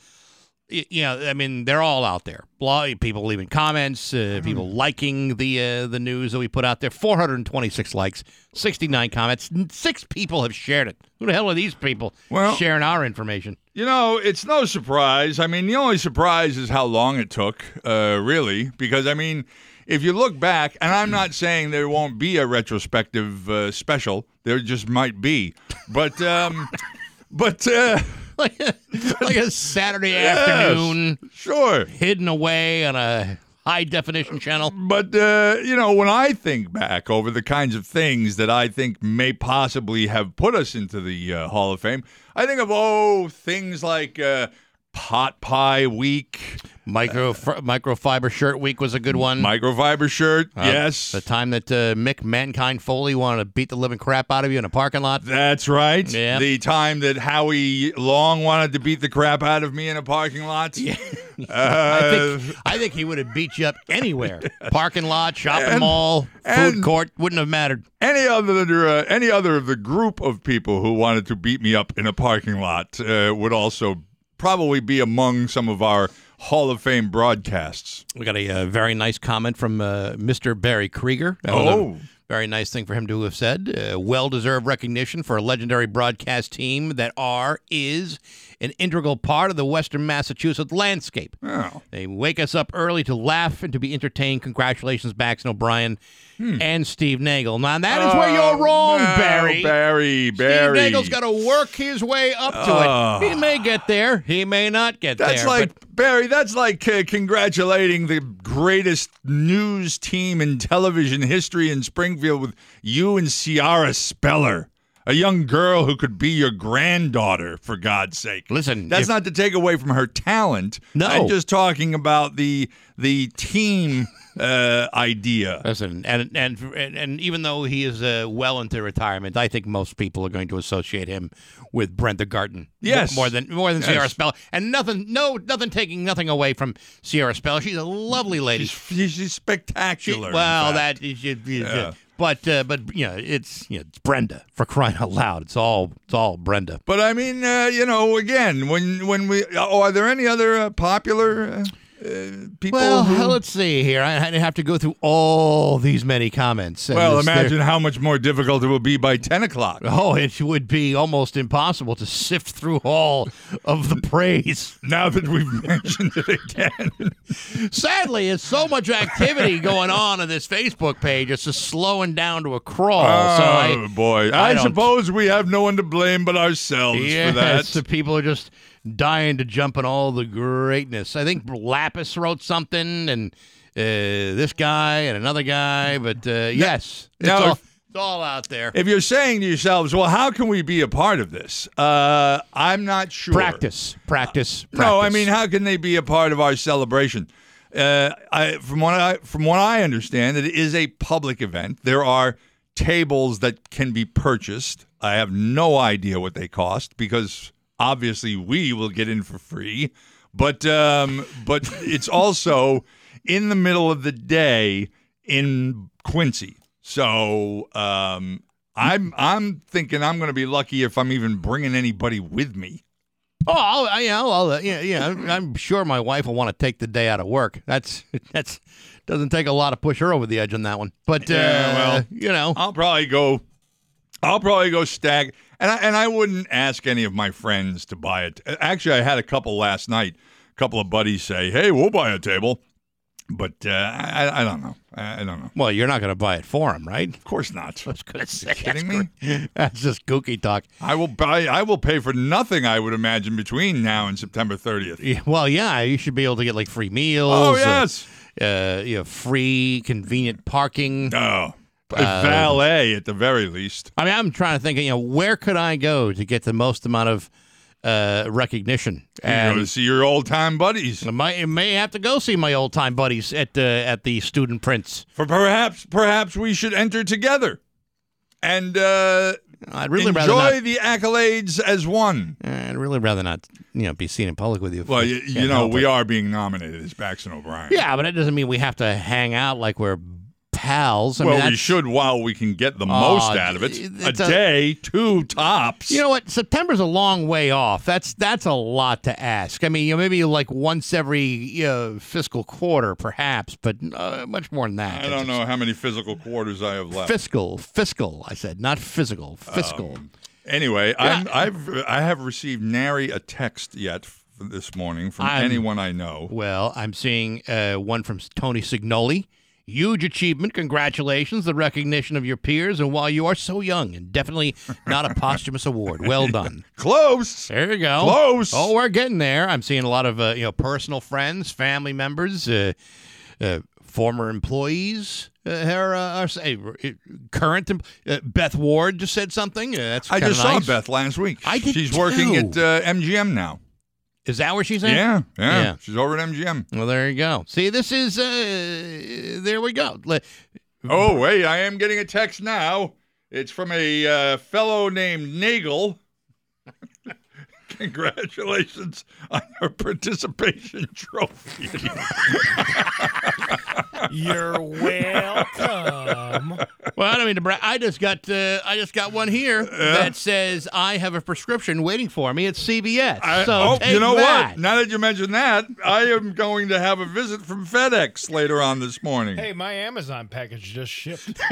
[SPEAKER 1] you know, I mean, they're all out there. People leaving comments, uh, people liking the uh, the news that we put out there. 426 likes, 69 comments. Six people have shared it. Who the hell are these people
[SPEAKER 2] Well-
[SPEAKER 1] sharing our information?
[SPEAKER 2] You know, it's no surprise. I mean, the only surprise is how long it took, uh, really, because I mean, if you look back, and I'm not saying there won't be a retrospective uh, special, there just might be, but um, but uh,
[SPEAKER 1] like a, like a Saturday
[SPEAKER 2] Yes,
[SPEAKER 1] afternoon,
[SPEAKER 2] sure,
[SPEAKER 1] hidden away on a high definition channel.
[SPEAKER 2] But uh, you know, when I think back over the kinds of things that I think may possibly have put us into the uh, Hall of Fame, I think of oh things like uh, Pot Pie Week,
[SPEAKER 1] Micro f- microfiber shirt week was a good one.
[SPEAKER 2] microfiber shirt.
[SPEAKER 1] Uh,
[SPEAKER 2] yes,
[SPEAKER 1] the time that uh, Mick Mankind Foley wanted to beat the living crap out of you in a parking lot.
[SPEAKER 2] That's right.
[SPEAKER 1] Yeah.
[SPEAKER 2] The time that Howie Long wanted to beat the crap out of me in a parking lot. Yeah.
[SPEAKER 1] I think I think he would have beat you up anywhere. Parking lot, shopping
[SPEAKER 2] And-
[SPEAKER 1] mall, food court wouldn't have mattered.
[SPEAKER 2] any other uh, any other of the group of people who wanted to beat me up in a parking lot uh, would also probably be among some of our Hall of Fame broadcasts.
[SPEAKER 1] We got a uh, very nice comment from uh, Mr. Barry Krieger. That was a
[SPEAKER 2] Oh.
[SPEAKER 1] very nice thing for him to have said. Uh, well deserved recognition for a legendary broadcast team that are, is an integral part of the Western Massachusetts landscape.
[SPEAKER 2] Oh.
[SPEAKER 1] They wake us up early to laugh and to be entertained. Congratulations, Bax and O'Brien and Steve Nagel. Now, that is where
[SPEAKER 2] Oh,
[SPEAKER 1] you're wrong,
[SPEAKER 2] no,
[SPEAKER 1] Barry.
[SPEAKER 2] Barry, Barry.
[SPEAKER 1] Steve Nagel's got to work his way up to
[SPEAKER 2] Oh.
[SPEAKER 1] it. He may get there. He may not get
[SPEAKER 2] That's
[SPEAKER 1] there.
[SPEAKER 2] That's like
[SPEAKER 1] but
[SPEAKER 2] Barry. That's like uh, congratulating the greatest news team in television history in Springfield with you and Ciara Speller, a young girl who could be your granddaughter. For God's sake,
[SPEAKER 1] listen.
[SPEAKER 2] That's
[SPEAKER 1] if-
[SPEAKER 2] not to take away from her talent.
[SPEAKER 1] No.
[SPEAKER 2] I'm just talking about the the team uh, idea.
[SPEAKER 1] Listen, and and and, and even though he is uh, well into retirement, I think most people are going to associate him with Brenda Garton.
[SPEAKER 2] Yes.
[SPEAKER 1] more than more than
[SPEAKER 2] Yes.
[SPEAKER 1] Ciara Spell, and nothing, no, nothing taking nothing away from Ciara Spell. She's a lovely lady.
[SPEAKER 2] She's, she's spectacular. in
[SPEAKER 1] well, that is- is-
[SPEAKER 2] Yeah.
[SPEAKER 1] But uh, but you know, it's you know, it's Brenda for crying out loud. It's all it's all Brenda.
[SPEAKER 2] But I mean, uh, you know, again, when when we oh, are there any other uh, popular uh, people?
[SPEAKER 1] Well,
[SPEAKER 2] who,
[SPEAKER 1] let's see here. I, I have to go through all these many comments.
[SPEAKER 2] well,
[SPEAKER 1] this- there-
[SPEAKER 2] imagine how much more difficult it will be by ten o'clock.
[SPEAKER 1] Oh, it would be almost impossible to sift through all of the praise.
[SPEAKER 2] Now that we've mentioned it again.
[SPEAKER 1] Sadly, it's so much activity going on on this Facebook page. It's just slowing down to a crawl. so
[SPEAKER 2] oh
[SPEAKER 1] I,
[SPEAKER 2] boy!
[SPEAKER 1] I
[SPEAKER 2] I, suppose we have no one to blame but ourselves
[SPEAKER 1] yes,
[SPEAKER 2] for that.
[SPEAKER 1] the people are just dying to jump in all the greatness. I think Lapis wrote something, and uh, this guy and another guy. But uh, yes, it's
[SPEAKER 2] now
[SPEAKER 1] all, it's all out there.
[SPEAKER 2] If you're saying to yourselves, "Well, how can we be a part of this?" Uh, I'm not sure.
[SPEAKER 1] Practice, practice, practice.
[SPEAKER 2] No, I mean, how can they be a part of our celebration? Uh, I, from what I from what I understand, it is a public event. There are tables that can be purchased. I have no idea what they cost because obviously we will get in for free. But um, but it's also in the middle of the day in Quincy. So um, I'm I'm thinking I'm going to be lucky if I'm even bringing anybody with me.
[SPEAKER 1] Oh, I'll, I- yeah, I'll, uh, yeah, yeah. I'm- I'm sure my wife will want to take the day out of work. That's that's doesn't take a lot to push her over the edge on that one. But uh,
[SPEAKER 2] Yeah, well,
[SPEAKER 1] you know,
[SPEAKER 2] I'll probably go. I'll probably go stag, and I, and I wouldn't ask any of my friends to buy it. Actually, I had a couple last night. A couple of buddies say, "Hey, we'll buy a table," but uh, I, I don't know. I, I don't know.
[SPEAKER 1] well, you're not going to buy it for him, right?
[SPEAKER 2] Of course not.
[SPEAKER 1] I was going to say,
[SPEAKER 2] kidding
[SPEAKER 1] that's
[SPEAKER 2] me?
[SPEAKER 1] gr- That's just kooky talk.
[SPEAKER 2] I will buy. I will pay for nothing. I would imagine between now and September 30th.
[SPEAKER 1] Yeah, well, yeah, you should be able to get like free meals.
[SPEAKER 2] Oh yes.
[SPEAKER 1] uh, you know, free convenient parking.
[SPEAKER 2] Oh, a
[SPEAKER 1] Uh,
[SPEAKER 2] valet at the very least.
[SPEAKER 1] I mean, I'm trying to think. You know, where could I go to get the most amount of uh, recognition?
[SPEAKER 2] And You go to see your old time buddies.
[SPEAKER 1] I might, may have to go see my old time buddies at the at the Student Prince.
[SPEAKER 2] For perhaps, perhaps we should enter together, and uh,
[SPEAKER 1] I'd really
[SPEAKER 2] enjoy
[SPEAKER 1] rather not.
[SPEAKER 2] the accolades as one.
[SPEAKER 1] I'd really rather not, you know, be seen in public with you.
[SPEAKER 2] Well, you, you know, we are being nominated as Bax and O'Brien.
[SPEAKER 1] Yeah, but it doesn't mean we have to hang out like we're pals. I
[SPEAKER 2] well,
[SPEAKER 1] mean,
[SPEAKER 2] we should while we can get the most out of it. A day, two tops.
[SPEAKER 1] You know what? September's a long way off. That's that's a lot to ask. I mean, you know, maybe like once every you know, fiscal quarter, perhaps, but uh, much more than that.
[SPEAKER 2] I don't know how many physical quarters I have left.
[SPEAKER 1] Fiscal, fiscal. I said not physical. Fiscal.
[SPEAKER 2] Um, Anyway, I'm, I've I have received nary a text yet this morning from
[SPEAKER 1] I'm-
[SPEAKER 2] anyone I know.
[SPEAKER 1] Well, I'm seeing uh, one from Tony Signoli Huge achievement. Congratulations. The recognition of your peers. And while you are so young and definitely not a posthumous award, well done.
[SPEAKER 2] Close.
[SPEAKER 1] There you go.
[SPEAKER 2] Close.
[SPEAKER 1] Oh, we're getting there. I'm seeing a lot of uh, you know personal friends, family members, uh, uh, former employees. Uh, are, uh, uh, current em- uh, Beth Ward just said something. Uh, that's
[SPEAKER 2] I just
[SPEAKER 1] nice.
[SPEAKER 2] saw Beth last week.
[SPEAKER 1] I did
[SPEAKER 2] She's working at uh, MGM now.
[SPEAKER 1] Is that where she's at?
[SPEAKER 2] Yeah, yeah,
[SPEAKER 1] Yeah.
[SPEAKER 2] She's over at MGM.
[SPEAKER 1] Well, there you go. See, this is uh, there we go.
[SPEAKER 2] Oh, wait, I am getting a text now. It's from a uh, fellow named Nagel. Congratulations on your participation trophy.
[SPEAKER 10] You're welcome.
[SPEAKER 1] Well, I don't mean to brag. I just got uh, I just got one here that says I have a prescription waiting for me at CVS.
[SPEAKER 2] I-
[SPEAKER 1] so
[SPEAKER 2] oh, you know
[SPEAKER 1] that.
[SPEAKER 2] what? Now that you mention that, I am going to have a visit from FedEx later on this morning.
[SPEAKER 10] Hey, my Amazon package just shipped.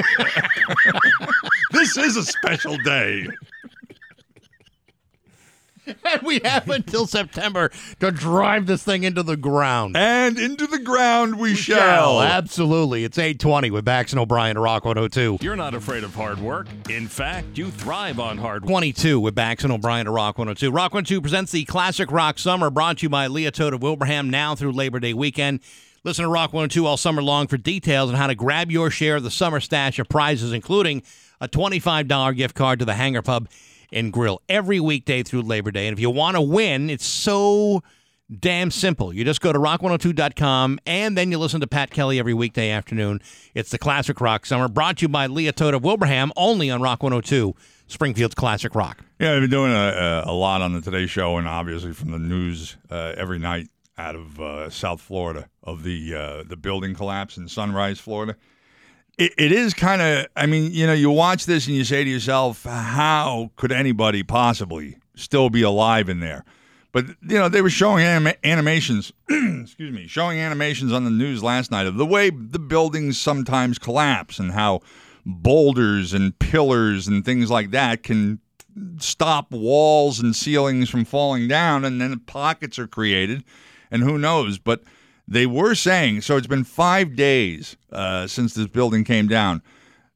[SPEAKER 2] This is a special day.
[SPEAKER 1] And we have until September to drive this thing into the ground.
[SPEAKER 2] And into the ground we, shall.
[SPEAKER 1] Absolutely. It's 820 with Bax and O'Brien to Rock 102.
[SPEAKER 8] You're not afraid of hard work. In fact, you thrive on hard work.
[SPEAKER 1] 22 with Bax and O'Brien to Rock 102. Rock 102 presents the Classic Rock Summer brought to you by Lia Toyota of Wilbraham now through Labor Day weekend. Listen to Rock 102 all summer long for details on how to grab your share of the summer stash of prizes, including a $25 gift card to the Hangar Pub and Grill every weekday through Labor Day. And if you want to win, it's so damn simple. You just go to rock102.com and then you listen to Pat Kelly every weekday afternoon. It's the Classic Rock Summer brought to you by Lia Toyota of Wilbraham only on Rock 102, Springfield's Classic Rock.
[SPEAKER 2] Yeah, I've been doing a, a, a lot on the Today Show, and obviously from the news uh, every night out of uh, South Florida of the uh, the building collapse in Sunrise, Florida. It, it is kind of. I mean, you know, you watch this and you say to yourself, how could anybody possibly still be alive in there? But you know, they were showing anim- animations. excuse me, showing animations on the news last night of the way the buildings sometimes collapse and how boulders and pillars and things like that can stop walls and ceilings from falling down, and then pockets are created, and who knows? But they were saying so. It's been five days uh, since this building came down.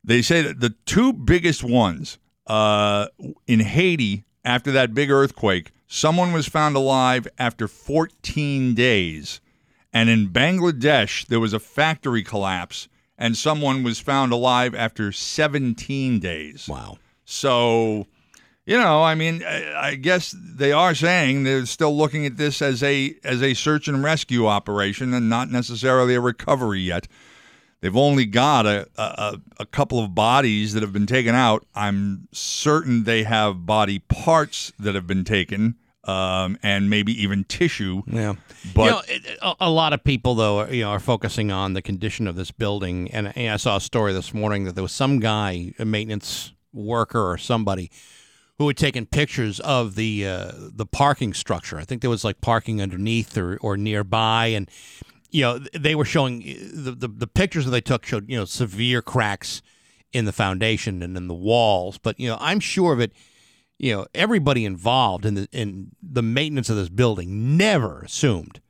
[SPEAKER 2] They say that the two biggest ones uh, in Haiti after that big earthquake, someone was found alive after 14 days. And in Bangladesh, there was a factory collapse, and someone was found alive after 17 days.
[SPEAKER 1] Wow.
[SPEAKER 2] So, you know, I mean, I I guess they are saying they're still looking at this as a as a search and rescue operation and not necessarily a recovery yet. They've only got a, a, a couple of bodies that have been taken out. I'm certain they have body parts that have been taken, um, and maybe even tissue.
[SPEAKER 1] Yeah,
[SPEAKER 2] but
[SPEAKER 1] you know, it, a, a lot of people though, are, you know, are focusing on the condition of this building. And, and I saw a story this morning that there was some guy, a maintenance worker or somebody, who had taken pictures of the uh, the parking structure. I think there was like parking underneath or, or nearby, and you know they were showing the, the the pictures that they took showed you know severe cracks in the foundation and in the walls. But you know I'm sure of it. You know everybody involved in the in the maintenance of this building never assumed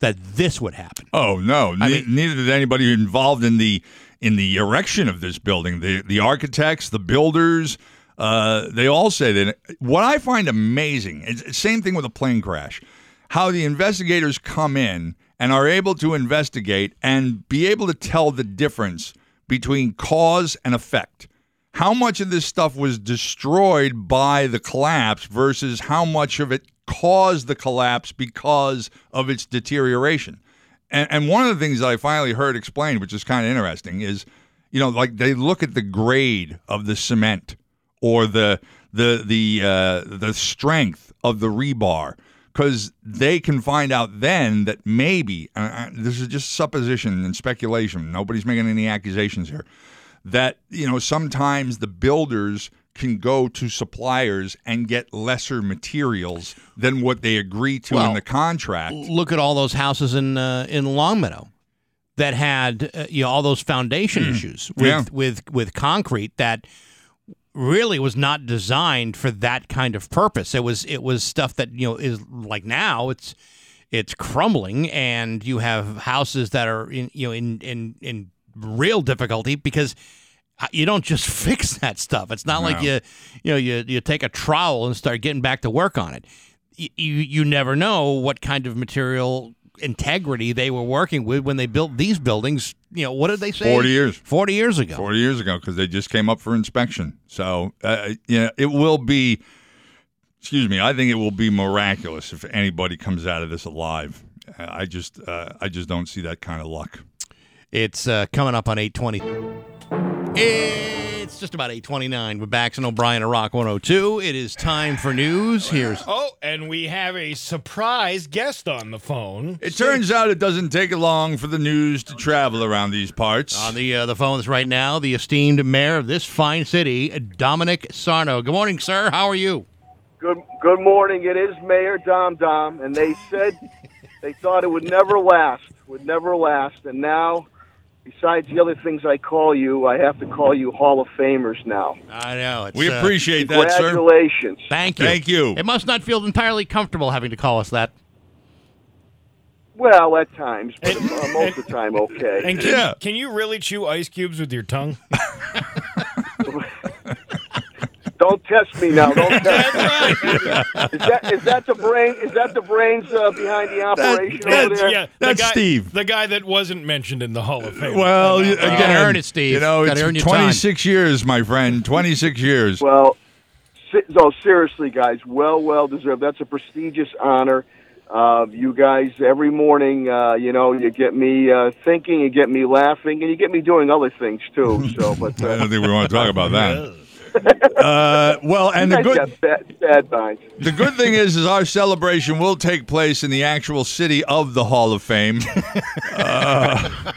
[SPEAKER 1] that this would happen.
[SPEAKER 2] Oh no! Ne-
[SPEAKER 1] mean-
[SPEAKER 2] neither did anybody involved in the in the erection of this building. The the architects, the builders, uh, they all say that. What I find amazing, it's same thing with a plane crash, how the investigators come in and are able to investigate and be able to tell the difference between cause and effect. How much of this stuff was destroyed by the collapse versus how much of it caused the collapse because of its deterioration. And, and one of the things that I finally heard explained, which is kind of interesting, is you know like they look at the grade of the cement or the the the uh, the strength of the rebar because they can find out then that maybe uh, uh, this is just supposition and speculation. Nobody's making any accusations here. That you know sometimes the builders can go to suppliers and get lesser materials than what they agree to in the contract.
[SPEAKER 1] Look at all those houses in uh, in Longmeadow that had uh, you know all those foundation issues with,
[SPEAKER 2] Yeah.
[SPEAKER 1] with with concrete that really was not designed for that kind of purpose. It was it was stuff that you know is like now it's it's crumbling and you have houses that are in you know in in in real difficulty because uh, you don't just fix that stuff. It's not like you, you know, you you take a trowel and start getting back to work on it. You, you never know what kind of material integrity they were working with when they built these buildings. You know, what did they say?
[SPEAKER 2] 40 years.
[SPEAKER 1] 40 years ago.
[SPEAKER 2] 40 years ago because they just came up for inspection. So, uh, know, it will be, excuse me, I think it will be miraculous if anybody comes out of this alive. Uh, I just, uh, I just don't see that kind of luck.
[SPEAKER 1] It's uh, coming up on 820. It's just about 829 with Bax and O'Brien at Rock 102. It is time for news. Here's
[SPEAKER 10] Oh, and we have a surprise guest on the phone.
[SPEAKER 2] It turns out it doesn't take long for the news to travel around these parts.
[SPEAKER 1] on the uh, the phones right now the esteemed mayor of this fine city, Dominic Sarno. Good morning, sir. How are you?
[SPEAKER 20] Good good morning. It is Mayor Dom Dom, and they said they thought it would never last, would never last, and now, besides the other things I call you, I have to call you Hall of Famers now.
[SPEAKER 1] I know. It's,
[SPEAKER 2] We
[SPEAKER 1] uh,
[SPEAKER 2] appreciate that, sir.
[SPEAKER 20] Congratulations.
[SPEAKER 1] Thank you.
[SPEAKER 2] Thank you.
[SPEAKER 1] It must not feel entirely comfortable having to call us that.
[SPEAKER 20] Well, at times, but uh, most of the time, okay.
[SPEAKER 10] And can, can you really chew ice cubes with your tongue?
[SPEAKER 20] Don't test me now. Don't test me. Is that is that the brain? Is that the brains uh, behind the operation over there?
[SPEAKER 10] yeah, the guy, The guy that wasn't mentioned in the Hall of Fame.
[SPEAKER 2] Well, you-
[SPEAKER 10] Uh,
[SPEAKER 2] again,
[SPEAKER 1] earn it, Steve.
[SPEAKER 2] You know,
[SPEAKER 1] Gotta earn
[SPEAKER 2] it's
[SPEAKER 1] your time.
[SPEAKER 2] 26 years, my friend. 26 years.
[SPEAKER 20] Well, si- no, seriously, guys, well, well deserved. That's a prestigious honor. Uh, you guys, every morning, uh, you know, you get me uh, thinking, you get me laughing, and you get me doing other things too. So, but
[SPEAKER 2] I
[SPEAKER 20] uh,
[SPEAKER 2] don't think we want to talk about that. Uh, well, and the good
[SPEAKER 20] bad, bad minds.
[SPEAKER 2] the good thing is, is our celebration will take place in the actual city of the Hall of Fame. Uh,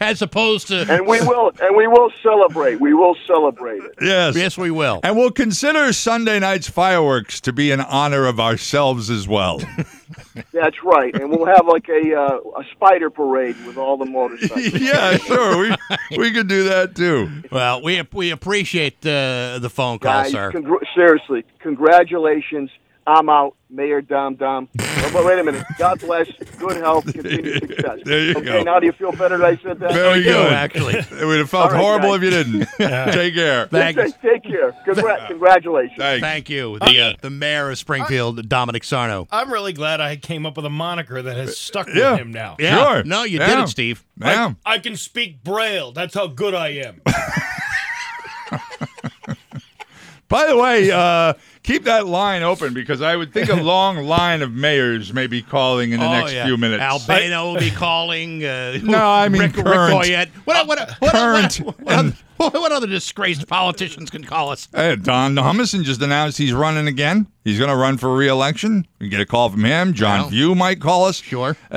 [SPEAKER 1] As opposed to.
[SPEAKER 20] And we will, and we will celebrate. We will celebrate it.
[SPEAKER 2] yes,
[SPEAKER 1] Yes, we will.
[SPEAKER 2] and we'll consider Sunday night's fireworks to be in honor of ourselves as well.
[SPEAKER 20] That's right, and we'll have like a uh, a spider parade with all the motorcycles.
[SPEAKER 2] yeah, sure, we we could do that too.
[SPEAKER 1] Well, we we appreciate uh, the phone call,
[SPEAKER 20] Guys,
[SPEAKER 1] sir.
[SPEAKER 20] congr- seriously, congratulations. I'm out, Mayor Dom Dom. Oh, but wait a minute. God bless. Good health. Continued success.
[SPEAKER 2] There you
[SPEAKER 20] okay,
[SPEAKER 2] go.
[SPEAKER 20] now do you feel better that I said that?
[SPEAKER 2] Very
[SPEAKER 1] do,
[SPEAKER 2] good.
[SPEAKER 1] actually.
[SPEAKER 2] It would have felt
[SPEAKER 20] All right,
[SPEAKER 2] horrible
[SPEAKER 20] guys.
[SPEAKER 2] if you didn't. Take care.
[SPEAKER 1] Thanks.
[SPEAKER 20] Take, take care. Congra- congratulations.
[SPEAKER 2] Thanks.
[SPEAKER 1] Thank you. The uh, the mayor of Springfield, Dominic Sarno.
[SPEAKER 10] I'm really glad I came up with a moniker that has stuck with
[SPEAKER 2] Yeah.
[SPEAKER 10] him now.
[SPEAKER 1] Yeah.
[SPEAKER 2] Sure.
[SPEAKER 1] No, you did
[SPEAKER 2] Yeah.
[SPEAKER 1] it, Steve.
[SPEAKER 2] Yeah.
[SPEAKER 10] I can speak Braille. That's how good I am.
[SPEAKER 2] By the way, uh, keep that line open because I would think a long line of mayors may be calling in the
[SPEAKER 1] Oh,
[SPEAKER 2] next
[SPEAKER 1] yeah.
[SPEAKER 2] few minutes.
[SPEAKER 1] Albano will be calling. Uh,
[SPEAKER 2] No, I mean
[SPEAKER 1] Rick, Rick
[SPEAKER 2] current.
[SPEAKER 1] Goyette. What, what, what,
[SPEAKER 2] Current
[SPEAKER 1] what, what, what, other disgraced politicians can call us?
[SPEAKER 2] Hey, Don Humason just announced he's running again. He's going to run for re-election. We get a call from him. John
[SPEAKER 1] Well.
[SPEAKER 2] View might call us.
[SPEAKER 1] Sure.
[SPEAKER 2] Uh,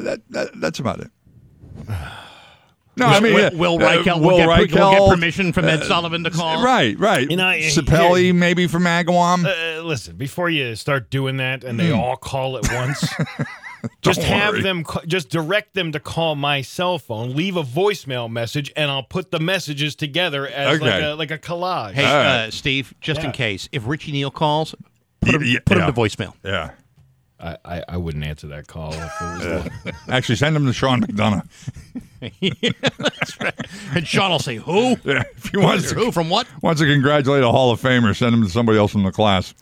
[SPEAKER 2] that, that, that's about it. No, I mean,
[SPEAKER 1] Will,
[SPEAKER 2] uh,
[SPEAKER 1] Will
[SPEAKER 2] uh, Will
[SPEAKER 1] will, get, will get permission from Ed
[SPEAKER 2] uh,
[SPEAKER 1] Sullivan to call.
[SPEAKER 2] Right, right.
[SPEAKER 10] You know,
[SPEAKER 2] Sapelli maybe from Agawam.
[SPEAKER 10] Uh, listen, before you start doing that and they
[SPEAKER 2] Hmm.
[SPEAKER 10] all call at once, just
[SPEAKER 2] Don't
[SPEAKER 10] have
[SPEAKER 2] worry.
[SPEAKER 10] them, just direct them to call my cell phone, leave a voicemail message, and I'll put the messages together as like a like a collage.
[SPEAKER 1] Hey,
[SPEAKER 2] All right.
[SPEAKER 1] uh, Steve, just in case, if Richie Neal calls, put him,
[SPEAKER 2] Yeah,
[SPEAKER 1] put
[SPEAKER 2] yeah.
[SPEAKER 1] him to voicemail.
[SPEAKER 2] yeah.
[SPEAKER 10] I, I, I wouldn't answer that call if it was the-
[SPEAKER 2] Actually, send him to Sean McDonough.
[SPEAKER 1] That's right. And Sean will say, "Who?
[SPEAKER 2] Yeah, if he wants to,
[SPEAKER 1] Who from what?"
[SPEAKER 2] wants to congratulate a Hall of Famer, send him to somebody else in the class.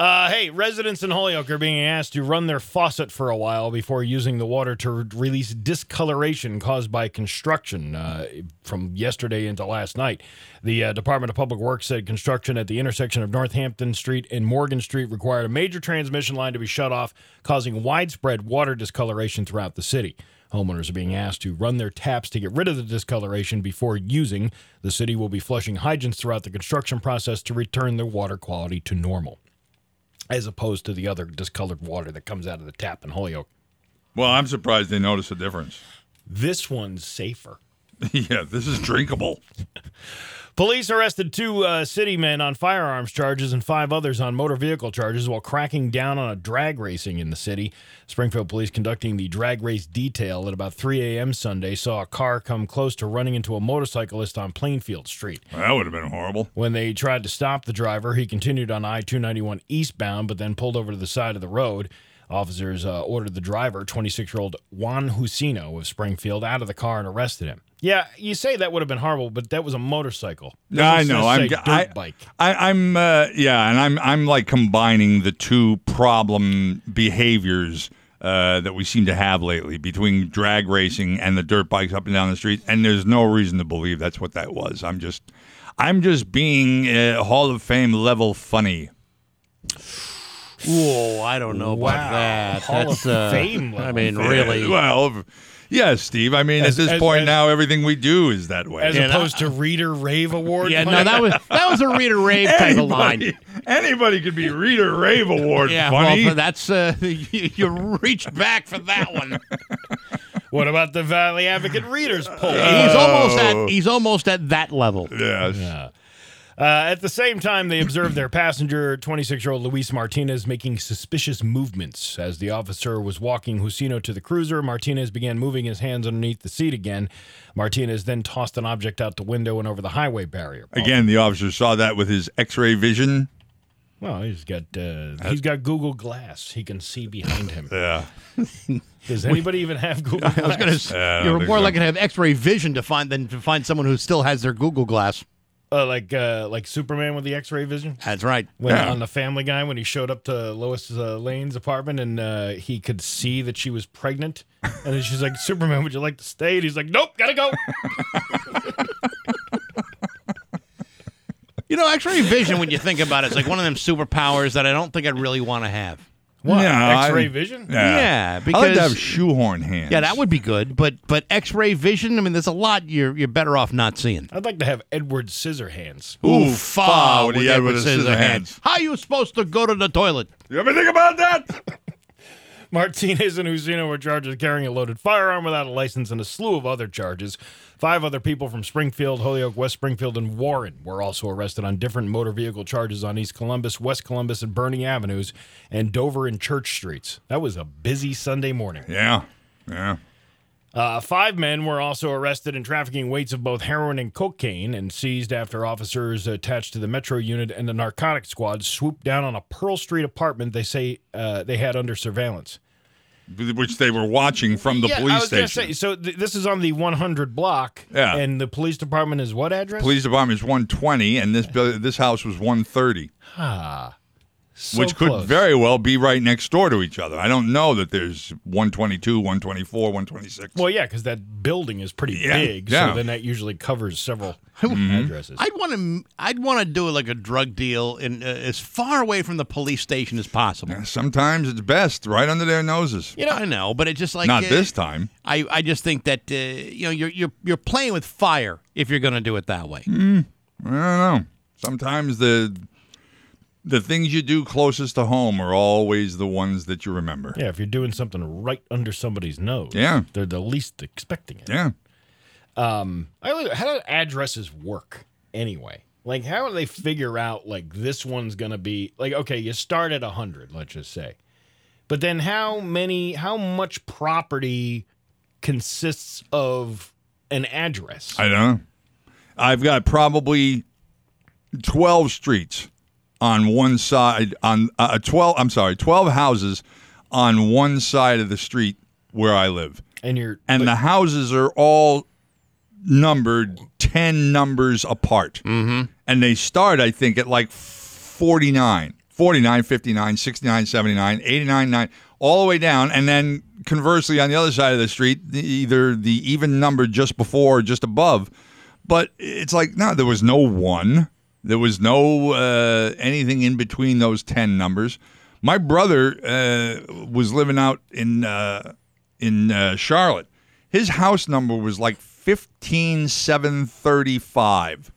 [SPEAKER 10] Uh, hey, residents in Holyoke are being asked to run their faucet for a while before using the water to re- release discoloration caused by construction uh, from yesterday into last night. The uh, Department of Public Works said construction at the intersection of Northampton Street and Morgan Street required a major transmission line to be shut off, causing widespread water discoloration throughout the city. Homeowners are being asked to run their taps to get rid of the discoloration before using. The city will be flushing hydrants throughout the construction process to return the water quality to normal as opposed to the other discolored water that comes out of the tap in Holyoke.
[SPEAKER 2] Well, I'm surprised they notice a difference.
[SPEAKER 10] This one's safer.
[SPEAKER 2] yeah, this is drinkable.
[SPEAKER 10] Police arrested two uh, city men on firearms charges and five others on motor vehicle charges while cracking down on a drag racing in the city. Springfield police conducting the drag race detail at about 3 a.m. Sunday saw a car come close to running into a motorcyclist on Plainfield Street.
[SPEAKER 2] That would have been horrible.
[SPEAKER 10] When they tried to stop the driver, he continued on I 291 eastbound, but then pulled over to the side of the road. Officers uh, ordered the driver, 26 year old Juan Jusino of Springfield, out of the car and arrested him. Yeah, you say that would have been horrible, but that was a motorcycle.
[SPEAKER 2] No, I know. I'm
[SPEAKER 10] dirt
[SPEAKER 2] I,
[SPEAKER 10] bike.
[SPEAKER 2] I, I'm uh, yeah, and I'm I'm like combining the two problem behaviors uh, that we seem to have lately between drag racing and the dirt bikes up and down the street. And there's no reason to believe that's what that was. I'm just I'm just being uh, Hall of Fame level funny.
[SPEAKER 1] Whoa, I don't know about that.
[SPEAKER 10] Hall
[SPEAKER 1] That's,
[SPEAKER 10] of
[SPEAKER 1] uh,
[SPEAKER 10] Fame
[SPEAKER 1] I
[SPEAKER 10] level.
[SPEAKER 1] mean, really.
[SPEAKER 2] Well, yeah, Steve. I mean,
[SPEAKER 10] As-
[SPEAKER 2] at this
[SPEAKER 10] as-
[SPEAKER 2] point
[SPEAKER 10] as-
[SPEAKER 2] now, everything we do is that way.
[SPEAKER 10] As
[SPEAKER 1] Yeah,
[SPEAKER 10] opposed to Reader Rave Award.
[SPEAKER 1] Yeah, no, that was that was a Reader Rave type of line.
[SPEAKER 2] Anybody- Anybody could be Reader Rave Award
[SPEAKER 1] Yeah,
[SPEAKER 2] funny.
[SPEAKER 1] well, that's uh, you, you reached back for that one.
[SPEAKER 10] What about the Valley Advocate Readers poll?
[SPEAKER 1] he's almost at he's almost at that level.
[SPEAKER 2] yes.
[SPEAKER 10] Yeah. Uh, at the same time, they observed their passenger, 26 year old Luis Martinez, making suspicious movements. As the officer was walking Jusino to the cruiser, Martinez began moving his hands underneath the seat again. Martinez then tossed an object out the window and over the highway barrier.
[SPEAKER 2] Again, the officer saw that with his X-ray vision.
[SPEAKER 10] Well, he's got uh, he's got Google Glass. He can see behind him.
[SPEAKER 2] Yeah.
[SPEAKER 10] Does anybody even have Google
[SPEAKER 1] I was going to.
[SPEAKER 2] Yeah,
[SPEAKER 1] you're more
[SPEAKER 2] so.
[SPEAKER 1] likely to have X-ray vision to find than to find someone who still has their Google Glass.
[SPEAKER 10] Uh, like uh, like Superman with the X-ray vision.
[SPEAKER 1] That's right.
[SPEAKER 10] When
[SPEAKER 2] Yeah.
[SPEAKER 10] on the Family Guy, when he showed up to Lois uh, Lane's apartment and uh, he could see that she was pregnant, and then she's like, "Superman, would you like to stay?" And he's like, "Nope, gotta go."
[SPEAKER 1] You know, X-ray vision. When you think about it, it's like one of them superpowers that I don't think I'd really want to have.
[SPEAKER 10] What?
[SPEAKER 2] No, I-
[SPEAKER 10] X-ray vision?
[SPEAKER 2] Yeah.
[SPEAKER 1] Yeah,
[SPEAKER 2] I like to have shoehorn hands.
[SPEAKER 1] Yeah, that would be good. But but X-ray vision. I mean, there's a lot you're you're better off not seeing.
[SPEAKER 10] I'd like to have Edward Scissorhands.
[SPEAKER 1] Ooh,
[SPEAKER 2] fa,
[SPEAKER 1] fa
[SPEAKER 2] what do you with the scissor hands?
[SPEAKER 1] How are you supposed to go to the toilet?
[SPEAKER 2] You ever think about that?
[SPEAKER 10] Martinez and Jusino were charged with carrying a loaded firearm without a license and a slew of other charges. Five other people from Springfield, Holyoke, West Springfield, and Warren were also arrested on different motor vehicle charges on East Columbus, West Columbus, and Birnie Avenues, and Dover and Church Streets. That was a busy Sunday morning.
[SPEAKER 2] Yeah. Yeah.
[SPEAKER 10] Uh, five men were also arrested in trafficking weights of both heroin and cocaine and seized after officers attached to the Metro unit and the narcotics squad swooped down on a Pearl Street apartment they say uh, they had under surveillance.
[SPEAKER 2] Which they were watching from the
[SPEAKER 10] yeah,
[SPEAKER 2] police
[SPEAKER 10] I was
[SPEAKER 2] station.
[SPEAKER 10] Say, so th- this is on the 100 block.
[SPEAKER 2] Yeah.
[SPEAKER 10] And the police department is what address?
[SPEAKER 2] Police department is 120, and this this house was 130,
[SPEAKER 10] Ah. So
[SPEAKER 2] which could
[SPEAKER 10] close.
[SPEAKER 2] very well be right next door to each other. I don't know that there's 122, 124, 126.
[SPEAKER 10] Well, yeah, because that building is pretty
[SPEAKER 2] Yeah,
[SPEAKER 10] big.
[SPEAKER 2] yeah.
[SPEAKER 10] So then that usually covers several
[SPEAKER 2] Mm-hmm.
[SPEAKER 10] addresses.
[SPEAKER 1] I'd want to. I'd want to do like a drug deal in uh, as far away from the police station as possible.
[SPEAKER 2] Sometimes it's best right under their noses.
[SPEAKER 1] You know, I know, but it's just like
[SPEAKER 2] Not
[SPEAKER 1] uh,
[SPEAKER 2] this time.
[SPEAKER 1] I, I just think that uh, you know you're you're you're playing with fire if you're going to do it that way.
[SPEAKER 2] Mm, I don't know. Sometimes the the things you do closest to home are always the ones that you remember.
[SPEAKER 10] Yeah, if you're doing something right under somebody's nose,
[SPEAKER 2] Yeah.
[SPEAKER 10] they're the least expecting it.
[SPEAKER 2] Yeah.
[SPEAKER 10] Um, I how do addresses work anyway? Like, how do they figure out like this one's gonna be like? Okay, you start at hundred, let's just say, but then how many, how much property consists of an address?
[SPEAKER 2] I don't know. I've got probably 12 streets on one side on uh, 12 I'm sorry, 12 houses on one side of the street where I live.
[SPEAKER 10] And you're
[SPEAKER 2] And the houses are all numbered 10 numbers apart. Mm-hmm. And they start I think at like 49, 49, 59, 69, 79, 89, 9 all the way down and then conversely on the other side of the street either the even number just before or just above but it's like no there was no one there was no uh, anything in between those 10 numbers my brother uh, was living out in uh, in uh, charlotte his house number was like 15735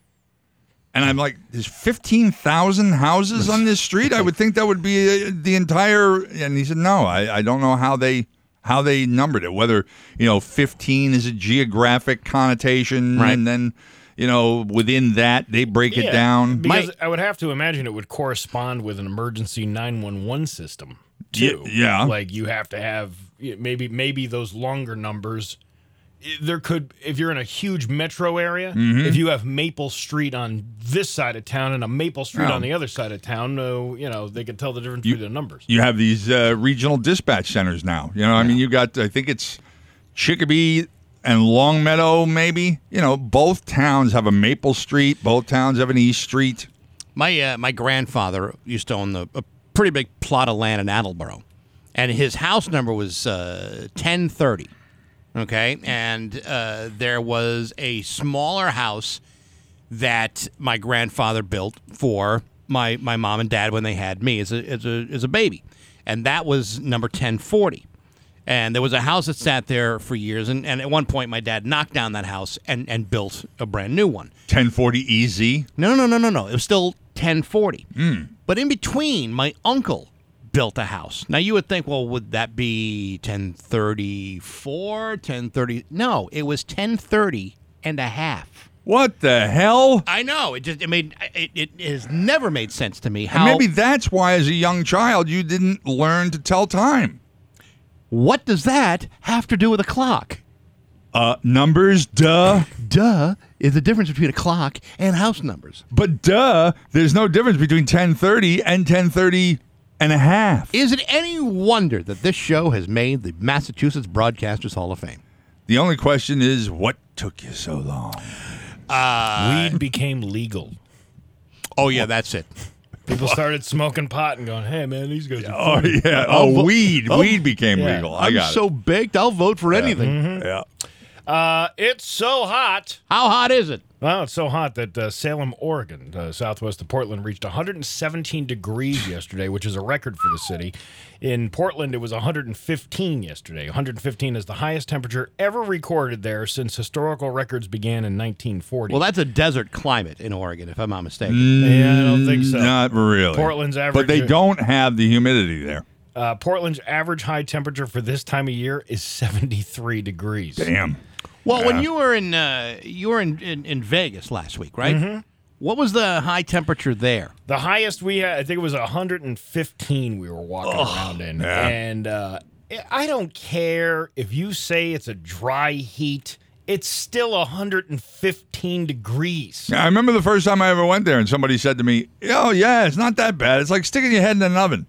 [SPEAKER 2] and I'm like, there's 15,000 houses on this street? I would think that would be uh, the entire. And he said, no, I, I don't know how they how they numbered it. Whether you know 15 is a geographic connotation,
[SPEAKER 1] Right.
[SPEAKER 2] and then you know within that they break it down.
[SPEAKER 10] because I would have to imagine it would correspond with an emergency nine one one system too.
[SPEAKER 2] yeah.
[SPEAKER 10] like you have to have maybe maybe those longer numbers there could if you're in a huge metro area,
[SPEAKER 2] Mhm.
[SPEAKER 10] if you have Maple Street on this side of town and a Maple Street
[SPEAKER 2] Oh.
[SPEAKER 10] on the other side of town, uh, you know they can tell the difference through the numbers.
[SPEAKER 2] You have these uh, regional dispatch centers now. You know, I mean, you got I think it's Chicopee and Longmeadow, maybe. You know, both towns have a Maple Street. Both towns have an East Street.
[SPEAKER 1] My uh, my grandfather used to own the, a pretty big plot of land in Attleboro, and his house number was uh, ten thirty. Okay, and uh, there was a smaller house that my grandfather built for my my mom and dad when they had me as a as a as a baby, and that was number ten forty. And there was a house that sat there for years, and, and at one point my dad knocked down that house and, and built a brand new one.
[SPEAKER 2] 1040 EZ?
[SPEAKER 1] No, no, no, no, no. It was still 1040.
[SPEAKER 2] Mm.
[SPEAKER 1] But in between, my uncle built a house. Now you would think, well, would that be 1034, 1030? No, it was 1030 and a half.
[SPEAKER 2] What the hell?
[SPEAKER 1] I know. It just it made it, it has never made sense to me
[SPEAKER 2] And maybe that's why, as a young child, you didn't learn to tell time.
[SPEAKER 1] What does that have to do with a clock?
[SPEAKER 2] Uh, numbers, duh.
[SPEAKER 1] Duh is the difference between a clock and house numbers.
[SPEAKER 2] But duh, there's no difference between 1030 and 1030 and a half.
[SPEAKER 1] Is it any wonder that this show has made the Massachusetts Broadcasters Hall of Fame?
[SPEAKER 2] The only question is, what took you so long?
[SPEAKER 1] Uh,
[SPEAKER 10] Weed became legal.
[SPEAKER 1] Oh yeah, that's it.
[SPEAKER 10] People started smoking pot and going, "Hey man, these guys are
[SPEAKER 2] Oh
[SPEAKER 10] funny."
[SPEAKER 2] yeah.
[SPEAKER 1] I'll
[SPEAKER 2] Oh, weed.
[SPEAKER 1] Oh,
[SPEAKER 2] weed became
[SPEAKER 10] yeah.
[SPEAKER 2] legal. I
[SPEAKER 1] I'm
[SPEAKER 2] got
[SPEAKER 1] so
[SPEAKER 2] it.
[SPEAKER 1] baked, I'll vote for anything. Mm-hmm.
[SPEAKER 2] Yeah.
[SPEAKER 10] Uh, it's so hot.
[SPEAKER 1] How hot is it?
[SPEAKER 10] Well, it's so hot that uh, Salem, Oregon, uh, southwest of Portland, reached 117 degrees yesterday, which is a record for the city. In Portland, it was 115 yesterday. 115 is the highest temperature ever recorded there since historical records began in 1940.
[SPEAKER 1] Well, that's a desert climate in Oregon, if I'm not mistaken.
[SPEAKER 10] Yeah, I don't think so.
[SPEAKER 2] Not really.
[SPEAKER 10] Portland's average.
[SPEAKER 2] But they don't have the humidity there.
[SPEAKER 10] Uh, Portland's average high temperature for this time of year is 73 degrees.
[SPEAKER 2] Damn.
[SPEAKER 1] Well, when you were in uh, you were in, in, in Vegas last week, right?
[SPEAKER 10] Mhm.
[SPEAKER 1] What was the high temperature there?
[SPEAKER 10] The highest we had, I think it was 115 we were walking around in.
[SPEAKER 2] yeah.
[SPEAKER 10] And uh, I don't care if you say it's a dry heat, it's still 115 degrees.
[SPEAKER 2] I remember the first time I ever went there and somebody said to me, Oh, yeah, it's not that bad. It's like sticking your head in an oven.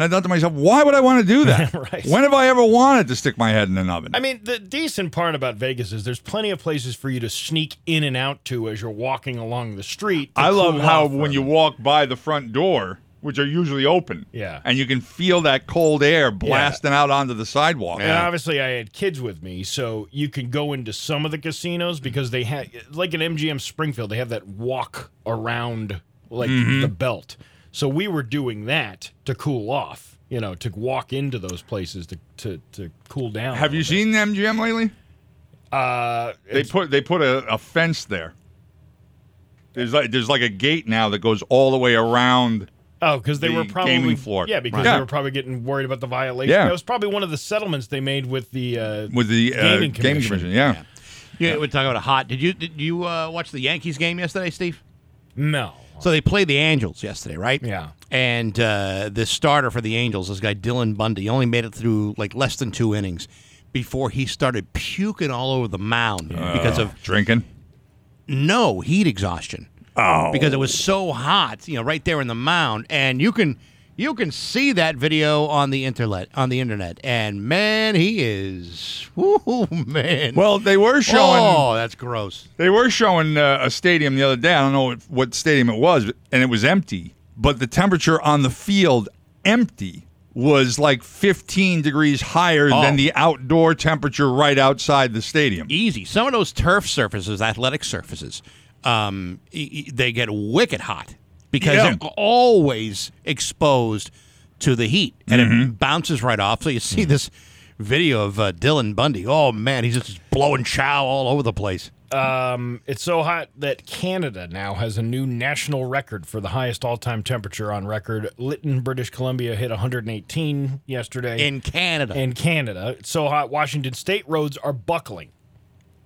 [SPEAKER 2] And I thought to myself, why would I want to do that?
[SPEAKER 10] Right.
[SPEAKER 2] When have I ever wanted to stick my head in an oven?
[SPEAKER 10] I mean, the decent part about Vegas is there's plenty of places for you to sneak in and out to as you're walking along the street. to
[SPEAKER 2] I love how when you walk by the front door, which are usually open,
[SPEAKER 10] Yeah.
[SPEAKER 2] and you can feel that cold air blasting out onto the sidewalk.
[SPEAKER 10] And obviously, I had kids with me, so you can go into some of the casinos because they have, like in MGM Springfield, they have that walk around like
[SPEAKER 2] Mhm.
[SPEAKER 10] the belt. So we were doing that to cool off, you know, to walk into those places to to, to cool down.
[SPEAKER 2] Have you seen MGM lately?
[SPEAKER 10] Uh,
[SPEAKER 2] They put they put a, a fence there. There's like there's like a gate now that goes all the way around.
[SPEAKER 10] Oh, because they
[SPEAKER 2] the
[SPEAKER 10] were probably
[SPEAKER 2] gaming floor.
[SPEAKER 10] Yeah, because
[SPEAKER 2] Yeah.
[SPEAKER 10] they were probably getting worried about the violation.
[SPEAKER 2] Yeah.
[SPEAKER 10] That was probably one of the settlements they made with the uh,
[SPEAKER 2] with the uh,
[SPEAKER 10] gaming
[SPEAKER 2] gaming,
[SPEAKER 10] commission.
[SPEAKER 2] commission. Yeah.
[SPEAKER 1] Yeah, we're talking about a hot. Did you did you uh, watch the Yankees game yesterday, Steve?
[SPEAKER 10] No.
[SPEAKER 1] So they played the Angels yesterday, right?
[SPEAKER 10] Yeah.
[SPEAKER 1] And uh, the starter for the Angels, this guy Dylan Bundy, only made it through like less than two innings before he started puking all over the mound because
[SPEAKER 2] Uh,
[SPEAKER 1] of
[SPEAKER 2] drinking.
[SPEAKER 1] no heat exhaustion.
[SPEAKER 2] Oh.
[SPEAKER 1] Because it was so hot, you know, right there in the mound, and you can you can see that video on the internet on the internet, and man, he is, whoo, man.
[SPEAKER 2] Well, they were showing.
[SPEAKER 1] Oh, that's gross.
[SPEAKER 2] They were showing uh, a stadium the other day. I don't know what, what stadium it was, and it was empty. But the temperature on the field, empty, was like 15 degrees higher
[SPEAKER 1] Oh.
[SPEAKER 2] than the outdoor temperature right outside the stadium.
[SPEAKER 1] easy. Some of those turf surfaces, athletic surfaces, um, they get wicked hot because
[SPEAKER 2] Yeah.
[SPEAKER 1] they're always exposed to the heat, and
[SPEAKER 2] Mm-hmm.
[SPEAKER 1] it bounces right off. So you see this video of uh, Dylan Bundy. Oh man, he's just blowing chow all over the place.
[SPEAKER 10] Um, it's so hot that Canada now has a new national record for the highest all-time temperature on record. Lytton, British Columbia, hit 118 yesterday.
[SPEAKER 1] In Canada.
[SPEAKER 10] In Canada, it's so hot. Washington State roads are buckling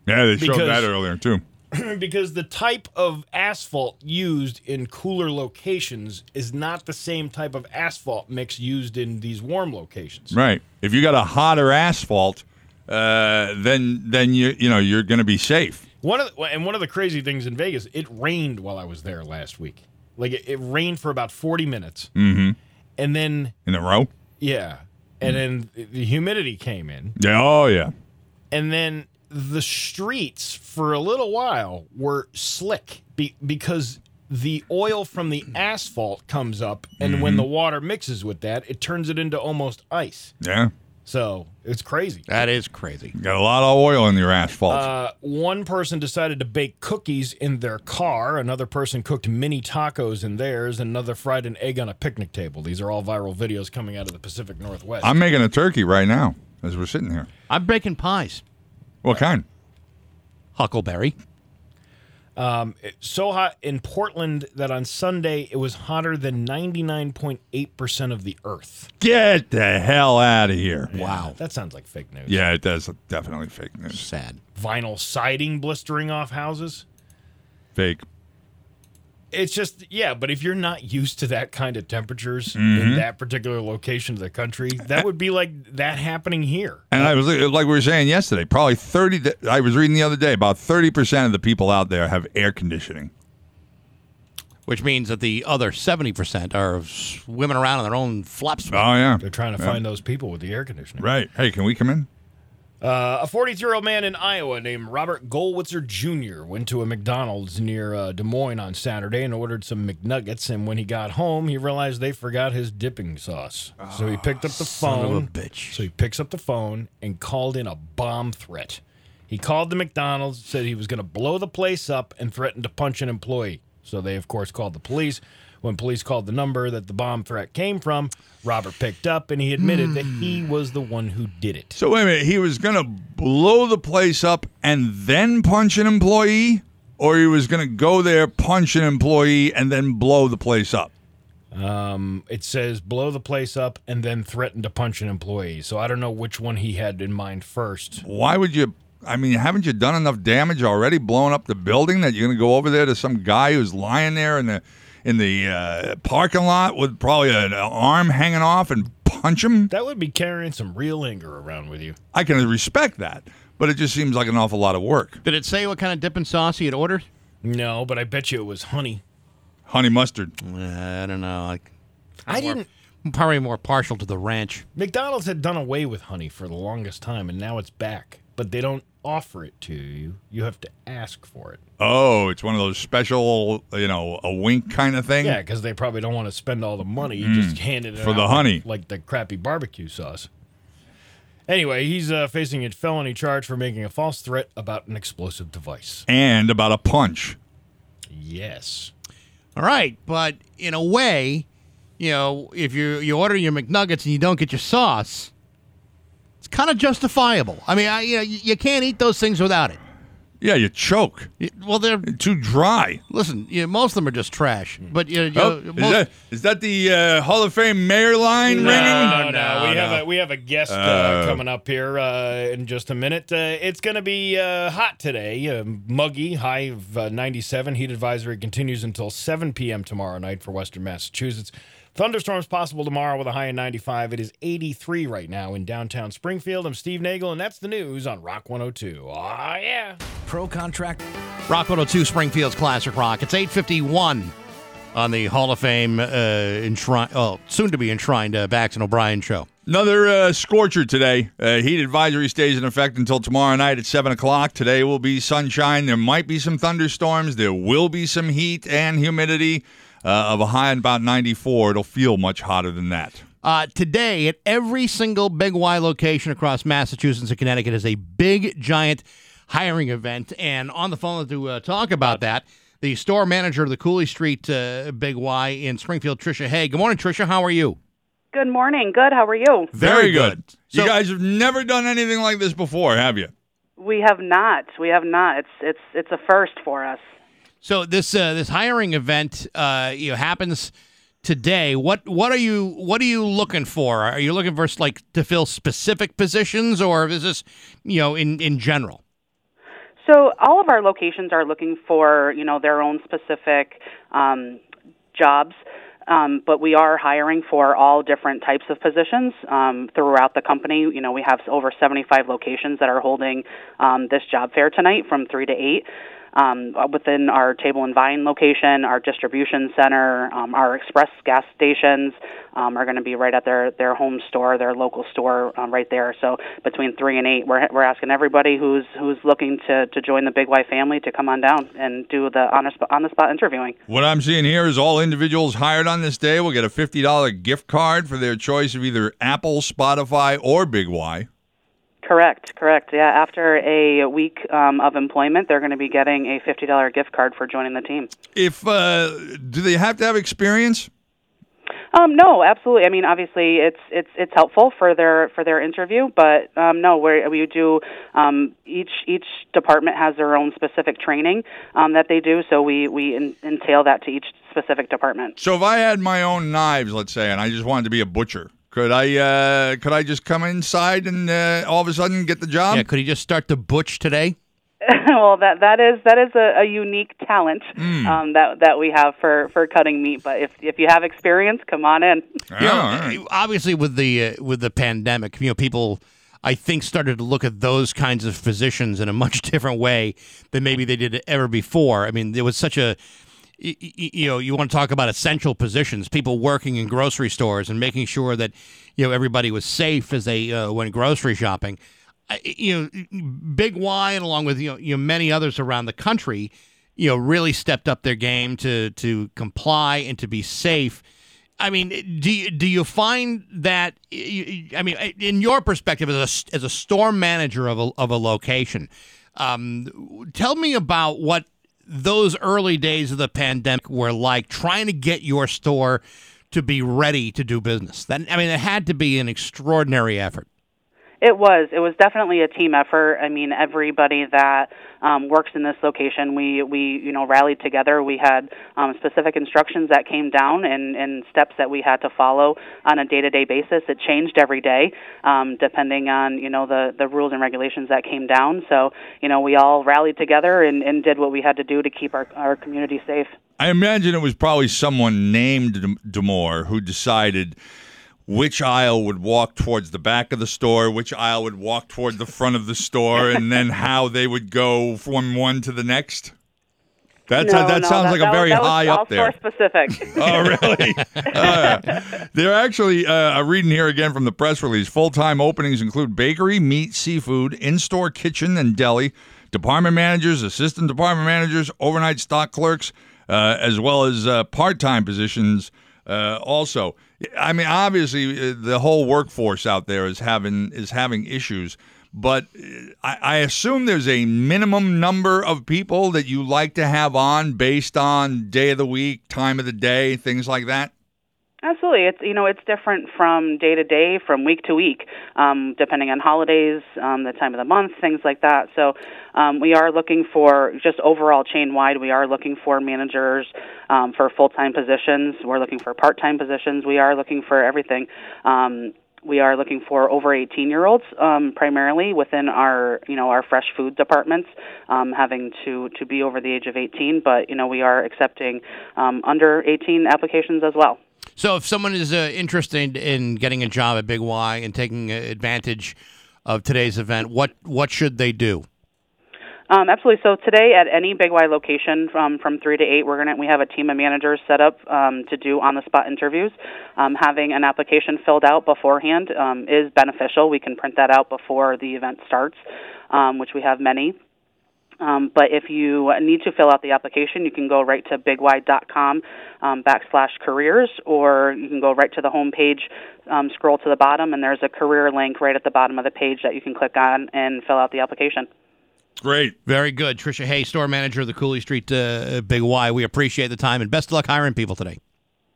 [SPEAKER 2] Yeah, they showed
[SPEAKER 10] Because-
[SPEAKER 2] that earlier too.
[SPEAKER 10] because the type of asphalt used in cooler locations is not the same type of asphalt mix used in these warm locations.
[SPEAKER 2] Right. If you got a hotter asphalt, uh, then then you you know you're going to be safe.
[SPEAKER 10] One of the, and one of the crazy things in Vegas, it rained while I was there last week. Like it, it rained for about forty minutes,
[SPEAKER 2] Mm-hmm.
[SPEAKER 10] and then
[SPEAKER 2] In a row.
[SPEAKER 10] yeah, and then the humidity came in,
[SPEAKER 2] Yeah. Oh yeah.
[SPEAKER 10] and then the streets for a little while were slick be, because the oil from the asphalt comes up, and when
[SPEAKER 2] Mhm.
[SPEAKER 10] the water mixes with that, it turns it into almost ice.
[SPEAKER 2] Yeah.
[SPEAKER 10] So it's crazy.
[SPEAKER 1] That is crazy.
[SPEAKER 2] Got a lot of oil in your asphalt.
[SPEAKER 10] Uh, one person decided to bake cookies in their car. Another person cooked mini tacos in theirs. Another fried an egg on a picnic table. These are all viral videos coming out of the Pacific Northwest.
[SPEAKER 2] I'm making a turkey right now as we're sitting here.
[SPEAKER 1] I'm baking pies.
[SPEAKER 2] What kind?
[SPEAKER 1] Huckleberry.
[SPEAKER 10] Um, so hot in Portland that on Sunday it was hotter than 99.8% of the Earth.
[SPEAKER 2] Get the hell out of here.
[SPEAKER 10] Wow. That sounds like fake news.
[SPEAKER 2] Yeah, it does. Definitely fake news.
[SPEAKER 1] Sad.
[SPEAKER 10] Vinyl siding blistering off houses.
[SPEAKER 2] Fake.
[SPEAKER 10] It's just, yeah, but if you're not used to that kind of temperatures in
[SPEAKER 2] Mhm.
[SPEAKER 10] that particular location of the country, that would be like that happening here.
[SPEAKER 2] And I was like we were saying yesterday, probably 30 I was reading the other day about 30% of the people out there have air conditioning.
[SPEAKER 1] Which means that the other 70% are swimming around in their own flaps.
[SPEAKER 2] Oh yeah.
[SPEAKER 10] They're trying to
[SPEAKER 2] Yeah.
[SPEAKER 10] find those people with the air conditioning.
[SPEAKER 2] Right. Hey, can we come in?
[SPEAKER 10] Uh, a 43 year old man in Iowa named Robert Goldwitzer Jr. went to a McDonald's near uh, Des Moines on Saturday and ordered some McNuggets. And when he got home, he realized they forgot his dipping sauce. so he picked up the
[SPEAKER 1] son of a
[SPEAKER 10] phone.
[SPEAKER 1] bitch.
[SPEAKER 10] So he picks up the phone and called in a bomb threat. He called the McDonald's, said he was going to blow the place up, and threatened to punch an employee. So they, of course, called the police. When police called the number that the bomb threat came from, Robert picked up and he admitted that he was the one who did it.
[SPEAKER 2] So wait a minute, he was going to blow the place up and then punch an employee or he was going to go there, punch an employee and then blow the place up.
[SPEAKER 10] Um, it says blow the place up and then threaten to punch an employee. So I don't know which one he had in mind first.
[SPEAKER 2] Why would you I mean, haven't you done enough damage already blowing up the building that you're going to go over there to some guy who's lying there in the in the uh, parking lot with probably an arm hanging off and punch him?
[SPEAKER 10] That would be carrying some real anger around with you.
[SPEAKER 2] I can respect that, but it just seems like an awful lot of work.
[SPEAKER 1] Did it say what kind of dipping sauce he had ordered?
[SPEAKER 10] No, but I bet you it was honey.
[SPEAKER 2] Honey mustard.
[SPEAKER 1] I don't know. I,
[SPEAKER 10] I didn't.
[SPEAKER 1] I'm probably more partial to the ranch.
[SPEAKER 10] McDonald's had done away with honey for the longest time, and now it's back. But they don't offer it to you. You have to ask for it.
[SPEAKER 2] Oh, it's one of those special, you know, a wink kind of thing.
[SPEAKER 10] Yeah, because they probably don't want to spend all the money. You
[SPEAKER 2] Mm.
[SPEAKER 10] just handed it
[SPEAKER 2] For
[SPEAKER 10] out
[SPEAKER 2] the honey.
[SPEAKER 10] like the crappy barbecue sauce. Anyway, he's uh, facing a felony charge for making a false threat about an explosive device.
[SPEAKER 2] And about a punch.
[SPEAKER 10] Yes.
[SPEAKER 1] All right, but in a way, you know, if you you order your McNuggets and you don't get your sauce, it's kind of justifiable. I mean, I, you know, you, you can't eat those things without it.
[SPEAKER 2] Yeah, you choke.
[SPEAKER 1] Well, they're
[SPEAKER 2] too dry.
[SPEAKER 1] Listen, you know, most of them are just trash. But you know,
[SPEAKER 2] Oh,
[SPEAKER 1] you-
[SPEAKER 2] is,
[SPEAKER 1] most-
[SPEAKER 2] that, is that the uh, Hall of Fame mayor line
[SPEAKER 10] No,
[SPEAKER 2] ringing?
[SPEAKER 10] no, we have a we have a guest uh,
[SPEAKER 2] Uh,
[SPEAKER 10] coming up here uh, in just a minute. Uh, it's going to be uh, hot today, uh, muggy, high of uh, 97. Heat advisory continues until 7 p.m. tomorrow night for Western Massachusetts. Thunderstorms possible tomorrow with a high of 95. It is 83 right now in downtown Springfield. I'm Steve Nagel, and that's the news on Rock 102. Ah, yeah.
[SPEAKER 1] Pro contract. Rock 102 Springfield's Classic Rock. It's 851 on the Hall of Fame uh, enshrine, oh, soon to be enshrined uh, Bax and O'Brien show.
[SPEAKER 2] Another uh, scorcher today. Uh, heat advisory stays in effect until tomorrow night at 7 o'clock. Today will be sunshine. There might be some thunderstorms. There will be some heat and humidity uh, of a high of about 94. It'll feel much hotter than that.
[SPEAKER 1] Uh, today, at every single Big Y location across Massachusetts and Connecticut is a big, giant hiring event. And on the phone to uh, talk about that, the store manager of the Cooley Street uh, Big Y in Springfield, Tricia Hay. Good morning, Tricia. How are you?
[SPEAKER 21] Good morning. Good. How are you?
[SPEAKER 2] Very good. you guys have never done anything like this before, have you?
[SPEAKER 21] We have not. We have not. It's it's it's a first for us.
[SPEAKER 1] So this uh, this hiring event uh, you know, happens today. What what are you what are you looking for? Are you looking for like to fill specific positions, or is this you know in in general?
[SPEAKER 21] So all of our locations are looking for you know their own specific um, jobs. Um, but we are hiring for all different types of positions um, throughout the company. You know, we have over 75 locations that are holding um, this job fair tonight from 3 to 8 um, within our Table and Vine location, our distribution center, um, our express gas stations um, are going to be right at their, their home store, their local store, um, right there. So between three and eight, we're we're asking everybody who's who's looking to, to join the Big Y family to come on down and do the on the spot, on the spot interviewing.
[SPEAKER 2] What I'm seeing here is all individuals hired on this day will get a $50 gift card for their choice of either Apple, Spotify, or Big Y.
[SPEAKER 21] Correct, correct. Yeah, after a week um, of employment, they're going to be getting a fifty dollar gift card for joining the team.
[SPEAKER 2] If uh, do they have to have experience?
[SPEAKER 21] Um, no, absolutely. I mean, obviously, it's it's it's helpful for their for their interview, but um, no, we we do um, each each department has their own specific training um, that they do, so we we en- entail that to each specific department.
[SPEAKER 2] So if I had my own knives, let's say, and I just wanted to be a butcher, could I uh, could I just come inside and uh, all of a sudden get the job?
[SPEAKER 1] Yeah, could he just start the butch today?
[SPEAKER 21] well, that that is that is a, a unique talent
[SPEAKER 2] Hmm.
[SPEAKER 21] um, that that we have for for cutting meat. But if if you have experience, come on in.
[SPEAKER 1] You know, obviously with the uh, with the pandemic, you know, people I think started to look at those kinds of physicians in a much different way than maybe they did ever before. I mean, there was such a y- y- you know, you want to talk about essential positions, people working in grocery stores and making sure that you know everybody was safe as they uh, went grocery shopping. You know, Big Y and along with you know, you know many others around the country, you know, really stepped up their game to to comply and to be safe. I mean, do you, do you find that? I mean, in your perspective as a as a store manager of a of a location, um, tell me about what those early days of the pandemic were like. Trying to get your store to be ready to do business. That I mean, it had to be an extraordinary effort.
[SPEAKER 21] It was. It was definitely a team effort. I mean, everybody that um, works in this location, we we you know rallied together. We had um, specific instructions that came down and, and steps that we had to follow on a day to day basis. It changed every day, um, depending on you know the the rules and regulations that came down. So you know we all rallied together and, and did what we had to do to keep our our community safe.
[SPEAKER 2] I imagine it was probably someone named D'Amour who decided which aisle would walk towards the back of the store, which aisle would walk toward the front of the store, and then how they would go from one to the next. That's
[SPEAKER 21] no,
[SPEAKER 2] that
[SPEAKER 21] no,
[SPEAKER 2] sounds
[SPEAKER 21] that,
[SPEAKER 2] like
[SPEAKER 21] that
[SPEAKER 2] a very
[SPEAKER 21] was, that
[SPEAKER 2] high
[SPEAKER 21] was
[SPEAKER 2] up there.
[SPEAKER 21] Specific.
[SPEAKER 2] Oh, really? Uh, they're actually, uh, I'm reading here again from the press release. Full time openings include bakery, meat, seafood, in store kitchen and deli, department managers, assistant department managers, overnight stock clerks, uh, as well as uh, part time positions uh, also. I mean, obviously, uh, the whole workforce out there is having is having issues. But uh, I, I assume there's a minimum number of people that you like to have on based on day of the week, time of the day, things like that.
[SPEAKER 21] Absolutely, it's you know it's different from day to day, from week to week, um, depending on holidays, um, the time of the month, things like that. So um, we are looking for just overall chain wide. We are looking for managers um, for full time positions. We're looking for part time positions. We are looking for everything. Um, we are looking for over 18 year olds um, primarily within our you know our fresh food departments um, having to to be over the age of 18 but you know we are accepting um, under 18 applications as well
[SPEAKER 1] So, if someone is uh, interested in getting a job at Big Y and taking advantage of today's event, what what should they do?
[SPEAKER 21] Um, absolutely. So today, at any Big Y location, from from three to eight, we're gonna we have a team of managers set up um, to do on the spot interviews. Um, having an application filled out beforehand um, is beneficial. We can print that out before the event starts, um, which we have many. Um, but if you need to fill out the application, you can go right to bigy.com um, backslash careers, or you can go right to the home page, um, scroll to the bottom, and there's a career link right at the bottom of the page that you can click on and fill out the application.
[SPEAKER 2] Great.
[SPEAKER 1] Very good. Trisha Hay, store manager of the Cooley Street uh, Big Y. We appreciate the time and best of luck hiring people today.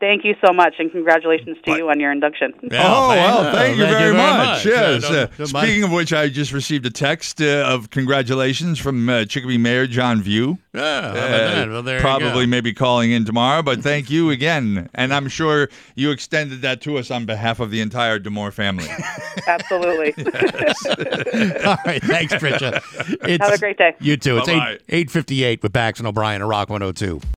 [SPEAKER 21] Thank you so much, and congratulations to you on your induction.
[SPEAKER 2] oh, well, thank, you, very much. Yes.
[SPEAKER 1] Yeah,
[SPEAKER 2] Uh,
[SPEAKER 1] don't- don't mind.
[SPEAKER 2] speaking of which, I just received a text uh, of congratulations from uh, Chicopee Mayor John Vieau.
[SPEAKER 1] Yeah,
[SPEAKER 2] Uh.
[SPEAKER 1] Well, there you
[SPEAKER 2] probably
[SPEAKER 1] go.
[SPEAKER 2] maybe calling in tomorrow, but thank you again. And I'm sure you extended that to us on behalf of the entire D'Amour family.
[SPEAKER 21] Absolutely.
[SPEAKER 1] All right. Thanks, Trisha. It's,
[SPEAKER 21] Have a great day.
[SPEAKER 1] You too. It's
[SPEAKER 2] Bye-bye.
[SPEAKER 1] 8, 858 with Bax and O'Brien at Rock 102.